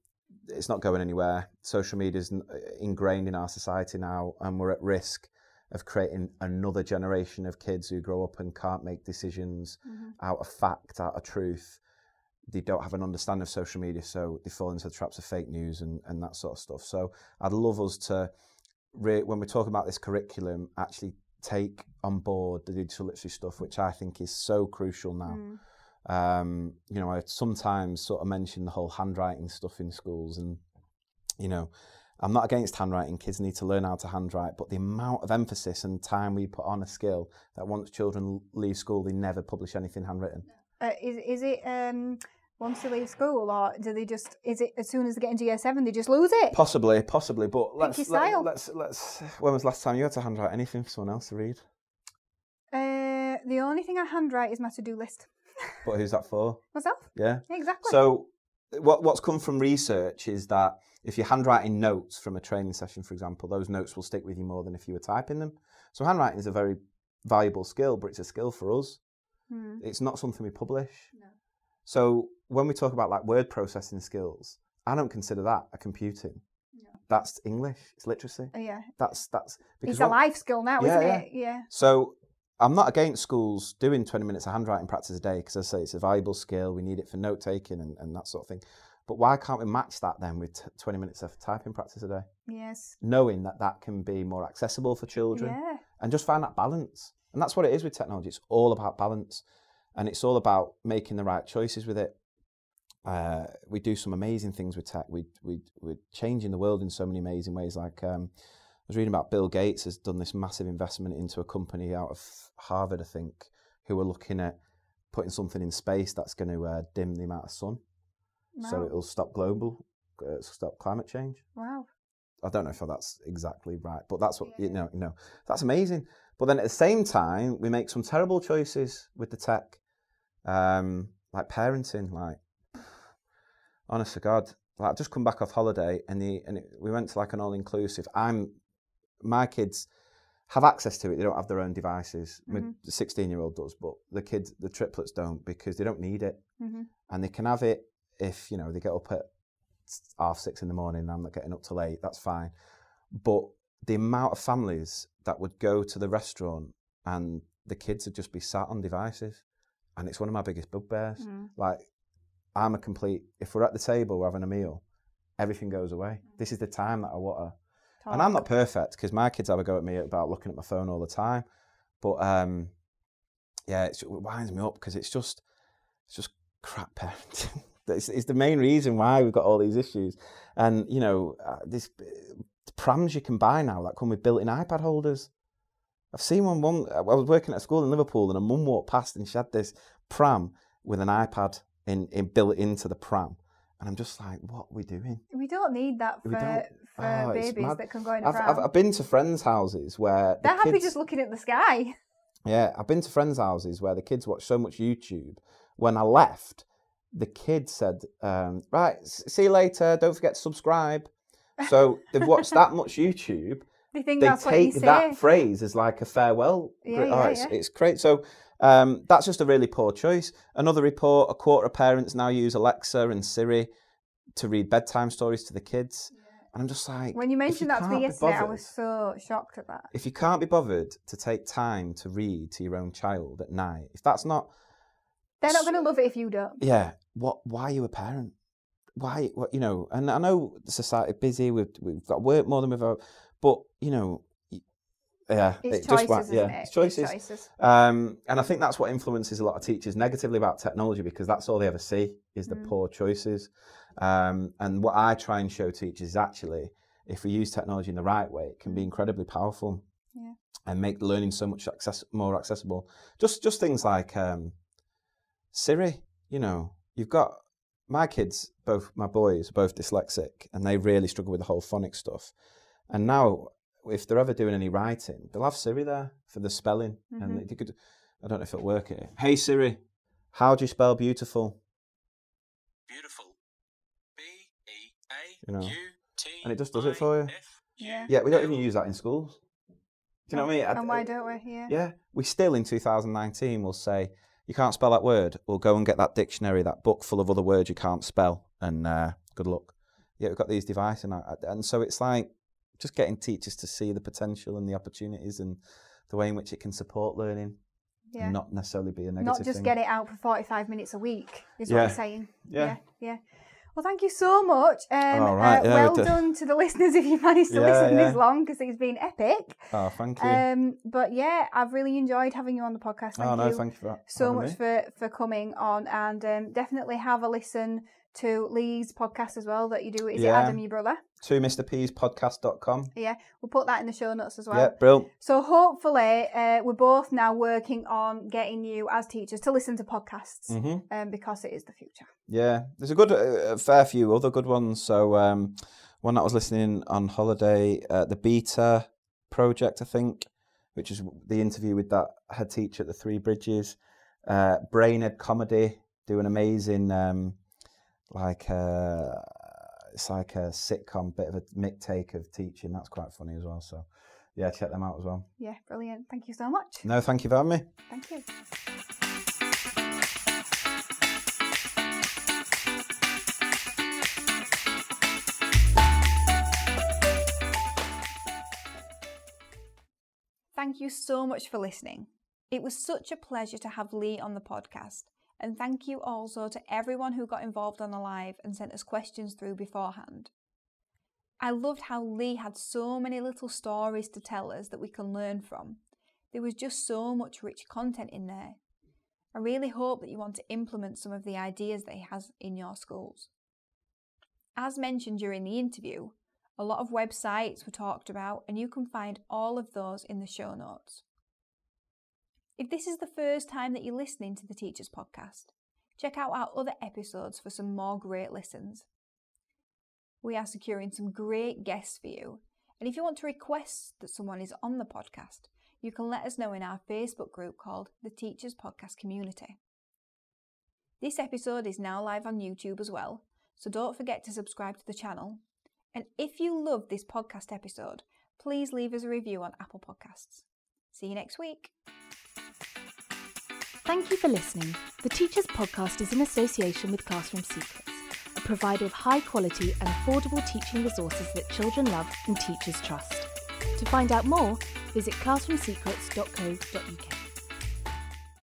Speaker 2: it's not going anywhere. Social media is ingrained in our society now, and we're at risk of creating another generation of kids who grow up and can't make decisions
Speaker 1: hmm
Speaker 2: out of fact, out of truth. they don't have an understanding of social media, so they fall into the traps of fake news and, and that sort of stuff. So I'd love us to, re- when we're talking about this curriculum, actually take on board the digital literacy stuff, which I think is so crucial now.
Speaker 1: Mm.
Speaker 2: Um, you know, I sometimes sort of mention the whole handwriting stuff in schools, and you know, I'm not against handwriting. Kids need to learn how to handwrite, but the amount of emphasis and time we put on a skill that once children leave school, they never publish anything handwritten.
Speaker 1: Uh, is is it um, once they leave school, or do they just? Is it as soon as they get into year seven, they just lose it?
Speaker 2: Possibly, possibly, but let's let,
Speaker 1: style.
Speaker 2: let's let's. When was the last time you had to handwrite anything for someone else to read?
Speaker 1: Uh, the only thing I handwrite is my to-do list.
Speaker 2: But who's that for?
Speaker 1: Myself.
Speaker 2: Yeah.
Speaker 1: Exactly.
Speaker 2: So, what what's come from research is that if you're handwriting notes from a training session, for example, those notes will stick with you more than if you were typing them. So, handwriting is a very valuable skill, but it's a skill for us.
Speaker 1: Hmm.
Speaker 2: It's not something we publish.
Speaker 1: No.
Speaker 2: So, when we talk about like word processing skills, I don't consider that a computing.
Speaker 1: No.
Speaker 2: That's English. It's literacy.
Speaker 1: Uh, yeah.
Speaker 2: That's that's
Speaker 1: It's a life skill now,
Speaker 2: Yeah,
Speaker 1: isn't
Speaker 2: yeah.
Speaker 1: it? Yeah.
Speaker 2: So I'm not against schools doing 20 minutes of handwriting practice a day because I say it's a valuable skill. We need it for note taking and, and that sort of thing. But why can't we match that then with t- 20 minutes of typing practice a day?
Speaker 1: Yes.
Speaker 2: Knowing that that can be more accessible for children
Speaker 1: Yeah.
Speaker 2: and just find that balance. And that's what it is with technology. It's all about balance and it's all about making the right choices with it. Uh, we do some amazing things with tech. We, we, we're changing the world in so many amazing ways. Like um, was reading about Bill Gates has done this massive investment into a company out of Harvard, I think, who are looking at putting something in space that's going to uh, dim the amount of sun, so it'll stop global, uh, stop climate change.
Speaker 1: Wow.
Speaker 2: I don't know if that's exactly right, but that's what you
Speaker 1: Yeah.
Speaker 2: know. You know, that's amazing. But then at the same time, we make some terrible choices with the tech, um, like parenting. Like, honest to God, like I've just come back off holiday, and the and it, we went to like an all inclusive. I'm my kids have access to it. They don't have their own devices. My
Speaker 1: Mhm.
Speaker 2: The 16 year old does, but the kids, the triplets don't because they don't need it
Speaker 1: hmm
Speaker 2: and they can have it if you know they get up at half six in the morning and I'm not getting up till eight. That's fine. But the amount of families that would go to the restaurant and the kids would just be sat on devices, and it's one of my biggest bugbears.
Speaker 1: Mm.
Speaker 2: Like I'm a complete. If we're at the table, we're having a meal, everything goes away. This is the time that I want to. And I'm not perfect because my kids have a go at me about looking at my phone all the time. But um, yeah, it winds me up because it's just it's just crap parenting. it's, it's the main reason why we've got all these issues. And you know, uh, this prams you can buy now that come with built-in iPad holders. I've seen one. One I was working at a school in Liverpool, and a mum walked past and she had this pram with an iPad in, in built into the pram. And I'm just like, what are we doing?
Speaker 1: We don't need that for, for
Speaker 2: Oh,
Speaker 1: babies that can go in a
Speaker 2: I've. I've, I've been to friends' houses where
Speaker 1: They're happy
Speaker 2: kids-
Speaker 1: just looking at the sky.
Speaker 2: Yeah, I've been to friends' houses where the kids watch so much YouTube. When I left, the kid said, um, "Right, see you later. Don't forget to subscribe." So they've watched that much YouTube.
Speaker 1: They think
Speaker 2: They
Speaker 1: that's what you
Speaker 2: take
Speaker 1: say.
Speaker 2: that phrase as like a farewell.
Speaker 1: Yeah,
Speaker 2: oh,
Speaker 1: yeah,
Speaker 2: it's,
Speaker 1: yeah.
Speaker 2: it's great. So um, that's just a really poor choice. Another report: a quarter of parents now use Alexa and Siri to read bedtime stories to the kids. And I'm just like,
Speaker 1: when you mentioned that to me yesterday, I was so shocked at that.
Speaker 2: if you can't be bothered to take time to read to your own child at night, if that's not,
Speaker 1: They're not going to love it if you don't.
Speaker 2: yeah, what? Why are you a parent? Why? What? You know? And I know society busy. We've we've got work more than we've ever, but you know, yeah,
Speaker 1: It's
Speaker 2: it just
Speaker 1: choices,
Speaker 2: yeah,
Speaker 1: isn't it?
Speaker 2: it's choices.
Speaker 1: It's choices.
Speaker 2: Um, and I think that's what influences a lot of teachers negatively about technology because that's all they ever see is the
Speaker 1: Mm.
Speaker 2: poor choices. Um, and what I try and show teachers is actually, if we use technology in the right way, it can be incredibly powerful.
Speaker 1: Yeah.
Speaker 2: And make learning so much access- more accessible. Just just things like um, Siri. You know, you've got my kids, both my boys, are both dyslexic, and they really struggle with the whole phonics stuff. And now, if they're ever doing any writing, they'll have Siri there for the spelling, and
Speaker 1: Mhm.
Speaker 2: they could. I don't know if it'll work here. Hey Siri, how do you spell beautiful?
Speaker 4: Beautiful. B E A
Speaker 2: You know,
Speaker 4: U T.
Speaker 2: and it just does it for you.
Speaker 1: Yeah.
Speaker 2: Yeah, we don't even use that in schools. Do you know what I mean?
Speaker 1: And why don't we? Yeah.
Speaker 2: Yeah, we still in 2019 will say you can't spell that word. We'll go and get that dictionary, that book full of other words you can't spell, and uh, good luck. Yeah, we've got these devices, and, and so it's like just getting teachers to see the potential and the opportunities and the way in which it can support learning.
Speaker 5: Yeah.
Speaker 2: not necessarily be a negative
Speaker 5: Not just
Speaker 2: thing.
Speaker 5: get it out for 45 minutes a week, is what
Speaker 2: Yeah.
Speaker 5: you're saying.
Speaker 2: Yeah.
Speaker 5: yeah. yeah. Well, thank you so much. Um,
Speaker 2: All right,
Speaker 5: uh,
Speaker 2: yeah,
Speaker 5: well done to the listeners if you managed to
Speaker 2: Yeah,
Speaker 5: listen this long because it's been epic.
Speaker 2: Oh, thank you.
Speaker 5: Um, but yeah, I've really enjoyed having you on the podcast. Thank
Speaker 2: oh no,
Speaker 5: you
Speaker 2: thank you for that.
Speaker 5: so much
Speaker 2: me.
Speaker 5: for for coming on, and um, definitely have a listen to Lee's podcast as well that you do. Is
Speaker 2: Yeah.
Speaker 5: it Adam, your brother?
Speaker 2: to mrpspodcast.com.
Speaker 5: Yeah, we'll put that in the show notes as well.
Speaker 2: yeah, brilliant.
Speaker 5: So hopefully, uh, we're both now working on getting you as teachers to listen to podcasts
Speaker 2: hmm
Speaker 5: um, because it is the future.
Speaker 2: Yeah, there's a good, uh, fair few other good ones. So um, one that I was listening on holiday, uh, the Beta Project, I think, which is the interview with that head teacher at the Three Bridges. Uh, Brainerd Comedy do an amazing, um, like uh, it's like a sitcom, bit of a mick take of teaching. That's quite funny as well. So yeah, check them out as well.
Speaker 5: Yeah, brilliant. Thank you so much.
Speaker 2: No, thank you for having me.
Speaker 5: Thank you.
Speaker 1: Thank you so much for listening. It was such a pleasure to have Lee on the podcast, and thank you also to everyone who got involved on the live and sent us questions through beforehand. I loved how Lee had so many little stories to tell us that we can learn from. There was just so much rich content in there. I really hope that you want to implement some of the ideas that he has in your schools. As mentioned during the interview, a lot of websites were talked about, and you can find all of those in the show notes. If this is the first time that you're listening to the Teachers Podcast, check out our other episodes for some more great listens. We are securing some great guests for you, and if you want to request that someone is on the podcast, you can let us know in our Facebook group called the Teachers Podcast Community. This episode is now live on YouTube as well, so don't forget to subscribe to the channel. And if you love this podcast episode, please leave us a review on Apple Podcasts. See you next week.
Speaker 6: Thank you for listening. The Teachers Podcast is in association with Classroom Secrets, a provider of high quality and affordable teaching resources that children love and teachers trust. To find out more, visit classroomsecrets.co.uk.